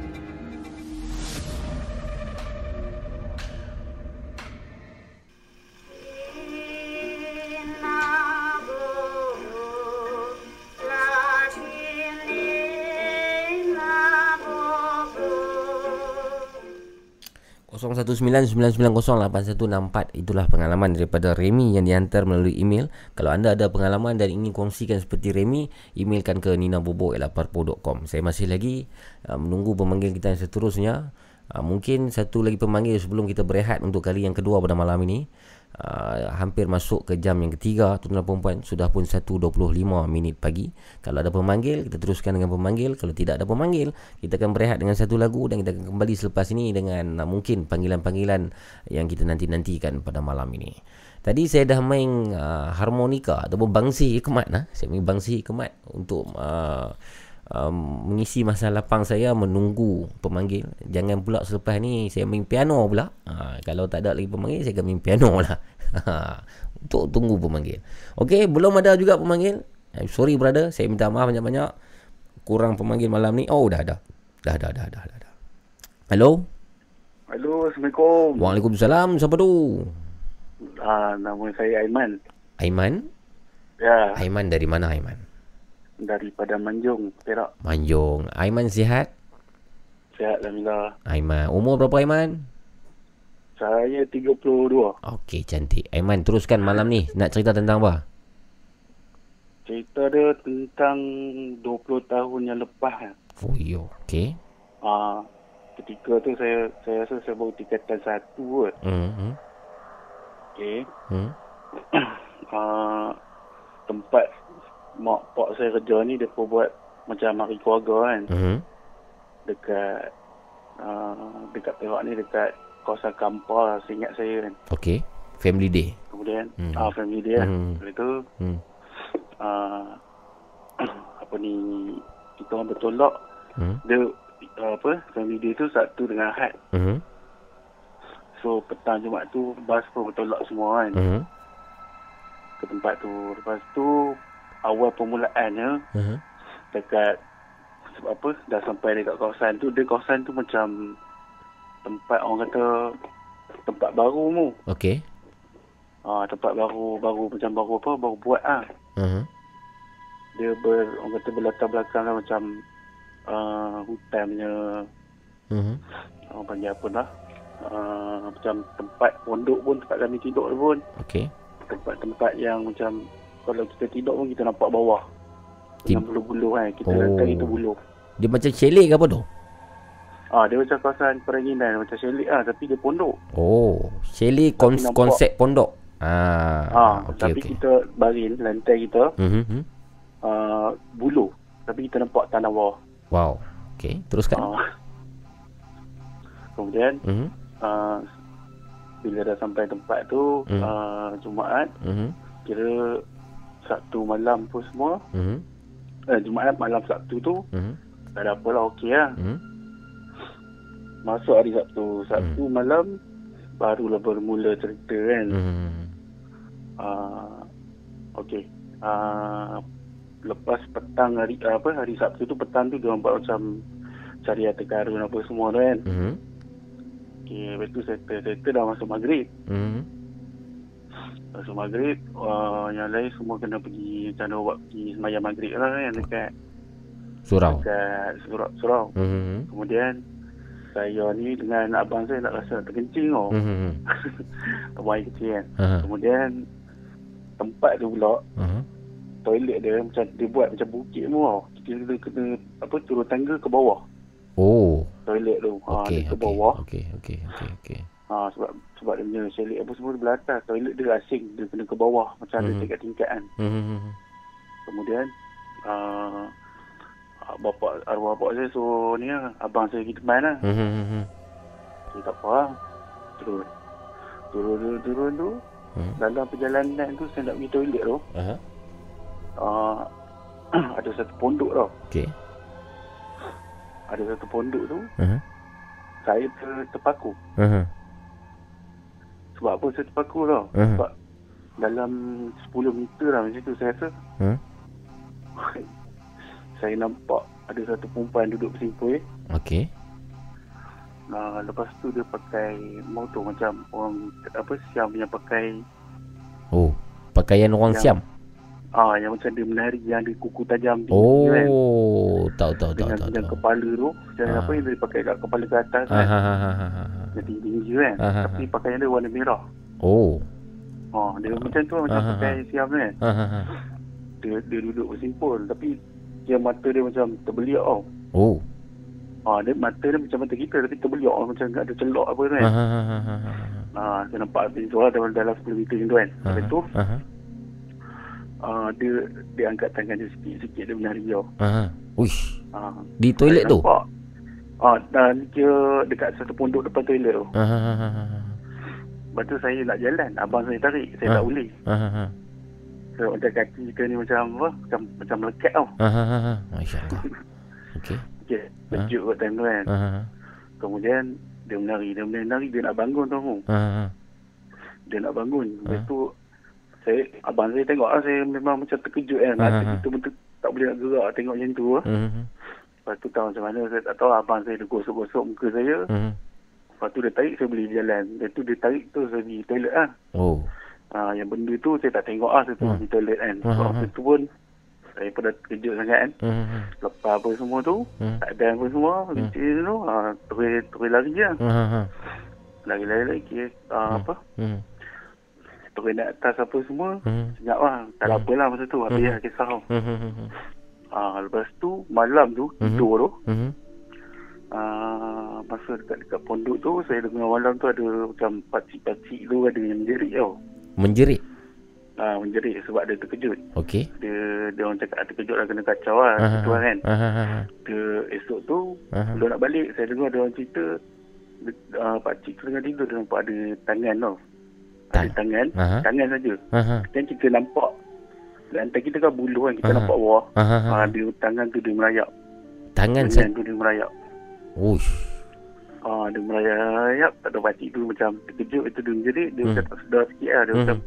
Itulah pengalaman daripada Remy yang dihantar melalui email. Kalau anda ada pengalaman dan ingin kongsikan seperti Remy emailkan ke ninabobo@parpo.com saya masih lagi uh, menunggu pemanggil kita yang seterusnya. Uh, mungkin satu lagi pemanggil sebelum kita berehat untuk kali yang kedua pada malam ini uh, hampir masuk ke jam yang ketiga tuan-tuan perempuan sudah pun 1.25 minit pagi. Kalau ada pemanggil kita teruskan dengan pemanggil. Kalau tidak ada pemanggil kita akan berehat dengan satu lagu dan kita akan kembali selepas ini dengan uh, mungkin panggilan-panggilan yang kita nanti-nantikan pada malam ini. Tadi saya dah main uh, harmonika ataupun bangsi hikmat nah. Saya main bangsi hikmat untuk uh, um, mengisi masa lapang saya menunggu pemanggil. Jangan pula selepas ni saya main piano pula. Ha, kalau tak ada lagi pemanggil saya akan main piano *laughs* lah. *laughs* Untuk tunggu pemanggil. Okey, belum ada juga pemanggil. I'm sorry brother, saya minta maaf banyak-banyak. Kurang pemanggil malam ni. Oh, dah ada. Dah dah dah dah dah. dah. Hello? Halo, Assalamualaikum. Waalaikumsalam. Siapa tu? Ah, nama saya Aiman. Aiman? Ya, Aiman dari mana Aiman? Daripada Manjung, Perak. Manjung. Aiman sihat? Sihat Alhamdulillah. Aiman. Umur berapa Aiman? Saya 32. Okey, cantik. Aiman, teruskan malam ni. Nak cerita tentang apa? Cerita dia tentang 20 tahun yang lepas. Oh, yo. Okey. Ah, ketika tu saya saya rasa saya baru tingkatan satu kot. Hmm. hmm. Okey. Hmm. *coughs* Ah, tempat mak pak saya kerja ni dia pun buat macam hari keluarga kan. Hmm. Dekat uh, dekat Perak ni dekat kawasan Kampar seingat saya kan. Okey. Family day. Kemudian Hmm. ah family dia Hmm. hmm. itu Hmm. uh, apa ni kita orang bertolak Hmm. dia uh, apa family dia tu Sabtu dengan Ahad. Hmm. So petang Jumaat tu bas pun bertolak semua kan Hmm. ke tempat tu. Lepas tu awal permulaannya Hmm. dekat sebab apa dah sampai dekat kawasan tu dia kawasan tu macam tempat orang kata tempat baru mu. Okey. Ah tempat baru baru macam baru apa baru buat ah. Hmm. Dia ber orang kata berlatar belakang lah macam uh, hutan punya Hmm. orang panggil apa dah. Uh, macam tempat pondok pun tempat kami tidur pun Okey. tempat-tempat yang macam kalau kita tidur pun kita nampak bawah. Tib- Dengan bulu-bulu kan. Kita Oh. letak itu bulu. Dia macam chalet ke apa tu? Ah, dia macam kawasan peranginan macam selik ah tapi dia pondok. Oh, chalet kon- nampak- konsep pondok. Ah, Ah, okey tapi okey. kita baring lantai kita Mhm. hmm. uh, bulu. Tapi kita nampak tanah bawah. Wow. Okey, teruskan. Ah. Kemudian Mhm. uh, bila dah sampai tempat tu Hmm. uh, Jumaat Mhm. kira Sabtu malam pun semua Mhm. eh, Jumaat malam Sabtu tu Mhm. tak ada apalah okey lah. Mhm. Masuk hari Sabtu. Sabtu malam barulah bermula cerita kan. Mhm. Uh, okey. Uh, lepas petang hari apa hari Sabtu tu petang tu dia orang buat macam cari harta karun apa semua tu kan. Mhm. Okey, lepas tu settle-settle dah masuk maghrib. Mhm. Masuk maghrib, uh, yang lain semua kena pergi macam mana buat pergi semayang maghrib lah kan dekat Surau. dekat surau. surau. Mhm. Kemudian saya ni dengan abang saya nak rasa terkencing tau. Mhm. *laughs* Abang air kecil kan. Aha. Kemudian tempat tu pula Aha. toilet dia macam dia buat macam bukit tu tau. Kita kena, kena apa turun tangga ke bawah Oh. toilet tu. Ha, Okey, dia ke bawah. Okey, okey, okey, okey. Ha, sebab sebab dia punya selit apa semua di belah atas. Toilet dia asing. Dia kena ke bawah. Macam ada Mhm. tingkat-tingkat kan. Mhm. Kemudian uh, bapak arwah bapak saya suruh ni lah. Abang saya pergi teman lah. Mhm. Dia tak apa lah. Turun. Turun, turun, turun tu. Hmm. Dalam perjalanan tu saya nak pergi toilet tu. Aha. Uh, *clears throat* ada satu pondok tau. Okey. Ada satu pondok tu. Aha. Saya ter, terpaku. Aha. Sebab apa saya terpaku tau? Mhm. Sebab dalam 10 meter lah macam tu saya rasa. Ha? *laughs* saya nampak ada satu perempuan duduk bersimpul. Okey. Nah, lepas tu dia pakai motor macam orang apa siam punya pakai Oh, pakaian orang Yang- Siam. ah yang macam dia menari yang ada kuku tajam di kan. Oh, tahu tahu tahu dengan, tahu. dengan tahu. kepala tu macam Ah. apa yang dia pakai kat kepala ke atas Ah, kan. ha, ha, ha, ha, ha. Dia tinggi-tinggi kan. Ah, Tapi pakaian dia warna merah. Oh. Oh, dia macam tu macam Ah, ah, pakai siam kan. Ha, ha, ha. Dia dia duduk bersimpul tapi dia mata dia macam terbeliak tau. Oh. Ah, dia mata dia macam mata kita tapi terbeliak tau. macam ada celok apa Ha, kan. ha, ha, ha, ha, ha. Saya nampak macam tu lah dalam, dalam 10 meter macam tu kan. Lepas tu Aha. ah, dia dia angkat tangan dia sikit-sikit dia menari tau. Aha. Uish. Ah, Di toilet tu. nampak. Ah, dan kira dekat satu pondok depan toilet tu. Ha, ha, ha, ha, ha. Lepas tu saya nak jalan, abang saya tarik, saya Ah. tak boleh. Ha, ha, ha. So, macam kaki kita ni macam apa? Macam macam melekat tau. Ha, ha, ha, ha. Masya-Allah. Okey. Okay, kejut kat time tu kan. Ha, ha, ha. Kemudian dia menari, dia menari, dia nak bangun mu. Ha, ha, ha. Dia nak bangun. Lepas Ah. tu saya abang saya tengok lah saya memang macam terkejut kan. Ah, Hati ah, ah. kita betul tak boleh nak gerak tengok macam tu lah. Lepas tu tahu macam mana saya tak tahu abang saya dia gosok-gosok muka saya. Mhm. Lepas tu dia tarik, saya boleh jalan. Lepas tu dia tarik tu saya pergi toilet lah. Oh. Ah, yang benda tu saya tak tengok lah. Saya tengok Hmm. toilet kan. Hmm, Sebab hmm, waktu tu pun saya pun dah terkejut sangat kan. Hmm. Lepas apa semua tu, Hmm. tak ada apa semua. Hmm. tu, ah, terus, terus lari je. Hmm. Hmm. Lari-lari lagi. Ah, apa? Hmm. Terus naik atas apa semua. Hmm. Senyap lah. Tak ada apa lah masa tu. Habis Hmm. lah kisah. Hmm. Ah, lepas tu, malam tu, Hmm. tidur tu. Hmm. Ah, masa dekat-dekat pondok tu, saya dengar malam tu ada macam pakcik-pakcik tu ada yang menjerit tau. Menjerit. Ah, menjerit sebab dia terkejut. Okey. Dia dia orang cakap terkejut lah kena kacau lah. Ah, Gitu lah kan. ah. Dia esok tu, Aha. belum nak balik. Saya dengar dia orang cerita, uh, pakcik tu tengah tidur, dia nampak ada tangan tau. Ada tangan, Aha. tangan saja. Aha. Dan kita nampak, lantai kita kan bulu kan, kita Aha. nampak bawah. Aha, aha. Ah, dia tangan tu dia merayap. Tangan saya. tu dia merayap. Uish. Ah, dia merayap, tak ada pakcik tu macam terkejut, itu dia menjerit, dia Hmm. macam tak sedar sikit lah. Dia Hmm. macam,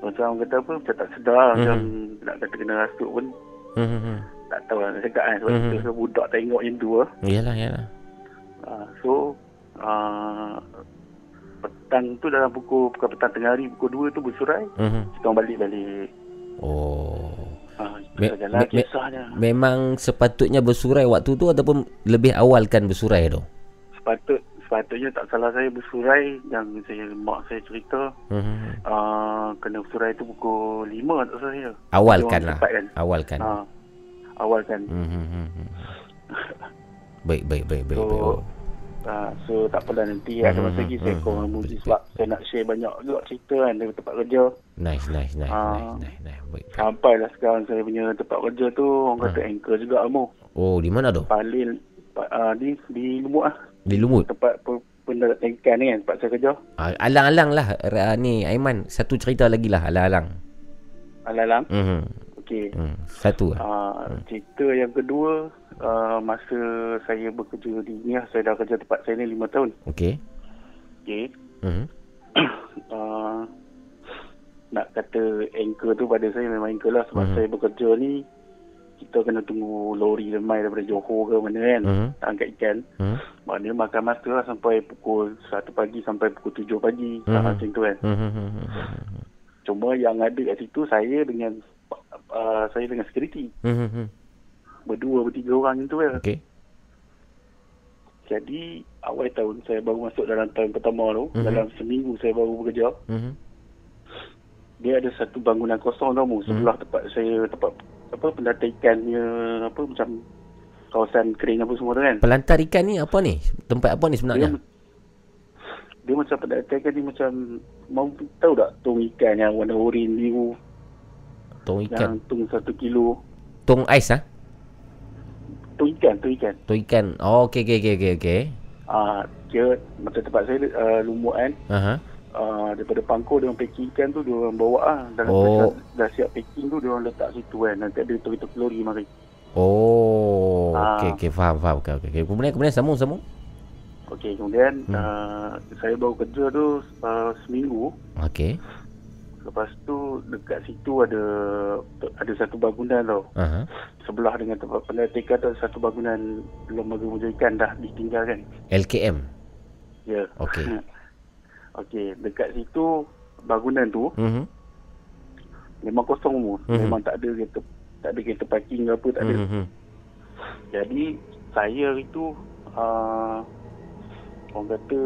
macam orang kata apa, macam tak sedar, Hmm. macam nak kata kena rasuk pun, Hmm. Hmm. tak tahu lah nak cakap kan. Sebab Hmm. kita sebagai budak tengok yang dua. Yalah, yalah. Ah, so, ah, petang tu dalam pukul, bukan petang tengah hari, pukul 2 tu bersurai, Hmm. kita orang balik-balik. Oh. Ah, Me- me- me- kisahnya. memang sepatutnya bersurai waktu tu ataupun lebih awal kan bersurai tu? Sepatut, sepatutnya tak salah saya bersurai yang saya mak saya cerita Hmm. uh, kena bersurai tu pukul 5 tak salah saya. Awal Dia kan lah. kan. Awal kan. Ah, awal kan. Hmm. *laughs* Baik, baik, baik, baik. So, baik. Oh. Uh, so tak apalah nanti ada Hmm, masa lagi hmm, saya hmm, call dengan Muzi sebab saya nak share banyak juga cerita kan dari tempat kerja. Nice, nice, nice, Ah. nice, nice, nice. Baik. Sampailah sekarang saya punya tempat kerja tu orang kata anchor juga Amu. Oh, di mana tu? Palil uh, di di Lumut lah. Di Lumut. Tempat pe- pendarat ikan ni kan tempat saya kerja. Ah, alang-alang lah Ra- ni Aiman satu cerita lagi lah alang-alang. Alang-alang. Hmm. Okey. Hmm. Satu lah. Uh, cerita yang kedua uh, masa saya bekerja di ni lah, saya dah kerja tempat saya ni 5 tahun. Okey. Okey. Hmm. uh, *coughs* nak kata anchor tu pada saya memang anchor lah sebab Mhm. saya bekerja ni kita kena tunggu lori lemai daripada Johor ke mana kan nak angkat ikan Hmm. maknanya makan masa lah sampai pukul 1 pagi sampai pukul 7 pagi Mhm. uh, macam tu kan Hmm. hmm, hmm, hmm, hmm. cuma yang ada kat situ saya dengan uh, saya dengan security Hmm. hmm, hmm. berdua bertiga orang tu kan Okey. jadi awal tahun saya baru masuk dalam tahun pertama tu Mhm. dalam seminggu saya baru bekerja Hmm. dia ada satu bangunan kosong tau mu sebelah tempat saya tempat apa pendata ikan punya apa macam kawasan kering apa semua tu kan Pelantar ikan ni apa ni? Tempat apa ni dia, sebenarnya? dia macam pendata ikan ni macam mau tahu tak tong ikan yang warna oranye biru Tong yang ikan. tung satu kilo Tong ais ah? tong ikan tong ikan Tong ikan. Oh, okey okey okey okey okey. ah dia macam tempat saya uh, lumut kan Aha. Uh, daripada pangkor dia orang packing ikan tu dia orang bawa ah dalam Oh. oh. dah siap packing tu dia orang letak situ kan nanti ada tok-tok lori mari Oh, Ah. okey okey faham faham okey okey. okey. Kemudian kemudian sambung sambung. Okey, kemudian Hmm. uh, saya baru kerja tu uh, seminggu. Okey. Lepas tu dekat situ ada ada satu bangunan tau. Aha. Sebelah dengan tempat penatikan tu ada satu bangunan lembaga muja ikan dah ditinggalkan. LKM. Ya. Okey. *laughs* Okey, dekat situ bangunan tu Mhm. memang kosong semua. Mhm. Memang tak ada kereta tak ada kereta parking ke apa tak ada. Mhm. Jadi saya itu uh, orang kata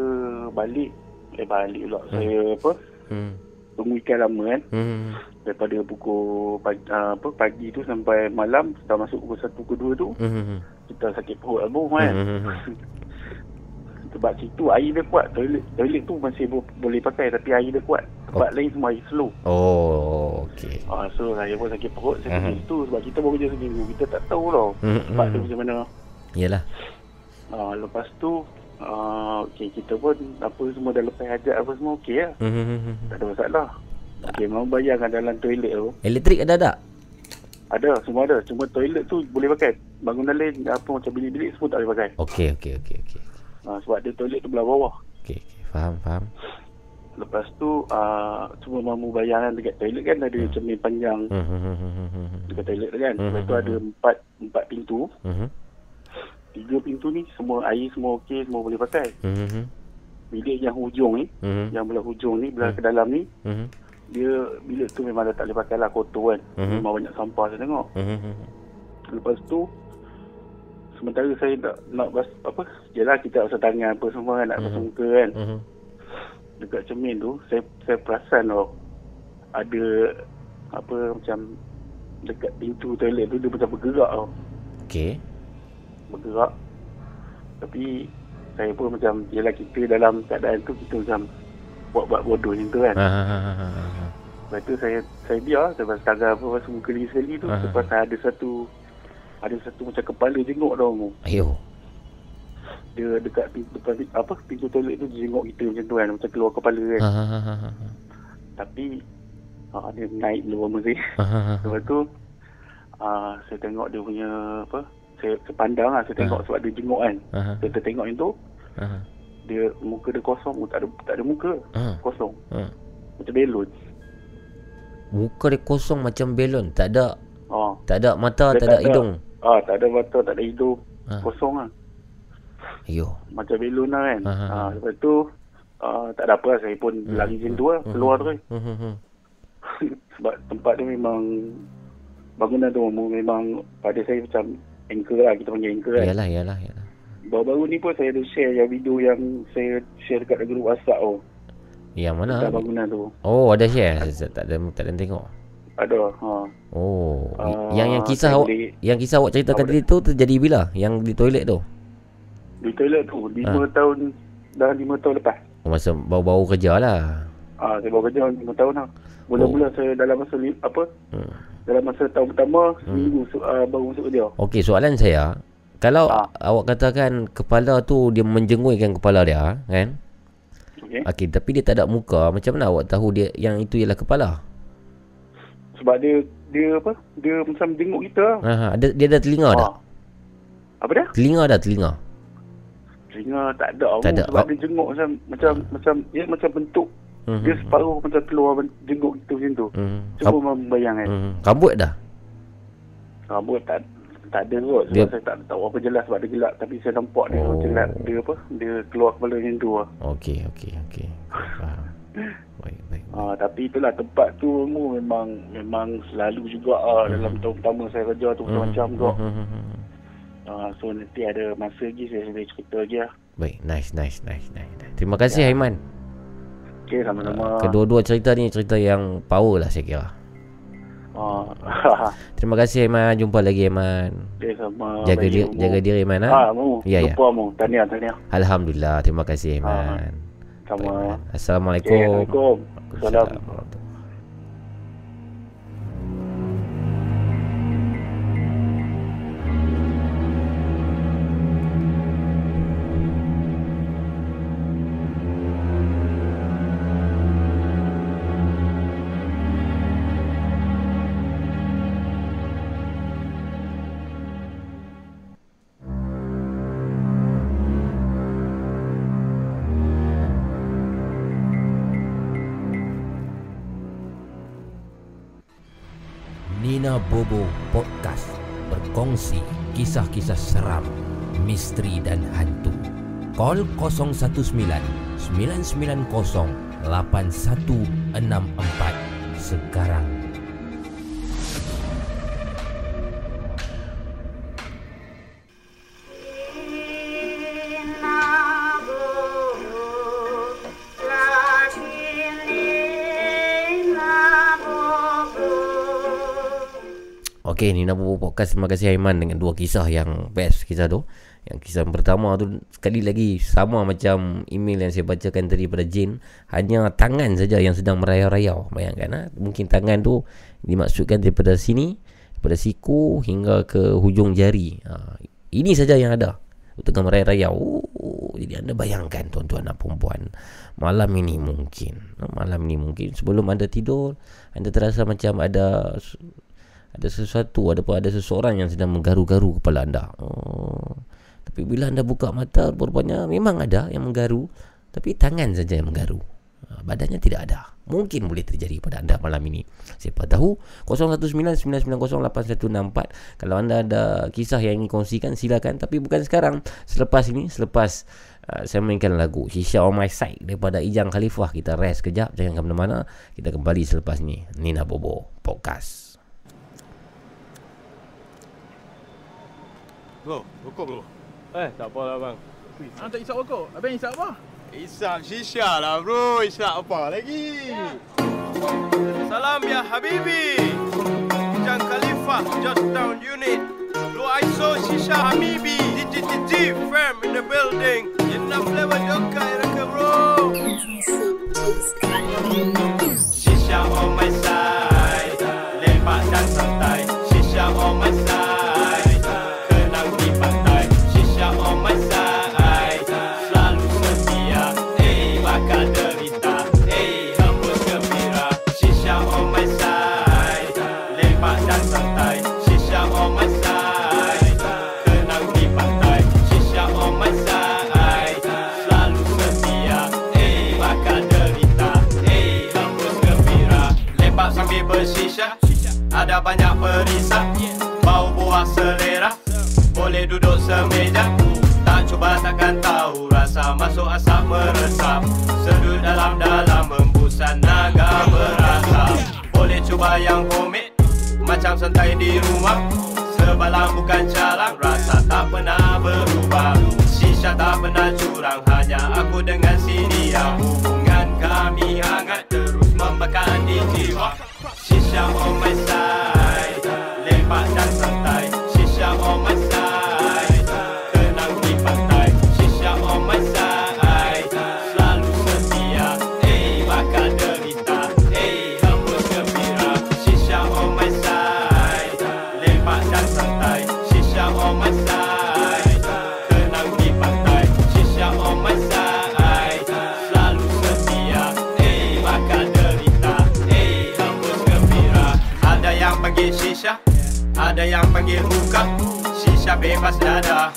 balik eh balik pula Hmm. saya apa Hmm. Ikan lama kan Hmm. daripada pukul pagi, uh, apa pagi tu sampai malam dah masuk pukul 1 pukul 2 tu Mhm. kita sakit perut album kan Mhm. *laughs* sebab situ air dia kuat toilet toilet tu masih bo- boleh pakai tapi air dia kuat tempat lain semua air slow Oh, okey. Ah, so saya pun sakit perut saya pergi situ sebab kita baru kerja seminggu kita tak tahu tau Mhm. tempat tu macam mana Yalah. Ah, lepas tu ah, okey kita pun apa semua dah lepas hajat apa semua okey lah Mhm. tak ada masalah okey memang bayangkan dalam toilet tu Elektrik ada tak? ada semua ada cuma toilet tu boleh pakai bangunan lain apa macam bilik-bilik semua tak boleh pakai Okey okey okey okey. ah, sebab dia toilet tu belah bawah Okey okey. Faham faham. lepas tu ah, cuma mamu bayangkan dekat toilet kan ada cermin panjang Mhm. dekat toilet kan lepas tu ada empat empat pintu Mhm. Tiga pintu ni semua air semua okey, semua boleh pakai. Mhm. Bilik yang hujung ni, Mhm. yang belah hujung ni, belah ke dalam ni, Mhm. dia bilik tu memang dah tak boleh pakai lah kotor kan. Mhm. Memang banyak sampah saya tengok. Mhm. Lepas tu sementara saya nak nak bas, apa? Yalah kita basuh tangan apa semua kan, nak basuh muka kan. Mhm. Dekat cermin tu saya saya perasan tau ada apa macam dekat pintu toilet tu dia macam bergerak tau. Okey. Bergerak. Tapi saya pun macam yalah kita dalam keadaan tu kita macam buat-buat bodoh macam tu kan. Ha ha ha ha, ha. ha. Lepas tu saya saya biar basuh tangan apa basuh muka lagi sekali tu lepas ada satu ada satu macam kepala jenguk tau mu. Ayo. Dia dekat pintu depan apa pintu toilet tu dia jenguk kita macam tu kan macam keluar kepala kan. Ha ha ha ha. ha. Tapi ah, dia naik dulu lama saya. Ha ha ha. Lepas tu ah, saya tengok dia punya apa saya, saya pandang lah saya tengok sebab dia jenguk kan. Ha. Saya tertengok yang tu Ha ha. dia muka dia kosong tak ada tak ada muka Ha. kosong Ha. macam belon. Muka dia kosong macam belon, tak ada Oh. tak ada mata, Dia tak ada hidung. Ah, tak ada mata, tak ada hidung. Ha. Kosong lah. Ayo. Macam belon lah kan. Ha, ha. lepas tu uh, tak ada apa lah. Saya pun Hmm. lari macam tu lah. Keluar terus. Hmm, hmm, hmm. Sebab tempat tu memang bangunan tu memang pada saya macam anchor lah. Kita panggil anchor kan. Yalah, yalah, yalah. Baru-baru ni pun saya ada share yang video yang saya share dekat grup WhatsApp tu. Yang mana? Dekat bangunan tu. Oh, ada share. Saya Tak ada tak ada tengok. Ada. Ha. Oh, Ah, yang yang kisah awak boleh- yang kisah awak ceritakan tadi tu terjadi bila? Yang di toilet tu? Di toilet tu. Lima Ha. tahun. Dah lima tahun lepas. Oh, masa baru-baru kerja lah. Ah, saya baru kerja lima tahun lah. Mula-mula saya dalam masa li, apa? Hmm. Dalam masa tahun pertama seminggu su, uh, baru masuk kerja. Okey, soalan saya, kalau Ah. awak katakan kepala tu dia menjengukkan kepala dia, kan? Okey. Okey, tapi dia tak ada muka, macam mana awak tahu dia yang itu ialah kepala? Sebab dia dia apa? Dia macam jenguk kita. lah. Ha, ha, ada dia ada telinga Ah. dah. Apa dia? Telinga dah telinga. Telinga tak ada. Tak ada. Sebab Awak- dia jenguk macam macam macam dia macam bentuk Hmm. dia separuh macam keluar jenguk kita macam tu. Hmm. Cuba membayangkan. Hmm. Rambut dah. Rambut tak tak ada kot sebab Dia- saya tak tahu apa jelas sebab dia gelap tapi saya nampak dia Oh. macam gelap dia apa dia keluar kepala macam tu lah. Okey, okey, okey. Faham. *laughs* Baik, baik. Ah, tapi itulah tempat tu mu memang memang selalu juga ah, dalam tahun pertama saya kerja tu Hmm, kok. hmm, hmm, hmm, hmm. Ah, so nanti ada masa lagi saya boleh cerita lagi lah. Baik, nice, nice, nice, nice. Terima kasih ya. Aiman. Okey, sama-sama. Kedua-dua cerita ni cerita yang power lah saya kira. Ah, *laughs* Terima kasih Aiman. Jumpa lagi Aiman. Okey, sama. Jaga diri, Mu. jaga diri Aiman ha. Ah, mu. Ya, ya. Jumpa mu. Tahniah, tahniah. Alhamdulillah. Terima kasih Aiman. Sama. Aiman. Assalamualaikum. Okey, Assalamualaikum. Salam. Misteri dan hantu. Call 019 990 8164 sekarang. Okey, Nina Bobo Podcast Terima kasih Aiman dengan dua kisah yang best kisah tu Yang kisah pertama tu Sekali lagi sama macam email yang saya bacakan tadi pada Jin Hanya tangan saja yang sedang merayau-rayau Bayangkan ha? Mungkin tangan tu dimaksudkan daripada sini Daripada siku hingga ke hujung jari ha, Ini saja yang ada Tengah merayau-rayau oh, Jadi anda bayangkan tuan-tuan dan perempuan Malam ini mungkin Malam ini mungkin sebelum anda tidur Anda terasa macam ada ada sesuatu ada ada seseorang yang sedang menggaru-garu kepala anda. Oh. Tapi bila anda buka mata rupanya memang ada yang menggaru tapi tangan saja yang menggaru. uh, badannya tidak ada. Mungkin boleh terjadi pada anda malam ini. Siapa tahu 0199908164 kalau anda ada kisah yang ingin kongsikan silakan. Tapi bukan sekarang. Selepas ini selepas uh, saya mainkan lagu Shisha on my side daripada Ijang Khalifah kita rest kejap. Jangan ke mana-mana. Kita kembali selepas ini. Nina Bobo Podcast. Bro, rokok bro. Eh, tak apa lah bang. Ah, tak isap rokok. Abang isap apa? Isap shisha lah bro. Isap apa lagi? Salam ya Habibi. Jang Khalifa, Georgetown Unit. Lu ISO Shisha Habibi. DGTG firm in the building. Enough flavor joka iraka bro. Shisha on my side Boleh duduk semeja Tak cuba takkan tahu Rasa masuk asap meresap. Sedut dalam-dalam Membusan naga berasa. Boleh cuba yang homemade Macam santai di rumah. Sebalang bukan calang Rasa tak pernah berubah. Shisha tak pernah curang Hanya aku dengan si dia. Hubungan kami hangat Terus membakar di jiwa. Shisha on my side Bebas dada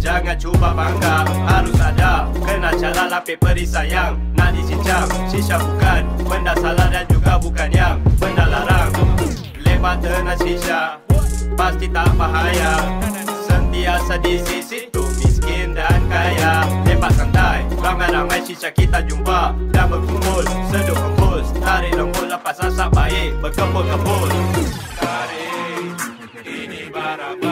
Jangan cuba bangga Harus ada. Kena cara lapik perisai yang Nak dicincang Shisha bukan. Benda salah dan juga bukan yang Benda larang. Lepas tenang shisha Pasti tak bahaya. Sentiasa di sisi tu miskin dan kaya. Lepas santai Ramai-ramai shisha kita jumpa. Dan berkumpul Seduh hembus. Tarik lembut lepas asap baik Berkebul-kebul Tarik Ini barang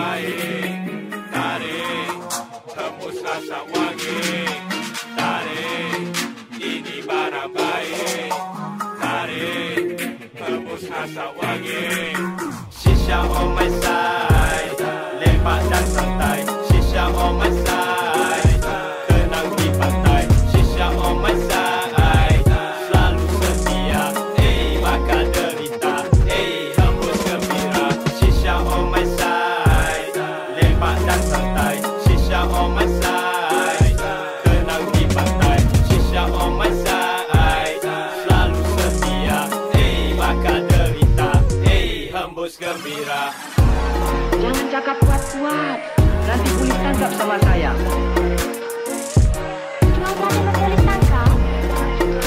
Shisha on my side tangkap sama saya.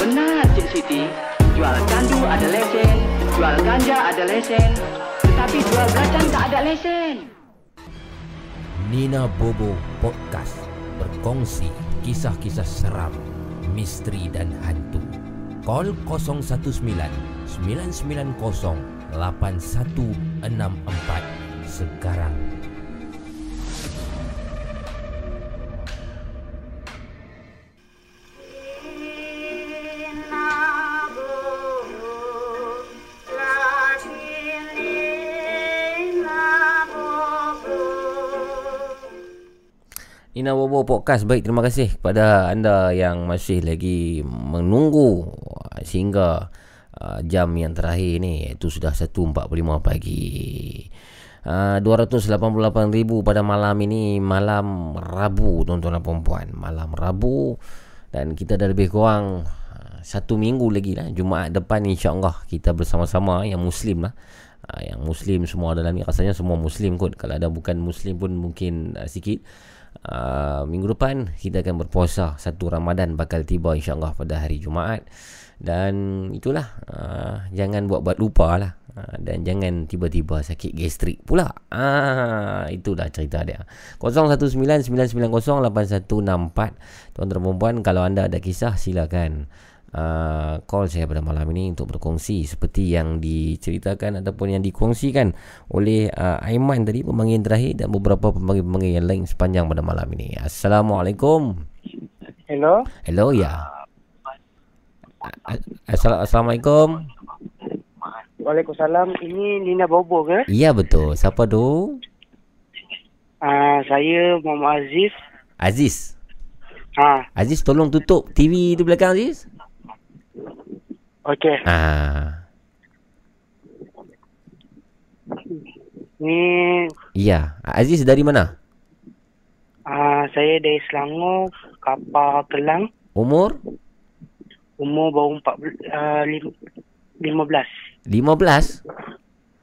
Benar, Cik Siti. Jual candu ada lesen, jual ganja ada lesen. Tetapi jual belacang tak ada lesen. Nina Bobo Podcast berkongsi kisah-kisah seram, misteri dan hantu. Call 019 990 8164 sekarang. Nina Bobo Podcast. Baik terima kasih kepada anda yang masih lagi menunggu sehingga uh, jam yang terakhir ni Itu sudah 1.45 pagi. Uh, 288,000 pada malam ini Malam Rabu tuan-tuan dan perempuan Malam Rabu Dan kita dah lebih kurang uh, Satu minggu lagi lah. Jumaat depan insyaAllah Kita bersama-sama yang Muslim lah. Uh, Yang Muslim semua dalam ni. Rasanya semua Muslim kot. Kalau ada bukan Muslim pun mungkin uh, sikit uh, minggu depan kita akan berpuasa satu Ramadan bakal tiba insyaAllah pada hari Jumaat. Dan itulah uh, Jangan buat-buat lupa lah uh, Dan jangan tiba-tiba sakit gastrik pula. Uh, Itulah cerita dia. 0199908164 Tuan-tuan dan Kalau anda ada kisah silakan uh, call saya pada malam ini untuk berkongsi seperti yang diceritakan ataupun yang dikongsikan oleh uh, Aiman tadi pemanggil terakhir dan beberapa pemanggil-pemanggil yang lain sepanjang pada malam ini. Assalamualaikum. Hello. Hello ya. Assalamualaikum. Waalaikumsalam. Ini Nina Bobo ke? Iya betul. Siapa tu? Uh, saya Muhammad Aziz. Aziz. Ha. Aziz tolong tutup TV di belakang Aziz. Okey. Ah. Ni Iya. Aziz dari mana? uh, saya dari Selangor, Kapal Kelang. Umur? Umur baru 14 uh, lim, 15. 15?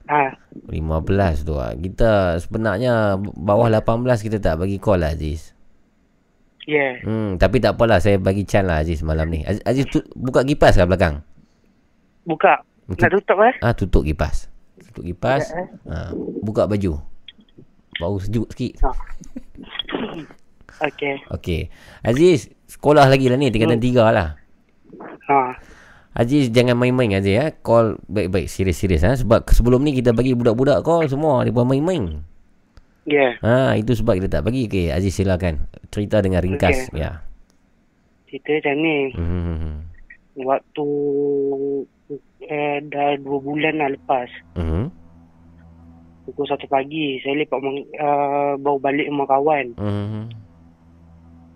Ha. 15 tu ah. Kita sebenarnya bawah 18 kita tak bagi call lah Aziz. Yeah. Hmm, tapi tak apalah saya bagi chan lah Aziz malam ni. Aziz, Aziz tu, buka kipas kat belakang. Buka. Nak tutup eh? Ah, tutup kipas. Tutup kipas. Ya, eh. Ah, buka baju. Bau sejuk sikit. Okey. Okey. Aziz, sekolah lagi lah ni tingkatan Hmm. tiga lah. Ha. Aziz jangan main-main Aziz ya. Call baik-baik serius-serius ha sebab sebelum ni kita bagi budak-budak call semua dia buat main-main. Yeah. Ha itu sebab kita tak bagi. Okey Aziz silakan. Cerita dengan ringkas Okey. ya. Cerita macam ni. Hmm. Waktu eh, dah dua bulan lah lepas. Hmm. Pukul satu pagi. Saya lepak uh, baru balik rumah kawan. Hmm.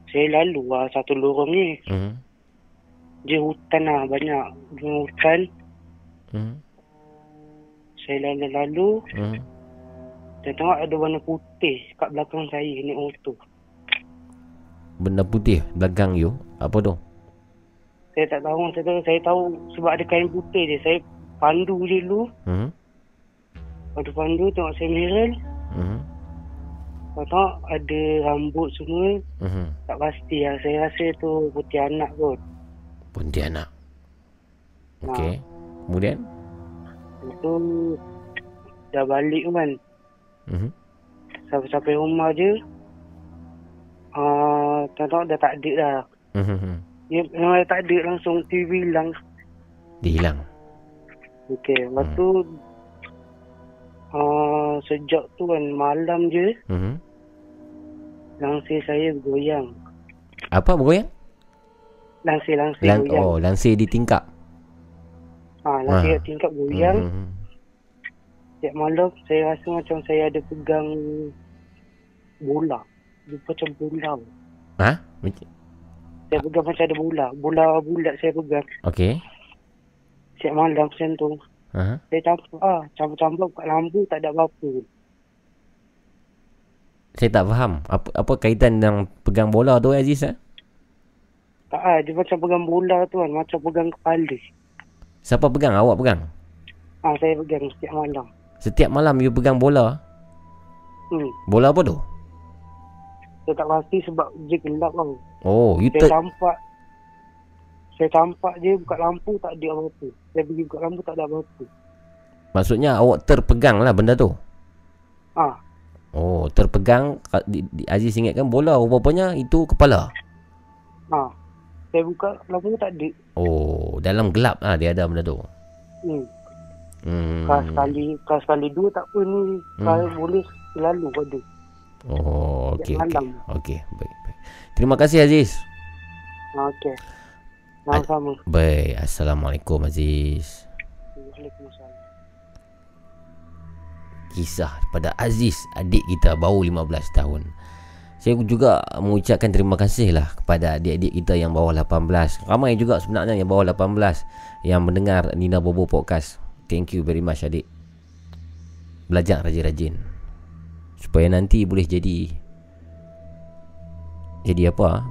Saya lalu lah satu lorong ni. Hmm. Dia hutan lah banyak. Dia hutan. Hmm. Saya lalu-lalu. Hmm. Saya tengok ada warna putih kat belakang saya ni motor. Benda putih belakang you. Apa tu? Saya tak tahu, saya tahu, saya tahu sebab ada kain putih dia. Saya pandu je dulu. Hmm. Waktu pandu tengok saya merah. Hmm. Saya tengok ada rambut semua. Hmm. Tak pasti lah. Saya rasa tu putih anak kot. Pontianak. Okey. Kemudian? Itu dah balik kan. Hmm. Sampai-sampai rumah je. Uh, tengok dah tak ada dah. Hmm. Dia memang dah tak ada langsung TV hilang. Dia hilang. Okey, lepas tu uh, sejak tu kan malam je Hmm. langsir saya bergoyang. Apa bergoyang? Langsir-langsir Lan- goyang. oh, lansir di tingkap. Ha, langsir Ah. kat tingkap goyang. Hmm. Setiap malam saya rasa macam saya ada pegang bola. Dia macam bola. Ha? Saya pegang macam ada bola. Bola bulat saya pegang. Okey. Setiap malam macam tu. Ha? Saya campur ah, campur-campur kat lampu tak ada apa-apa. Saya tak faham. Apa apa kaitan dengan pegang bola tu Aziz eh? Tak ah, dia macam pegang bola tu kan, macam pegang kepala. Siapa pegang? Awak pegang? Ah, saya pegang setiap malam. Setiap malam you pegang bola. Hmm. Bola apa tu? Saya tak pasti sebab dia gelap kan. Oh, you Saya ter- campak Saya campak je buka lampu tak ada apa-apa. Saya pergi buka lampu tak ada apa-apa. Maksudnya awak terpegang lah benda tu. Ah, Oh, terpegang Aziz ingatkan bola rupanya itu kepala. ah. Saya buka lampu tak ada. Oh, dalam gelap lah dia ada benda tu. Hmm. Hmm. Kalau sekali, kalau sekali dua tak apa ni. Hmm. Kalau boleh selalu ada. Oh, okey okey. Okey, baik baik. Terima kasih Aziz. Okey. Sama-sama. Baik, Assalamualaikum Aziz. Waalaikumsalam. Kisah pada Aziz, adik kita baru 15 tahun. Saya juga mengucapkan terima kasih lah kepada adik-adik kita yang bawah 18. Ramai juga sebenarnya yang bawah 18 yang mendengar Nina Bobo Podcast. Thank you very much adik. Belajar rajin-rajin. Supaya nanti boleh jadi jadi apa?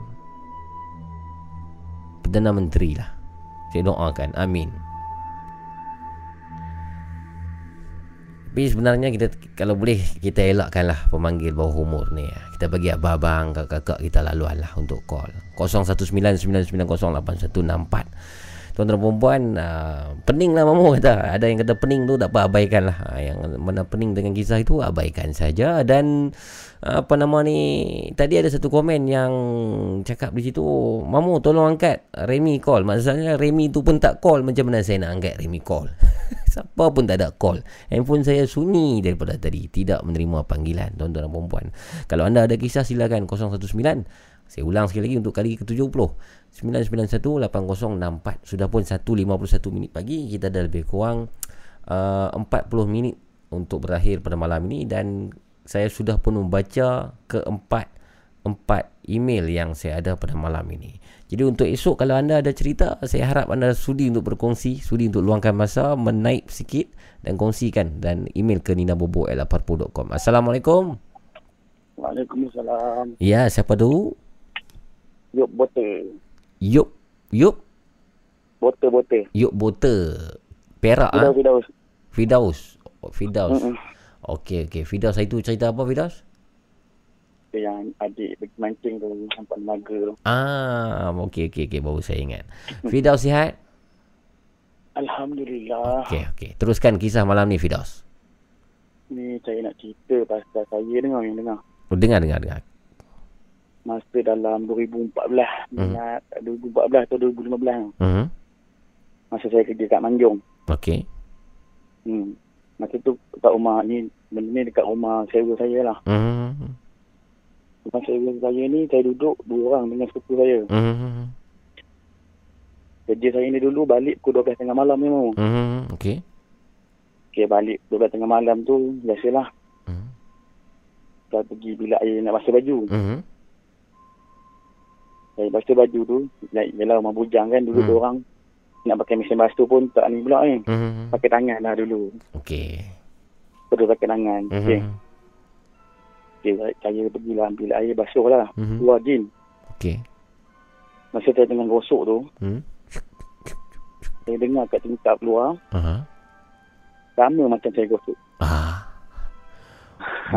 Perdana Menteri lah. Saya doakan. Amin. Tapi sebenarnya kita kalau boleh kita elakkan lah pemanggil bawah umur ni. Kita bagi abang-abang, kakak-kakak kita laluan lah untuk call. 0199908164. Tuan-tuan perempuan uh, Pening lah mamu kata. Ada yang kata pening tu tak apa abaikan lah. Uh, Yang mana pening dengan kisah itu abaikan saja. Dan uh, Apa nama ni Tadi ada satu komen yang Cakap di situ Mamu tolong angkat Remy call. Maksudnya Remy tu pun tak call. Macam mana saya nak angkat Remy call? *laughs* Siapa pun tak ada call. Handphone saya sunyi daripada tadi. Tidak menerima panggilan Tuan-tuan dan Kalau anda ada kisah silakan. 019 Saya ulang sekali lagi untuk kali ke-70 991-8064 Sudah pun 1.51 minit pagi. Kita dah lebih kurang uh, 40 minit Untuk berakhir pada malam ini. Dan saya sudah pun membaca Keempat Empat email yang saya ada pada malam ini. Jadi untuk esok kalau anda ada cerita Saya harap anda sudi untuk berkongsi Sudi untuk luangkan masa Menaip sikit Dan kongsikan. Dan email ke ninabobo.com Assalamualaikum. Waalaikumsalam. Ya siapa tu? Yuk bote. Yup Yup Bote bote. Yup Bote Perak ah. Fidaus, Fidaus. Fidaus oh, Fidaus Mm-mm. Okey okey Fidaus itu cerita apa Fidaus? Yang adik pergi mancing tu nampak naga tu. Ah okey okey okey baru saya ingat Fidaus sihat? Alhamdulillah. Okey okey Teruskan kisah malam ni Fidaus Ni saya nak cerita pasal saya dengar yang dengar. oh, Dengar dengar dengar Masa dalam 2014. Mhm. Ingat 2014 atau 2015. Mhm. Masa saya kerja kat Manjung. Okey Hmm. Masa tu kat rumah ni, benda ni dekat rumah sewa saya lah. Mhm. Rumah sewa saya ni, saya duduk dua orang dengan sepupu saya. Mhm. Kerja saya ni dulu balik pukul 12 tengah malam ni mau. Mhm. Okey Okay, balik 12 tengah malam tu, biasalah. Mhm. Saya pergi bilik air nak basuh baju. Mhm. Saya basuh baju tu, yelah rumah bujang kan, dulu Hmm. hmm. orang nak pakai mesin basuh pun tak ni pula kan. Mhm. Pakai tangan lah dulu. Okey Terus pakai tangan. Mhm. Okay. okay. saya pergilah ambil air basuh lah. Mhm. Keluar jin. Okey Masa saya tengah gosok tu, Hmm. saya dengar kat tingkap luar, Aha. sama macam saya gosok. Ah.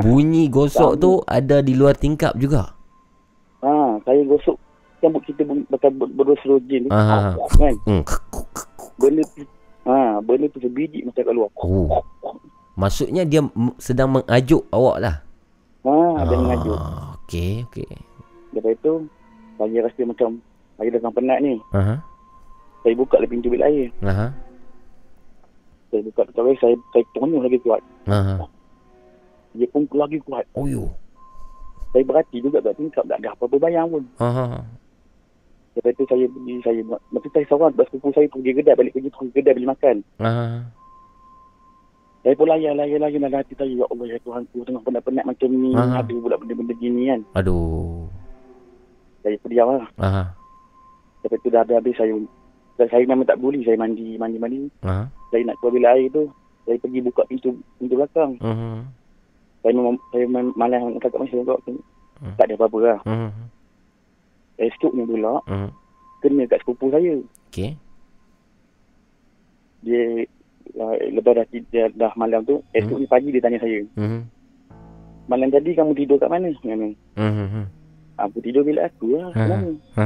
Bunyi gosok tu ada di luar tingkap juga. Ha, saya gosok rambut kita ber- bakal ber- berdua jin. Ah. Kan? Hmm. Benda tu, ha, benda tu sebiji macam kat luar. Oh. Maksudnya dia sedang mengajuk awak lah. Ha, ada yang ngajuk. Okey, okey. Lepas tu, saya rasa macam saya dah penat ni. Aha. Saya buka le pintu bilik air. Aha. Saya buka pintu air, saya, saya tonyong lagi kuat. Aha. Dia pun lagi kuat. Oh yo. Saya berhati juga kat tingkap, tak ada apa-apa bayang pun. Aha. Lepas tu saya pergi, saya, masa saya seorang, sebab sepupu saya pergi kedai, balik kerja pergi kedai beli makan. Aha. Saya pun layan, layan, layan dalam hati saya. Ya Allah, ya Tuhan ku, tengah penat-penat macam ni. Ah. Ada pula benda-benda gini kan. Aduh. Saya perdiam lah. Aha. Lepas tu dah habis saya, dan saya memang tak boleh. Saya mandi, mandi, mandi. Aha. Saya nak keluar bilik air tu. Saya pergi buka pintu pintu belakang. Mhm. Saya memang, saya malas nak cakap masa tu. Tak ada apa-apa lah. Mhm. Esoknya pula, Mhm. kena kat sepupu saya. Okey. Dia, uh, lepas dah, dia, dah malam tu, esok ni pagi dia tanya saya. Mhm. Malam tadi kamu tidur kat mana? Kata. Mhm. Aku tidur bilik aku lah. Kenapa? Ha.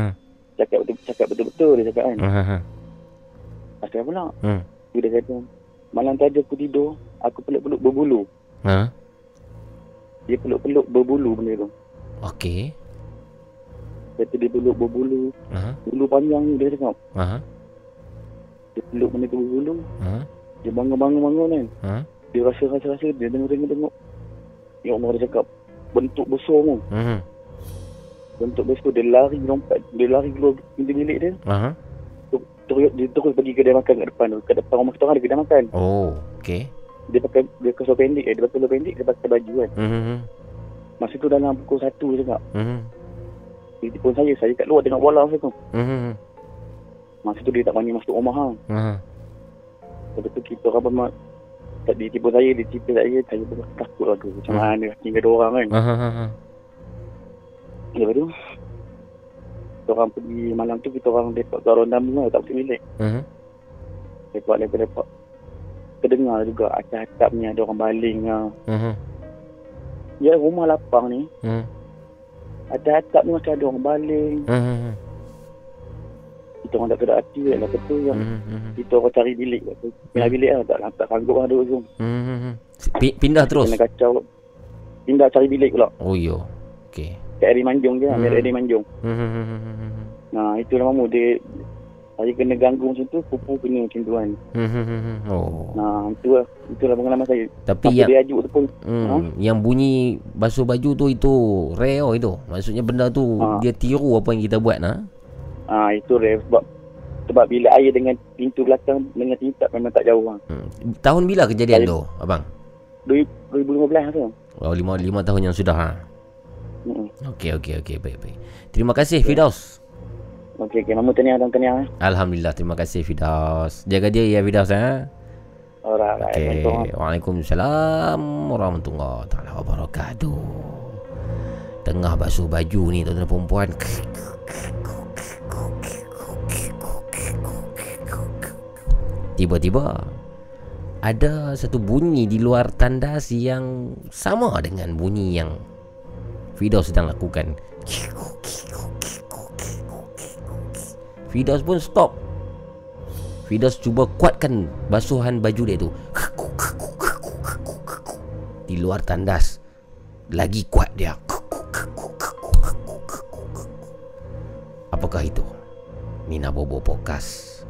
Cakap betul, cakap betul-betul dia cakap kan. Aha. Asal pula? Hmm. Dia kata, malam tadi aku tidur, aku peluk-peluk berbulu. Ha. Dia peluk-peluk berbulu benda tu. Okey. Kata dia peluk berbulu. Aha. Bulu panjang ni dia cakap. Aha. Dia peluk benda tu berbulu. Ha. Dia bangun-bangun-bangun kan. Ha. Dia rasa-rasa-rasa, dia dengar-dengar-dengar. Ya Allah dia cakap, bentuk besar tu. Mhm. Bentuk besar dia lari lompat. Dia lari keluar pintu bilik dia. Aha. Terus, dia terus pergi kedai makan kat depan tu. Kat depan rumah kita orang ada kedai makan. Oh, okey. Dia pakai, dia kasut pendek eh. Dia pakai pendek, dia pakai baju kan. Mhm. Masa tu dalam pukul 1 je cakap. Mhm. Dia telefon saya, saya kat luar tengok bola masa tu. Mhm. Masa tu dia tak berani masuk rumah ha. Aha. Lepas tu kita orang pun tak dia tipu saya, dia cerita saya, saya pun takut lah tu. Macam Hmm. mana tinggal dua orang kan. Aha. Lepas tu, kita orang pergi malam tu, kita orang lepak kat rondam bunga, tak pergi bilik. Mhm. Lepak, lepak, lepak. Terdengar juga atap-atap ni ada orang baling lah. Mhm. Ya, rumah lapang ni, Mhm. atap-atap ni macam ada orang baling. Mhm. kita orang tak sedap hati lah betul yang Hmm. kita orang cari bilik kat tu. Pindah bilik lah tak tak sanggup lah duduk tu. Hmm. Pi- pindah terus. Kena kacau. Pindah cari bilik pula. Oh yo. Okey. Kat Eri Manjung je, Hmm. hmm. Eri Manjung. Hmm. Nah, itulah mamu dia saya kena ganggu macam tu, pupu kena macam tu kan. Hmm. Oh. Nah, itu lah. Itulah pengalaman saya. Tapi Apa yang dia ajuk tu pun. Hmm, Ha? yang bunyi basuh baju tu itu rare oh itu. Maksudnya benda tu Ha. dia tiru apa yang kita buat nah. Ah, itu rare sebab sebab bila air dengan pintu belakang dengan tingkap memang tak jauh lah. Hmm. Tahun bila kejadian tu, abang? 2015 tu. Oh, lima, lima tahun yang sudah ha. Hmm. Okey okey okey baik baik. Terima kasih Fidaus. Okey, okey. Mamu tanya dan tanya. eh. Alhamdulillah terima kasih Fidaus. Jaga dia ya Fidaus ha. Alright. Assalamualaikum. Waalaikumsalam warahmatullahi taala wabarakatuh. Tengah basuh baju ni tuan-tuan perempuan. Tiba-tiba ada satu bunyi di luar tandas yang sama dengan bunyi yang Fidaus sedang lakukan. Fidaus pun stop. Fidaus cuba kuatkan basuhan baju dia tu. Di luar tandas. Lagi kuat dia. Apakah itu? Nina Bobo Podcast.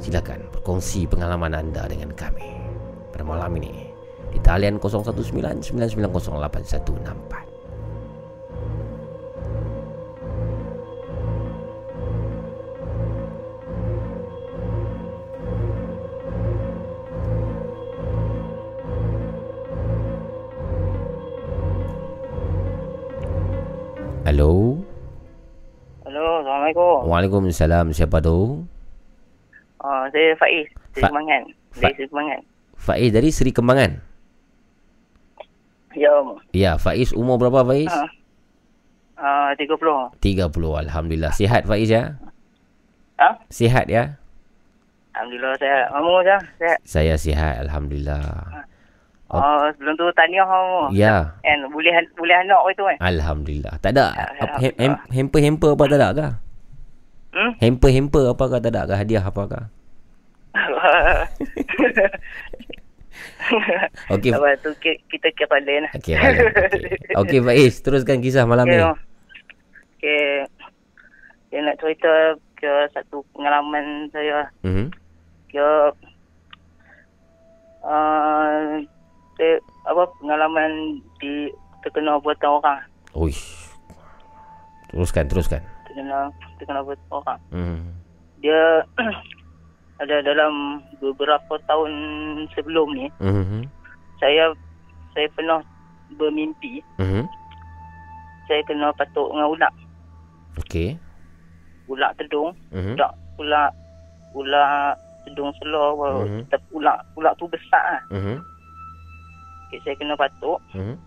Silakan berkongsi pengalaman anda dengan kami pada malam ini di talian 0199908164. Halo. Hello, Assalamualaikum. Waalaikumsalam. Siapa tu? Uh, saya Faiz, dari Fa- Kemangan. Dari Seri Kemangan. Faiz dari Seri Kembangan. Ya, Om. Ya, Faiz umur berapa Faiz? Uh, uh, 30. 30. Alhamdulillah. Sihat Faiz ya? Ha? Sihat ya? Alhamdulillah saya. Kamu je? Saya. Saya sihat Alhamdulillah. Oh, sebelum tu tahniah kamu. Ya. And boleh boleh anak itu kan? Alhamdulillah. Tak ada apa- hem- hamper-hamper apa tak ada kah? Hmm? Hamper-hamper apakah tak ada kah? Hadiah apakah? *laughs* Okey. Lepas tu ki- kita kira lain lah. Okey, Okey, Faiz, *laughs* teruskan kisah malam Okey, ni. Okey. Saya nak cerita ke satu pengalaman saya. Mhm. Kira uh, saya, apa pengalaman di terkena buatan orang. Uish. Teruskan, teruskan. Terkena terkena buatan orang. Mhm. Dia *clears throat* ada dalam beberapa tahun sebelum ni Mhm. saya saya pernah bermimpi Mhm. saya kena patuk dengan ulat Okey. ulat tedung Mhm. ulat ulat ulat tedung selor Mhm. mm ulat ulat tu besar lah. Mhm. Okay, saya kena patuk Mhm.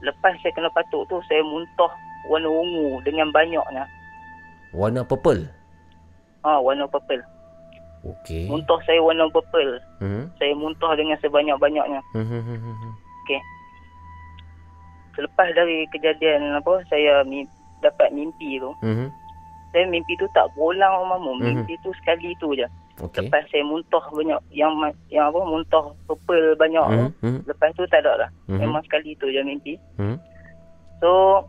lepas saya kena patuk tu saya muntah warna ungu dengan banyaknya Warna purple. ha warna purple Okey. muntah saya warna purple Mhm. saya muntah dengan sebanyak-banyaknya Mhm. Okey. Selepas dari kejadian apa saya mi, dapat mimpi tu, Mhm. saya mimpi tu tak berulang Om Mamu. Mimpi tu sekali tu je. Okey. Lepas saya muntah banyak yang yang apa muntah purple banyak tu. Mhm. Mhm. Lepas tu tak ada lah. Mhm. Memang sekali tu je mimpi. Mhm. So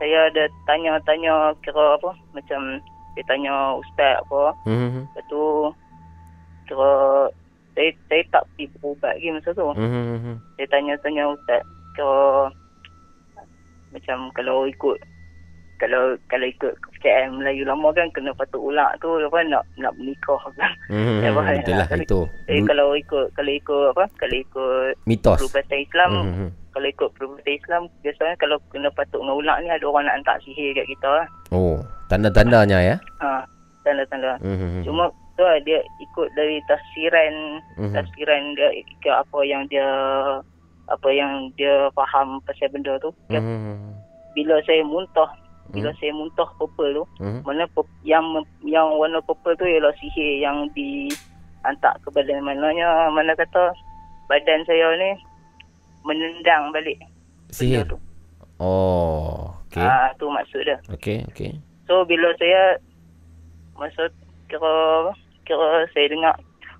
saya ada tanya-tanya kira apa macam saya tanya ustaz apa. Mhm. Lepas tu kira saya saya tak pergi berubat lagi masa tu. Mhm. Saya tanya-tanya ustaz kalau macam kalau ikut kalau kalau ikut KM Melayu lama kan kena patuk ulak tu apa nak nak menikah kan. Mhm. Apa, Itulah nak- itu. Eh kalau ikut kalau ikut apa kalau ikut Mitos. perubatan Islam Mhm. kalau ikut perubatan Islam biasanya kalau kena patuk dengan ulak ni ada orang nak hantar sihir kat kita lah. Oh, tanda-tandanya ya. Ha, tanda-tanda. Mhm. Cuma tu lah dia ikut dari tafsiran Mhm. tafsiran dia ke apa yang dia apa yang dia faham pasal benda tu. Dia- Mhm. Bila saya muntah, bila saya muntah purple tu, Mhm. mana yang yang warna purple tu ialah sihir yang dihantar ke badan mananya mana kata badan saya ni menendang balik. Sihir. Oh, okey. Ah tu maksud dia. Okey, okey. So bila saya masa kira kira saya dengar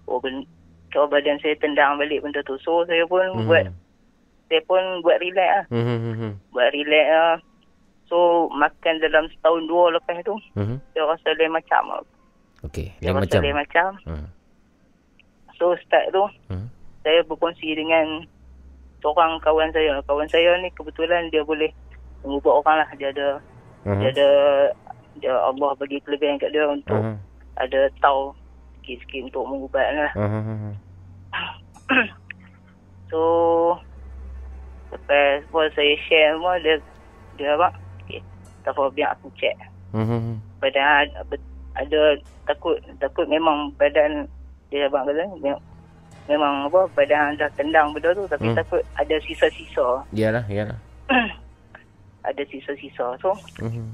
oh kira badan saya tendang balik benda tu. So saya pun Mhm. buat saya pun buat relax lah. Mhm, mhm, Buat relax lah. So makan dalam setahun dua lepas tu mhm. saya rasa lain macam. Okey, Saya lain macam. lain macam. Hmm. So start tu Hmm. saya berkongsi dengan seorang kawan saya. Kawan saya ni kebetulan dia boleh mengubah orang lah. Dia ada Mhm. dia ada dia Allah bagi kelebihan kat dia untuk Mhm. ada tahu sikit-sikit untuk mengubat lah. Mhm, mhm. So lepas pun saya share semua dia dia apa? Okay, tak apa biar aku check. Mhm. Badan ada, takut takut memang badan dia abang kata memang, apa badan dah tendang benda tu tapi Hmm. takut ada sisa-sisa. Iyalah, iyalah. *clears throat* ada sisa-sisa. So Mhm.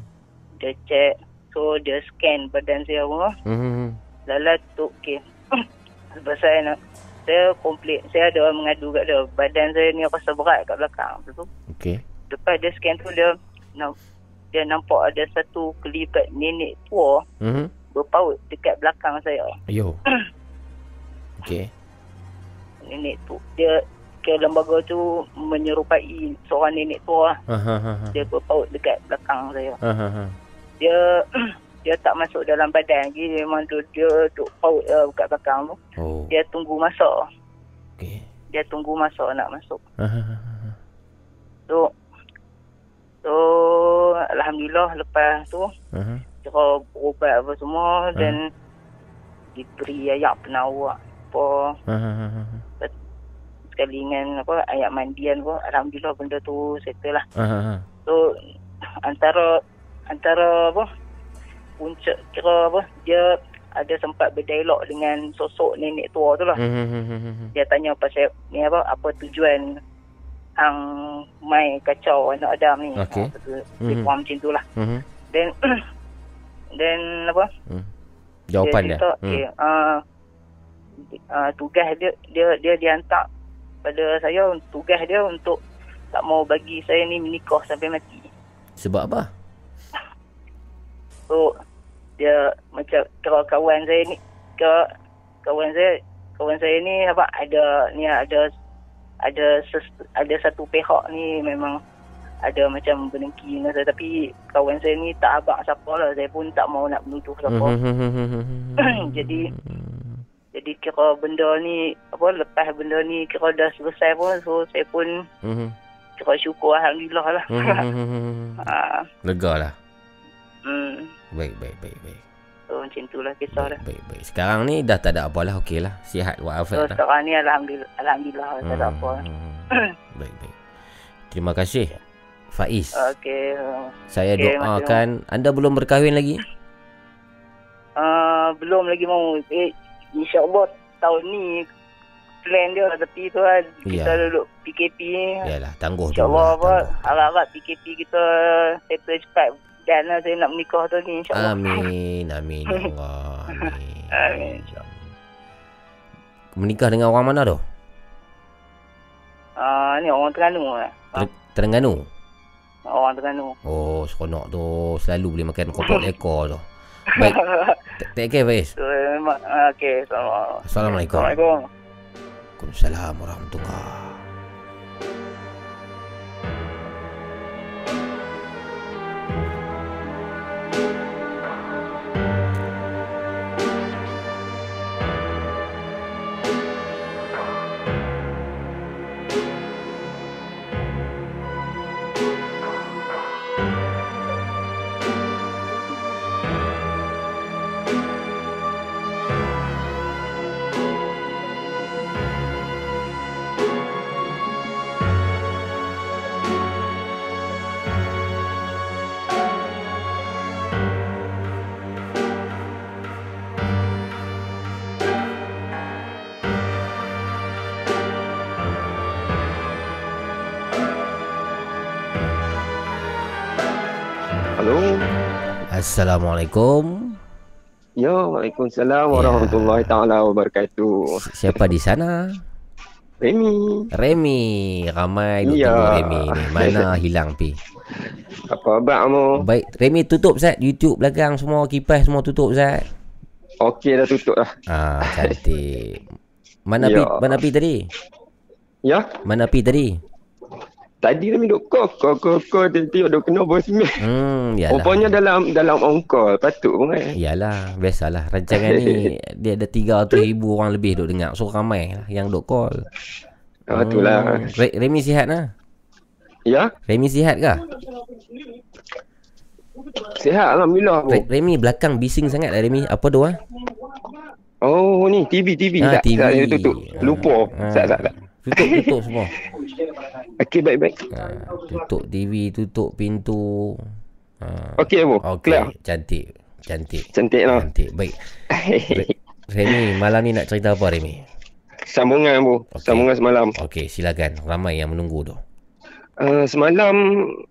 dia check so dia scan badan saya semua. Mhm. Lala tu okey. Sebab saya nak saya komplit. Saya ada mengadu kat dia. Badan saya ni rasa berat kat belakang. Tu Okey. lepas dia scan tu dia nam- dia nampak ada satu kelibat nenek tua Mhm. berpaut dekat belakang saya. Yo. *coughs* Okey. Nenek tu dia ke lembaga tu menyerupai seorang nenek tua. aha. Dia berpaut dekat belakang saya. Aha. Dia *coughs* dia tak masuk dalam badan lagi. Dia memang tu dia duk paut uh, kat belakang tu. Oh. Dia tunggu masa. Okey. Dia tunggu masa nak masuk. Aha. So So Alhamdulillah lepas tu. Kira berubat apa semua Dan Diberi ayat penawar Apa aha. Sekali dengan apa Ayat mandian pun Alhamdulillah benda tu settle lah aha. So Antara Antara apa Puncak kira apa Dia ada sempat berdialog dengan sosok nenek tua tu lah. Mhm, mhm, mhm. Dia tanya pasal ni apa apa tujuan hang mai kacau anak Adam ni. Okey. Ha, betul. Mhm. Dia faham macam tu lah. Mhm. Then *clears throat* then apa? Hmm. Jawapan dia. cerita, Hmm. Okay, uh, uh, tugas dia dia dia dihantar pada saya tugas dia untuk tak mau bagi saya ni menikah sampai mati. Sebab apa? So dia macam kalau kawan saya ni ke kawan saya kawan saya ni apa ada ni ada ada ses, ada satu pihak ni memang ada macam berdengki dengan saya. Tapi kawan saya ni tak abang siapa lah. Saya pun tak mau nak menuduh siapa. Mhm. *clears throat* jadi jadi kira benda ni apa lepas benda ni kira dah selesai pun so saya pun kira syukur alhamdulillah lah. Ha, *laughs* Lega lah. hmm, Baik, baik, baik, baik. So macam tu lah kisah dah Baik, baik. Sekarang ni dah tak ada apa lah. Okey lah. Sihat so lah. sekarang ni alhamdulillah alhamdulillah tak ada apa *coughs* Baik, baik. Terima kasih. Faiz. Okey. Saya Okey, doakan anda belum berkahwin lagi? Uh, belum lagi mau. Eh, InsyaAllah tahun ni plan dia tapi tu kan Ya. kita duduk PKP ni. Yalah, tangguh dulu. InsyaAllah lah, apa harap-harap PKP kita settle cepat dan lah saya nak menikah tu ni insyaAllah. Amin, *laughs* amin ya Allah. Amin. Amin. Menikah dengan orang mana tu? Uh, ni orang Terengganu eh. Ter- Terengganu. Orang Terengganu. Oh, seronok tu. Selalu boleh makan kotak *laughs* ekor tu. Baik. Take care, Faiz. So, memang, uh, okay. Assalamualaikum. Assalamualaikum. Assalamualaikum. Waalaikumsalam warahmatullahi Halo. Assalamualaikum. Ya, Waalaikumsalam warahmatullahi taala wabarakatuh. Siapa di sana? Remy. Remy. Ramai duk Ya. tunggu Remy ni. Mana *laughs* hilang pi? Apa abang mu? Baik, Remy tutup Zat YouTube belakang semua kipas semua tutup Zat. Okey dah tutup lah. Ah, cantik. Mana Ya. mana api tadi? Ya? Mana api tadi? Tadi Remy duk kok kok kok kok tengok duk kena bos ni. Hmm, yalah. Rupanya dalam dalam on call patut pun eh. Yalah, biasalah. Rancangan ni *laughs* dia ada 300 ribu orang lebih duk dengar. So ramai lah yang duk call. Ah, itulah. Hmm. Re- Remy sihat lah? Ya? Remy sihat ke? Sihat alhamdulillah Re- Remy belakang bising sangat lah Remy. Apa tu ah? Oh ni TV TV Ah, tak TV. tak tutup. Lupa. Ah. Tak tak tak. Tutup tutup semua. Okey baik baik. Tutup TV, tutup pintu. Ha. Okey Abu. Okey, cantik. Cantik. Cantik lah. Cantik. Baik. Re- *laughs* Remy, malam ni nak cerita apa Remy? Sambungan Abu. Sambungan semalam. Okey, silakan. Ramai yang menunggu tu. Uh, semalam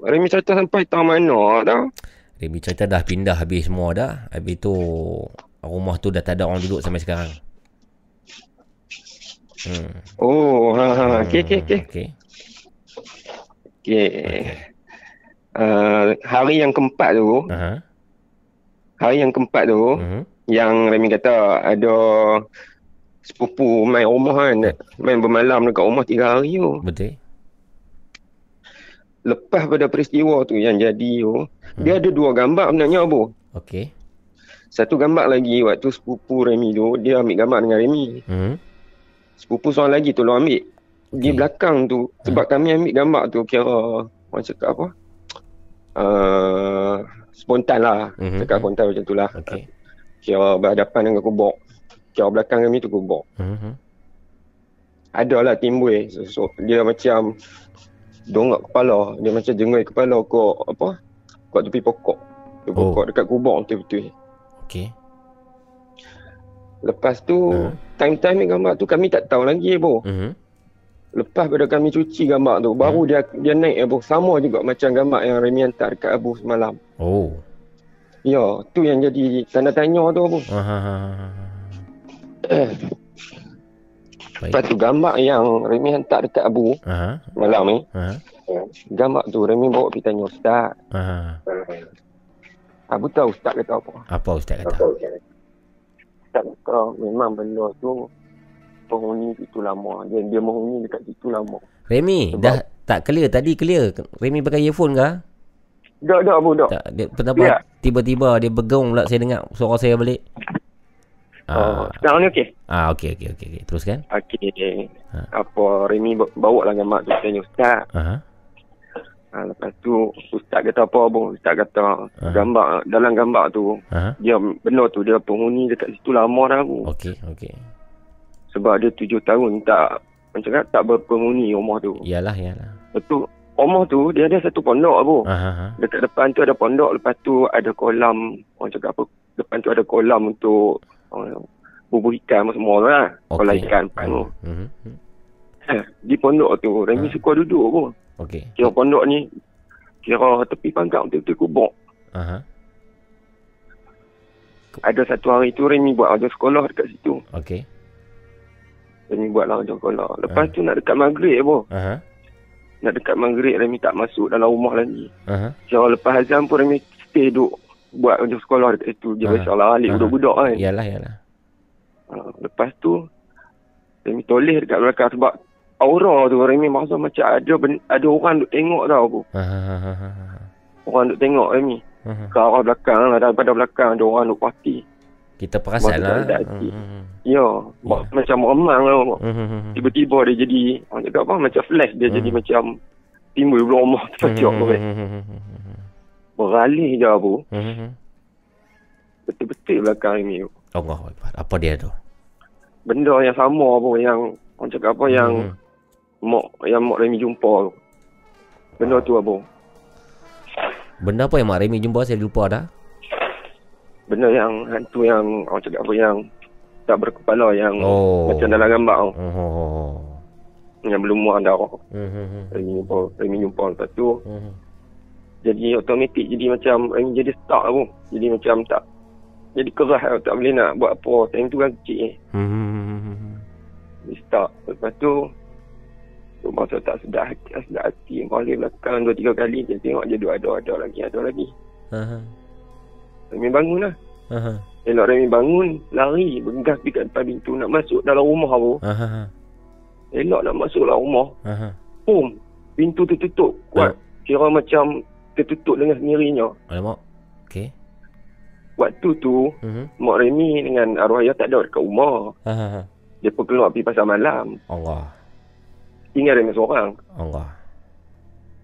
Remy cerita sampai tahun mana dah? Remy cerita dah pindah habis semua dah. Habis tu rumah tu dah tak ada orang duduk sampai sekarang. Hmm. Oh, ha ha. Okey okey okey. Okey. Okey. Uh, hari yang keempat tu, Aha. hari yang keempat tu, Mhm. yang Remy kata ada sepupu main rumah kan, main bermalam dekat rumah tiga hari tu. Betul. Lepas pada peristiwa tu yang jadi tu, dia ada dua gambar sebenarnya Abu. Okey. Satu gambar lagi waktu sepupu Remy tu, dia ambil gambar dengan Remy. Hmm. Sepupu seorang lagi tolong ambil. Di belakang tu, sebab kami ambil gambar tu kira, orang cakap apa? Uh, spontan lah. Mhm. Cakap spontan macam tu lah. Okay. Kira berhadapan dengan kubur. Kira belakang kami tu kubur. Mhm. Adalah timbul. So, so, dia macam dongak kepala. Dia macam jengoi kepala kau apa? Kat tepi pokok. Tepi Oh. pokok dekat kubur betul-betul. Okey. Lepas tu, time-time ambil gambar tu kami tak tahu lagi, Bo. Mhm. Lepas pada kami cuci gambar tu, baru dia dia naik, Abu. Sama juga macam gambar yang Remy hantar dekat Abu semalam. Oh. Ya, tu yang jadi tanda tanya tu, Abu. Aha. Lepas tu gambar yang Remy hantar dekat Abu Aha. malam ni, Aha. gambar tu Remy bawa pergi tanya Ustaz. Aha. Abu tahu Ustaz kata apa? Apa ustaz kata? Ustaz kata memang benda tu penghuni situ lama. Dia, dia menghuni dekat situ lama. Remy, dah tak clear tadi clear. Remy pakai earphone ke? Dah, dah Abu, dah. Tak, dia, kenapa Ya. tiba-tiba dia bergaung pula saya dengar suara saya balik? Oh, sekarang ni okey? Ah, okey okey okey okey. Teruskan. Okey. Apa Remy ba- bawa lah gambar tu tanya Ustaz. Aha. Ha, lepas tu Ustaz kata apa Abang? Ustaz kata gambar dalam gambar tu Aha. dia benda tu dia penghuni dekat situ lama dah Abu. Okey okey. Sebab dia tujuh tahun tak macam kan tak berpenghuni rumah tu. Iyalah iyalah. Betul. Rumah tu dia ada satu pondok Abu. Aha. aha. Dekat depan tu ada pondok, lepas tu ada kolam, orang cakap apa? Depan tu ada kolam untuk uh, bubur ikan semua tu lah. Kolam ikan depan tu. Mhm. Eh, di pondok tu, Remy suka duduk pun. Okey. Kira pondok ni, kira tepi pangkang betul-betul kubur. Aha. Ada satu hari tu Remy buat ajar sekolah dekat situ. Okey. Remy buat lah ajar sekolah. Lepas tu nak dekat maghrib pun. Aha. Nak dekat maghrib Remy tak masuk dalam rumah lagi. Aha. Kira lepas azam pun Remy stay duduk buat ajar sekolah dekat situ. Dia biasalah alik Aha. budak-budak kan. Iyalah iyalah. Ha, lepas tu Remy toleh dekat belakang sebab aura tu Remy masa macam ada ben- ada orang duk tengok tau aku. Aha. aha, aha. Orang duk tengok Remy. Aha. Ke arah belakang lah daripada belakang ada orang duk party. Kita perasan Masa lah. tak ada hati. Ya, ma- macam meremang lah. Tiba-tiba dia jadi orang cakap apa macam flash dia jadi macam timbul pula rumah tu kan. Beralih je aku. Betul-betul belakang tu. Allah Akbar. Apa dia tu? Benda yang sama apa yang orang cakap apa yang. Mak yang mak Remy jumpa tu. Benda tu apa? Benda apa yang Mak Remy jumpa saya lupa dah. Benda yang hantu yang orang cakap apa yang tak berkepala yang Oh. macam dalam gambar tu. Oh. Yang belum muak darah. Mhm. Remy jumpa, Remy jumpa lepas tu. Mhm. Jadi automatik jadi macam Remy jadi stuck tu. Jadi macam tak jadi keras tau, tak boleh nak buat apa. Time tu kan kecil. Dia stuck. Lepas tu Rumah tu tak sedar hati, tak sedar hati. Balik belakang dua tiga kali, dia tengok dia dua ada, ada lagi, ada lagi. Aha. Remy bangun lah. Aha. Elok Remy bangun, lari, bergegas pergi kat depan pintu, nak masuk dalam rumah tu. Aha. Elok nak masuk dalam rumah. Aha. Boom, pintu tertutup. Kuat. Kira macam tertutup dengan sendirinya. Alamak. Okey. Waktu tu, Mhm. Mak Remy dengan arwah ayah tak ada dekat rumah. Aha. Dia pun keluar pergi pasar malam. Allah. Tinggal Remy seorang. Allah.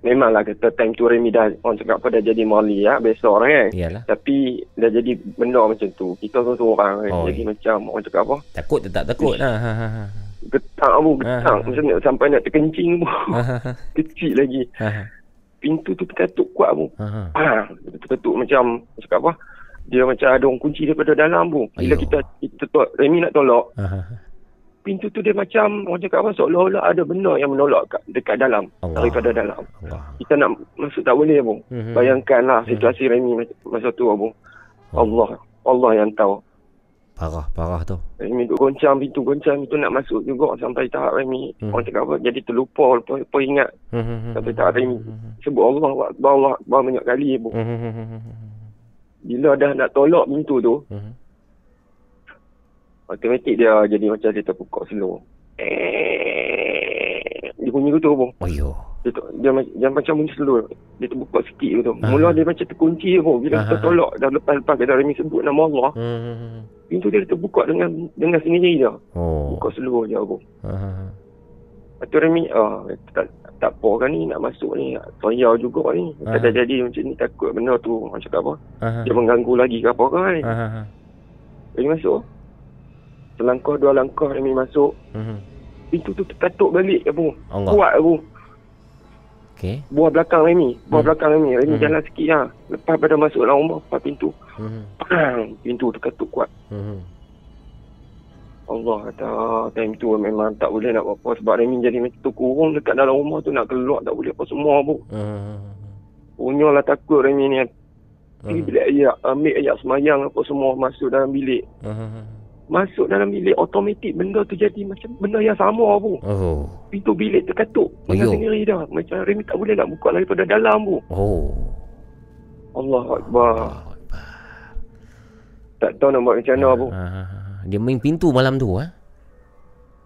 Memanglah kata time tu Remy dah orang cakap apa dah jadi mali ya, biasa orang kan. Iyalah. Tapi dah jadi benda macam tu. Kita seorang-seorang kan. Oh, jadi macam orang cakap apa? Takut tak takut lah. Ha, ha, ha. Getak bu, getak. Ah. Macam nak sampai nak terkencing. Ah. *laughs* Kecil lagi. Ha. Pintu tu terkatuk kuat bu. Ha. Ah, terkatuk macam cakap apa? Dia macam ada orang kunci daripada dalam bu. Bila Ayuh. kita kita tolak, Remy nak tolak, Ha. Pintu tu dia macam orang cakap apa seolah-olah ada benda yang menolak kat, dekat dalam Allah. daripada dalam. Allah. Kita nak masuk tak boleh bu. Mhm. Bayangkanlah situasi Remy mas- masa tu bu. Allah, Allah yang tahu. Parah, parah tu. Remy duk goncang pintu, goncang pintu nak masuk juga sampai tahap Remy. Hmm. Orang cakap apa, jadi terlupa, lupa, lupa ingat. Mhm. Sampai tahap Remy sebut Allah, Akbar, Allah, Akbar banyak kali bu. Mhm. Bila dah nak tolak pintu tu, Mhm. Automatik dia jadi macam dia terpukul slow. Dia bunyi gitu bu. Ayuh. Dia, tu- dia, dia macam bunyi slow. Dia terbuka sikit gitu. Ah. Mula dia macam terkunci bu. Bila kita Ah. tolak dah lepas-lepas kata Remy sebut nama Allah, Mhm. pintu dia terbuka dengan dengan sendiri je. Oh. Buka slow je bu. Ha. Lepas ah, tak, tak apa kan ni nak masuk ni. Saya juga ni. Ah. Tak jadi macam ni takut benda tu. Cakap apa. Aha. Dia mengganggu lagi ke apa kan. Ha. Remy masuk. Selangkah dua langkah Remy masuk. Mhm. Pintu tu terkatuk balik Abu. Allah. Kuat Abu. Okey. Buah belakang Remy. Buah Hmm. belakang Remy. Remy Hmm. jalan sikit lah. Lepas pada masuk dalam rumah. Lepas pintu. Mhm. Pang. Pintu terkatuk kuat. Mhm. Allah kata time tu memang tak boleh nak buat apa. Sebab Remy jadi macam tu kurung dekat dalam rumah tu. Nak keluar tak boleh apa semua Abu. Mhm. Punya lah takut Remy ni. Pergi Hmm. bilik ayat. Ambil ayat semayang apa semua. Masuk dalam bilik. Mhm. Masuk dalam bilik automatik benda tu jadi macam benda yang sama Abu. Oh. Pintu bilik terkatuk. Dengan Ayuh. sendiri dah. Macam Remy tak boleh nak buka daripada dalam Bu. Oh. Allah Akbar. Tak tahu nak buat macam mana Bu. Ha. Dia main pintu malam tu ah.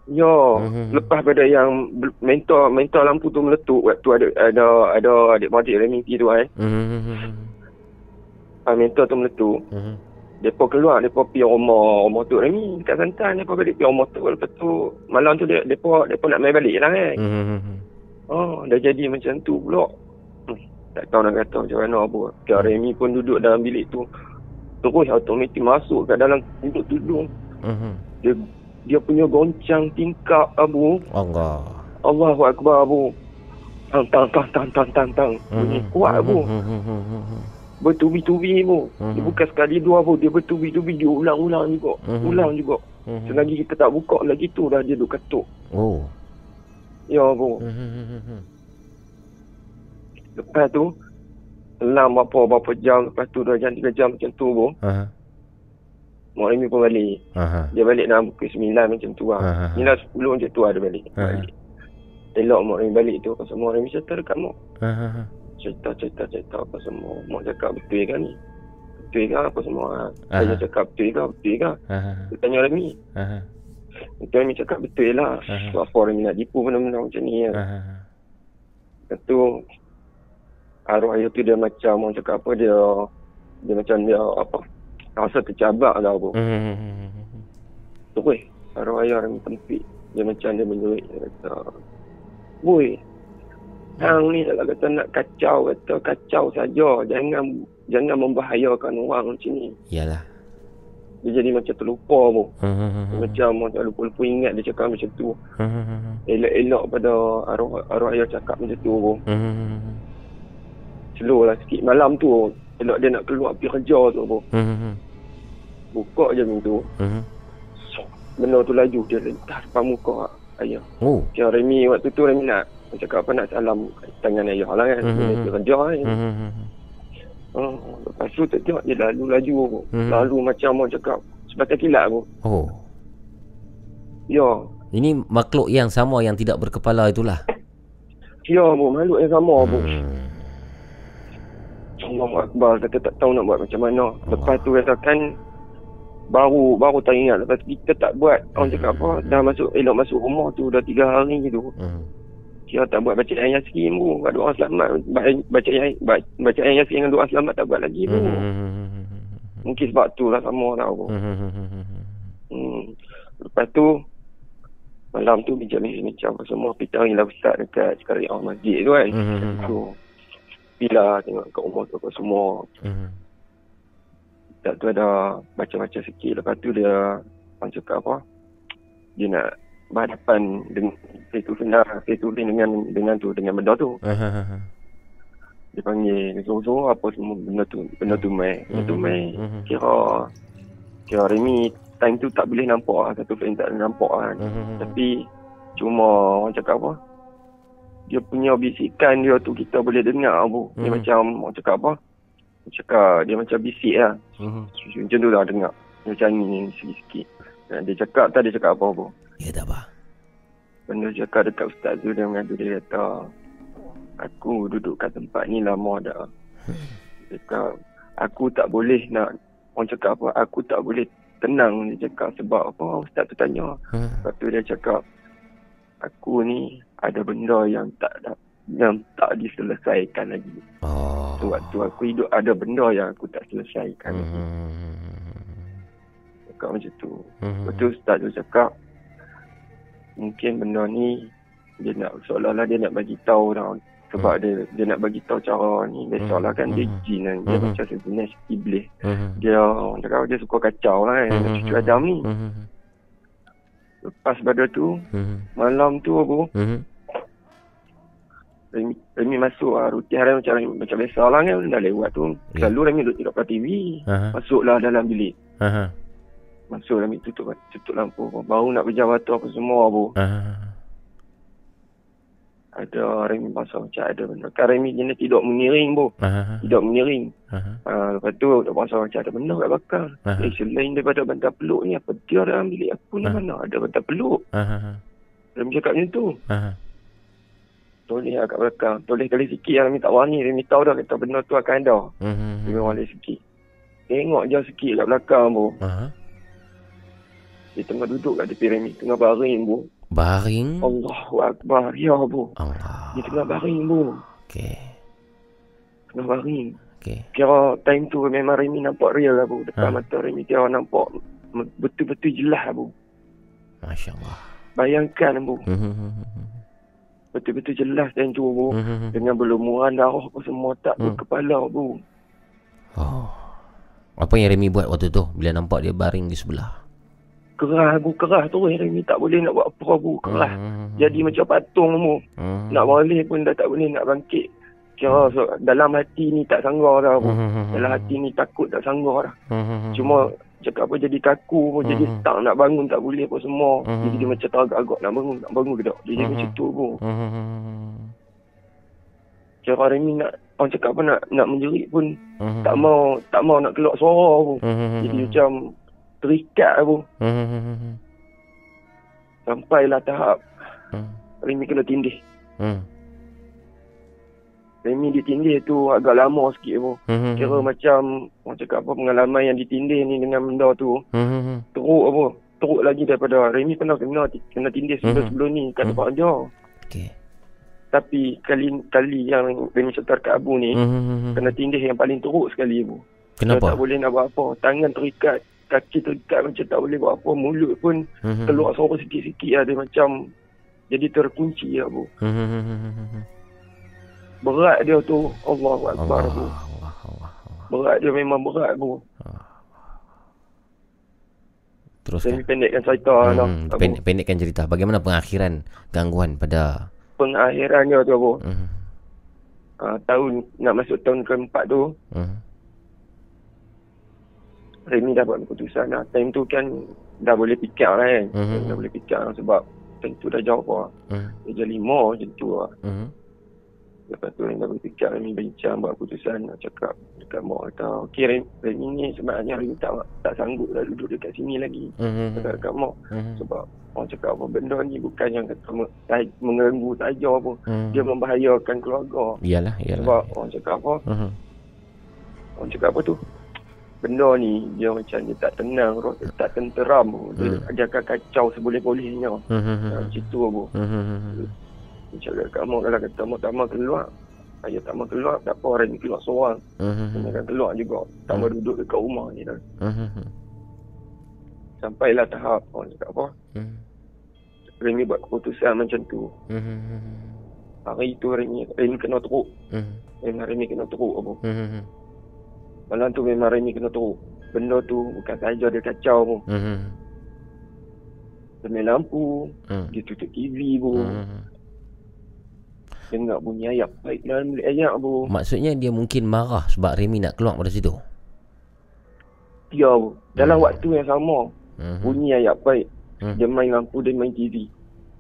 Ya, Mhm. lepas pada yang mentor mentor lampu tu meletup waktu ada ada ada adik-beradik Remy tu kan. Mhm. Ah mentor tu meletup. Mhm. Depa keluar, depa pergi rumah rumah tu Remy dekat Santan, depa balik pergi rumah tu. Lepas tu malam tu depa depa nak main balik lah kan. Mhm. Oh, dah jadi macam tu pula. Hmm, tak tahu nak kata macam mana Bu. Kak Remy pun duduk dalam bilik tu. Terus automatik masuk kat dalam duduk tudung. Mhm. Dia dia punya goncang tingkap Abu. Allah. Allahu Akbar Abu. Tang tang tang tang tang tang tang. Bunyi kuat Abu. Mhm. Bertubi-tubi Abu. Dia Mhm. bukan sekali dua Abu. Dia bertubi-tubi. Dia ulang-ulang juga. Mhm. Ulang juga. Mhm. Selagi kita tak buka lagi tu dah dia duk katuk. Oh. Ya Abu. Mhm. Lepas tu. Selang berapa, berapa jam. Lepas tu dah jam 3 jam macam tu Abu. Aha. Mak Remy pun balik. Aha. Dia balik dalam pukul 9 macam tu lah. 9 10 macam tu lah dia balik. Aha. balik. Elok Mak Remy balik tu. Pasal Mak Remy cerita dekat Mak. Aha. Cerita cerita apa semua. Mak cakap betul ke ni? Betul ke apa semua? Aha. saya cakap betul ke? Betul ke? Aha. dia tanya Remy Aha. Betul Remy cakap betul lah. Sebab apa Remy nak tipu benda-benda macam ni kan Aha. lepas tu arwah ayah tu dia macam orang cakap apa dia dia macam dia apa rasa tercabak lah apa. Weh arwah ayah Remy tempik. Dia macam dia menjerit dia kata Boy, Hang ni kalau kata nak kacau, kata kacau saja. Jangan jangan membahayakan orang macam ni. Yalah. Dia jadi macam terlupa pun. Mhm. Macam macam lupa-lupa ingat dia cakap macam tu. Mhm. Elok-elok pada arwah, arwah ayah cakap macam tu pun. Mhm. Slow lah sikit. Malam tu, elok dia nak keluar pergi kerja tu pun. Mhm. Buka je pintu. Mhm. Benda tu laju. Dia lentas depan muka ayah. Oh. Macam Remy waktu tu Remy nak dia cakap apa nak salam tangan ayah lah kan. Dia Mhm. nak pergi kerja kan. Mhm. Oh, lepas tu tak tengok dia lalu laju. Mhm. Lalu macam orang cakap sebatas kilat aku. Oh. Ya, Ini makhluk yang sama yang tidak berkepala itulah. Ya bu, makhluk yang sama bu. Allah Akbar, kata tak tahu nak buat macam mana. Lepas tu katakan baru baru tak ingat lepas kita tak buat orang cakap apa dah masuk elok masuk rumah tu dah tiga hari tu hmm. Dia tak buat baca ayat yasin bu. Ada orang selamat. Baca ayat baca ayat yasin dengan doa selamat tak buat lagi bu. Hmm. mungkin sebab tu lah sama tau bu. Hmm. lepas tu malam tu bincang-bincang apa semua kita hari lah ustaz dekat sekali orang masjid tu kan. Hmm. tu bila tengok kat rumah tu apa semua. Hmm. Tak tu ada baca-baca sikit. Lepas tu dia Orang cakap apa? Dia nak Berhadapan dengan Face to face Face to face dengan Dengan tu Dengan benda tu. Dia panggil Zozo apa semua Benda tu Benda tu mai Benda tu mai Kira Kira Remy Time tu tak boleh nampak lah Satu frame tak boleh nampak kan Tapi Cuma Orang cakap apa? Dia punya bisikan dia tu Kita boleh dengar bu. Dia macam Orang cakap apa? Cakap dia macam bisik lah. Uh-huh. Macam tu lah dengar. Macam ni sikit-sikit. Dia cakap tak dia cakap apa-apa. Ya tak apa. Benda cakap dekat ustaz tu dia mengadu dia kata aku duduk kat tempat ni lama dah. Hmm. Dia cakap aku tak boleh nak orang cakap apa aku tak boleh tenang dia cakap sebab apa ustaz tu tanya. Hmm. Lepas tu dia cakap aku ni ada benda yang tak ada yang tak diselesaikan lagi. Oh. So, waktu aku hidup ada benda yang aku tak selesaikan lagi. Hmm. Cakap macam tu. Hmm. Betul Ustaz tu cakap mungkin benda ni dia nak seolah-olah dia nak bagi tahu tau. Sebab hmm. dia dia nak bagi tahu cara ni dia hmm. seolah kan hmm. dia jin kan. Dia hmm. macam sejenis iblis. Hmm. Dia orang cakap dia suka kacau lah kan. Hmm. Cucu Adam ni. Hmm. Lepas pada tu, hmm. malam tu aku, hmm. Remy, Remy masuk lah rutin hari macam macam biasa lah kan dah lewat tu yeah. selalu Remy duduk tengok TV uh-huh. masuklah dalam bilik uh-huh. Masuk Remy tutup tutup lampu baru nak berjam waktu apa semua bu uh-huh. ada Remy pasal macam ada benda kan Remy jenis tidak mengiring bu uh-huh. tidak mengiring uh-huh. uh, lepas tu dia pasal macam ada benda kat bakar uh-huh. eh selain daripada bantal peluk ni apa dia dalam bilik aku ni uh-huh. mana ada bantal peluk uh-huh. Remy cakap macam tu uh-huh. Toleh lah kat belakang. Toleh kali sikit yang Remy tak wani. Remy tahu dah kata benda tu akan ada. Mm-hmm. Remy wani sikit. Tengok je sikit kat belakang bu. Uh-huh. Dia tengah duduk kat tepi Remy. Tengah baring bu. Baring? Allahu Akbar. Ya bu. Allah. Dia tengah baring bu. Okay. Tengah baring. Okay. Kira time tu memang Remy nampak real lah bu. Dekat huh? mata Remy kira nampak betul-betul jelas bu. Masya Allah. Bayangkan bu. Mm-hmm betul-betul jelas dan tu bu dengan berlumuran darah apa semua tak mm. kepala bu oh apa yang Remy buat waktu tu bila nampak dia baring di sebelah kerah bu kerah tu Remy tak boleh nak buat apa bu kerah mm-hmm. jadi macam patung bu mm-hmm. nak boleh pun dah tak boleh nak bangkit kira so, dalam hati ni tak sanggup dah bu mm-hmm. dalam hati ni takut tak sanggup dah mm-hmm. cuma cakap apa jadi kaku pun jadi mm-hmm. tak nak bangun tak boleh apa semua mm-hmm. jadi dia macam teragak-agak nak bangun nak bangun ke tak dia jadi mm-hmm. macam tu pun mm-hmm. cara Remy nak orang cakap apa nak nak menjerit pun mm-hmm. tak mau tak mau nak keluar suara pun mm-hmm. jadi macam terikat pun mm-hmm. sampailah tahap mm-hmm. Remy kena tindih mm-hmm. Remy ditindih tu agak lama sikit pun. Mm-hmm. Kira macam orang cakap apa pengalaman yang ditindih ni dengan benda tu. Mm-hmm. Teruk apa. Teruk lagi daripada Remy pernah kena kena tindih sebelum, mm-hmm. sebelum ni kat tempat mm-hmm. ajar. Okay. Tapi kali kali yang Remy setar kat Abu ni mm-hmm. kena tindih yang paling teruk sekali Abu. Kenapa? Dia tak boleh nak buat apa. Tangan terikat. Kaki terikat macam tak boleh buat apa. Mulut pun mm-hmm. keluar suara sikit-sikit lah. Dia macam jadi terkunci lah Abu. Mm-hmm berat dia tu Allah Akbar Allah, Allah, Allah, berat dia memang berat bu terus kan pendekkan cerita hmm, lah, pendek, pendekkan cerita bagaimana pengakhiran gangguan pada pengakhirannya tu bu hmm. uh, tahun nak masuk tahun keempat tu hmm. Remy dapat keputusan lah. Time tu kan dah boleh pikir lah kan. Mm-hmm. Dah boleh pikir lah sebab time tu dah jauh lah. Mm. Dia lima macam tu lah. Mm-hmm Lepas tu Remy berfikir Remy bincang buat keputusan nak cakap dekat mak kata okey Remy, Remy ni sebenarnya Remy tak tak sanggup dah duduk dekat sini lagi Mhm. dekat, dekat mak Mhm. sebab orang cakap apa benda ni bukan yang kata mengganggu saja apa Mhm. dia membahayakan keluarga Iyalah, iyalah. sebab orang cakap apa Mhm. orang cakap apa tu benda ni dia macam dia tak tenang roh dia tak tenteram dia, Hmm. dia akan kacau seboleh-bolehnya Mhm. macam tu apa Mhm. macam kat mak kalau kata mak tak mau keluar ayah tak mau keluar tak apa orang ni keluar seorang Mhm. dia akan keluar juga tak mau duduk dekat rumah ni dah Mhm. sampailah tahap orang cakap apa Mhm. Remy buat keputusan macam tu Mhm. hari tu Remy Remy kena teruk memang Remy kena teruk apa Mhm. Malam tu memang Remy kena teruk benda tu bukan saja dia kacau pun dia main lampu Hmm. dia tutup TV pun Mhm. dengar bunyi ayat baik dalam bilik ayat pun Maksudnya dia mungkin marah sebab Remy nak keluar pada situ. dia pun dalam waktu yang sama Mhm. bunyi ayat baik Hmm. dia main lampu dia main TV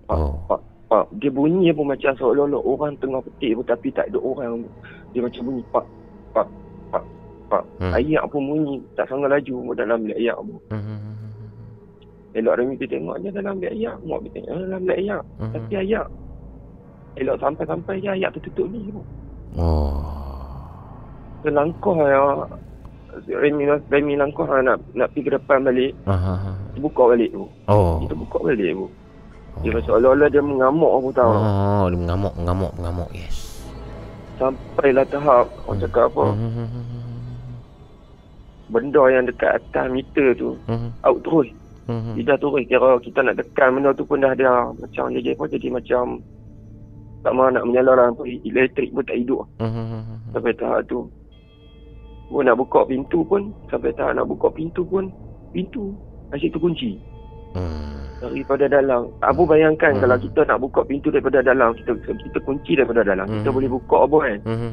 pak, Oh. pak, pak. dia bunyi pun macam seolah-olah orang tengah petik pun tapi tak ada orang dia macam bunyi pak pak pak pak Hmm. ayat pun bunyi tak sangat laju dalam bilik ayat pun Mhm. elok Remy pergi tengok je dalam bilik ayat mak pergi tengok "Ah, dalam bilik ayat Mhm. tapi ayat elok sampai-sampai je ayat tertutup ni pun Oh. Selangkah ya Remy, Remy langkah lah nak nak pergi ke depan balik Aha. Dia buka balik tu Oh. Dia buka balik tu Dia macam seolah-olah dia mengamuk aku tahu Oh, dia mengamuk, mengamuk, mengamuk. Yes. Sampailah tahap Orang cakap apa Mhm. Benda yang dekat atas meter tu Mhm. Out terus Mhm. Dia dah terus Kira kita nak tekan benda tu pun dah dia Macam dia jadi apa Jadi macam Tak mahu nak menyala lampu elektrik pun tak hidup Mhm. Sampai tahap tu Pun nak buka pintu pun Sampai tahap nak buka pintu pun Pintu Masih terkunci Hmm. Daripada dalam Abu bayangkan kalau kita nak buka pintu daripada dalam Kita kita kunci daripada dalam Kita Mhm. boleh buka apa kan Mhm.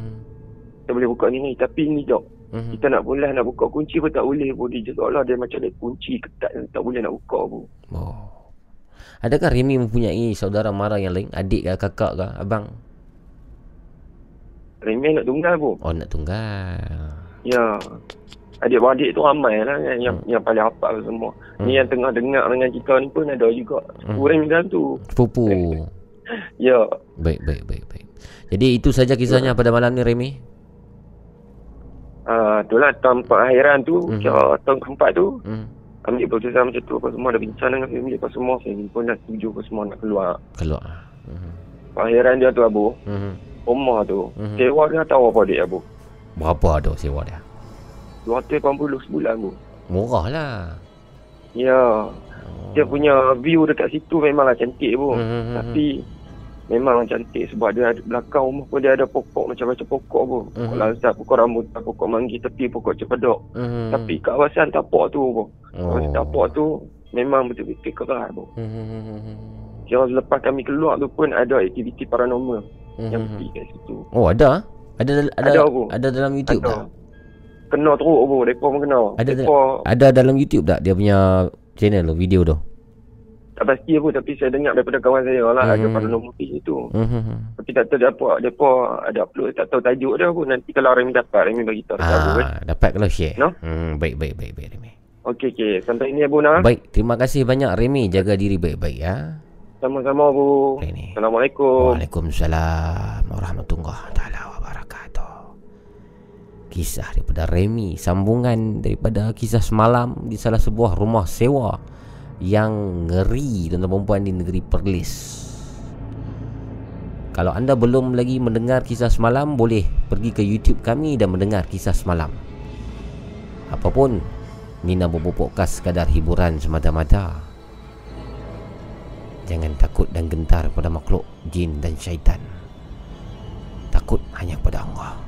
Kita boleh buka ni ni Tapi ni tak Mhm. Kita nak boleh nak buka kunci pun tak boleh pun Dia seolah dia macam dia kunci ketat Tak boleh nak buka pun Oh. Adakah Remy mempunyai saudara mara yang lain? Adik ke kakak ke abang? Remeh nak tunggal pun Oh nak tunggal. Ya Adik-beradik tu ramai lah kan Yang, yang paling hafal semua Ni yang tengah dengar dengan kita ni pun ada juga Hmm. Kurang dalam tu Pupu. *laughs* Ya Baik, baik, baik, baik. Jadi itu saja kisahnya pada malam ni Remy. Ah, tu lah tahun akhiran tu Mhm. Kira tahun keempat tu Hmm. Ambil keputusan macam tu Apa semua dah bincang dengan family Apa semua Family pun dah setuju Apa semua nak keluar Keluar. Mhm. Akhiran dia tu Abu Mhm. Rumah tu Mhm. Sewa dia tahu apa dia Abu Berapa ada sewa dia? 280 sebulan Abu Murah lah. Ya Dia punya view dekat situ Memanglah cantik Abu Mhm. Tapi Memang cantik Sebab dia ada belakang rumah pun Dia ada pokok Macam-macam pokok Abu Pokok Mhm. lazat Pokok rambutan Pokok manggi Tepi pokok cepadok Mhm. Tapi kawasan tapak tu Abu Oh. Kawasan tapak tu Memang betul-betul keras Abu Mhm. Kira selepas kami keluar tu pun Ada aktiviti paranormal Mhm. Yang pergi kat situ Oh ada? Ada ada Ada, Abu. ada dalam YouTube Ada. tak? Kena teruk Abu Mereka pun kena Ada Mereka ada dalam YouTube tak dia punya channel tu, video tu? Tak pasti Abu Tapi saya dengar daripada kawan saya lah Ada Hmm. paranormal case itu Mhm. Tapi tak tahu dia apa Mereka ada upload Tak tahu tajuk dia Abu Nanti kalau Remy dapat Remy bagi tahu. Ah, dapat kalau share. No? Hmm, baik baik baik baik Remy. Okey okey Sampai ini Abu Nah Baik, terima kasih banyak Remy. Jaga diri baik-baik ya. Sama-sama Abu Assalamualaikum Waalaikumsalam warahmatullahi taala wabarakatuh. Kisah daripada Remy, sambungan daripada kisah semalam di salah sebuah rumah sewa yang ngeri tuan-tuan perempuan di negeri Perlis. Kalau anda belum lagi mendengar kisah semalam boleh pergi ke YouTube kami dan mendengar kisah semalam. Apapun Nina Bobo Podcast sekadar hiburan semata-mata. Jangan takut dan gentar pada makhluk jin dan syaitan. Takut hanya pada Allah.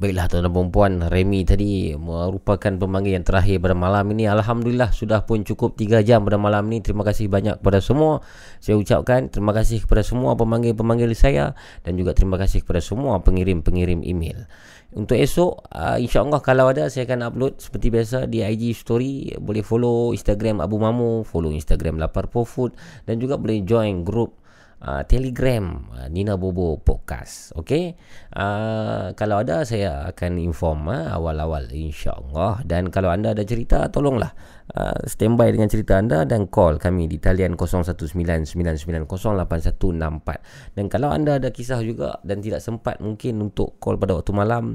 Baiklah tuan dan perempuan Remy tadi merupakan pemanggil yang terakhir pada malam ini. Alhamdulillah sudah pun cukup 3 jam pada malam ini. Terima kasih banyak kepada semua. Saya ucapkan terima kasih kepada semua pemanggil-pemanggil saya Dan juga terima kasih kepada semua pengirim-pengirim email. Untuk esok uh, insyaAllah kalau ada saya akan upload seperti biasa di IG story. Boleh follow Instagram Abu Mamu Follow Instagram Lapar Po Food Dan juga boleh join group uh, Telegram uh, Nina Bobo Podcast. Okey. Uh, kalau ada saya akan inform uh, awal-awal insya-Allah dan kalau anda ada cerita tolonglah uh, standby dengan cerita anda dan call kami di talian 0199908164. Dan kalau anda ada kisah juga dan tidak sempat mungkin untuk call pada waktu malam,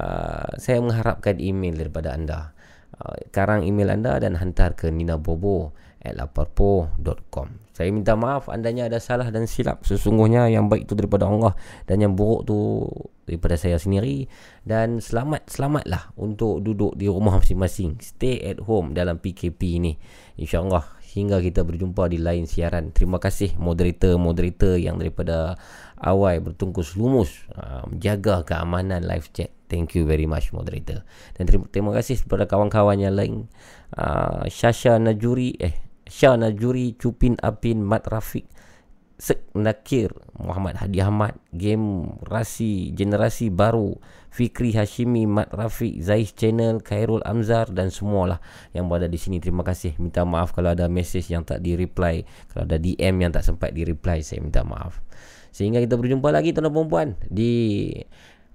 uh, saya mengharapkan email daripada anda. Uh, karang email anda dan hantar ke Nina Bobo at laparpo.com saya minta maaf andanya ada salah dan silap. Sesungguhnya yang baik itu daripada Allah dan yang buruk tu daripada saya sendiri. Dan selamat selamatlah untuk duduk di rumah masing-masing. Stay at home dalam PKP ini. Insyaallah hingga kita berjumpa di lain siaran. Terima kasih moderator-moderator yang daripada awal bertungkus lumus menjaga keamanan live chat. Thank you very much moderator. Dan terima, terima kasih kepada kawan-kawan yang lain. Uh, Shasha Najuri eh Syah Najuri, Cupin Apin, Mat Rafiq, Sek Nakir, Muhammad Hadi Ahmad, Game Rasi, Generasi Baru, Fikri Hashimi, Mat Rafiq, Zais Channel, Khairul Amzar dan semualah yang berada di sini. Terima kasih. Minta maaf kalau ada message yang tak di-reply. Kalau ada DM yang tak sempat di-reply, saya minta maaf. Sehingga kita berjumpa lagi tuan-tuan perempuan di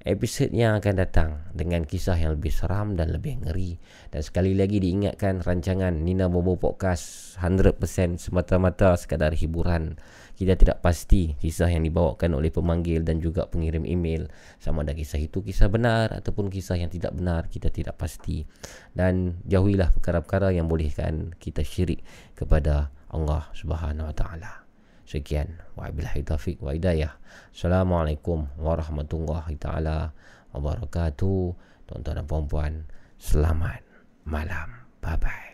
episod yang akan datang dengan kisah yang lebih seram dan lebih ngeri. Dan sekali lagi diingatkan rancangan Nina Bobo Podcast 100% semata-mata sekadar hiburan. Kita tidak pasti kisah yang dibawakan oleh pemanggil dan juga pengirim email sama ada kisah itu kisah benar ataupun kisah yang tidak benar kita tidak pasti. Dan jauhilah perkara-perkara yang bolehkan kita syirik kepada Allah Subhanahu Wa Taala. Sekian. Wabillahi taufiq wa hidayah. Assalamualaikum warahmatullahi taala wabarakatuh. Tuan-tuan dan puan-puan, selamat malam. Bye bye.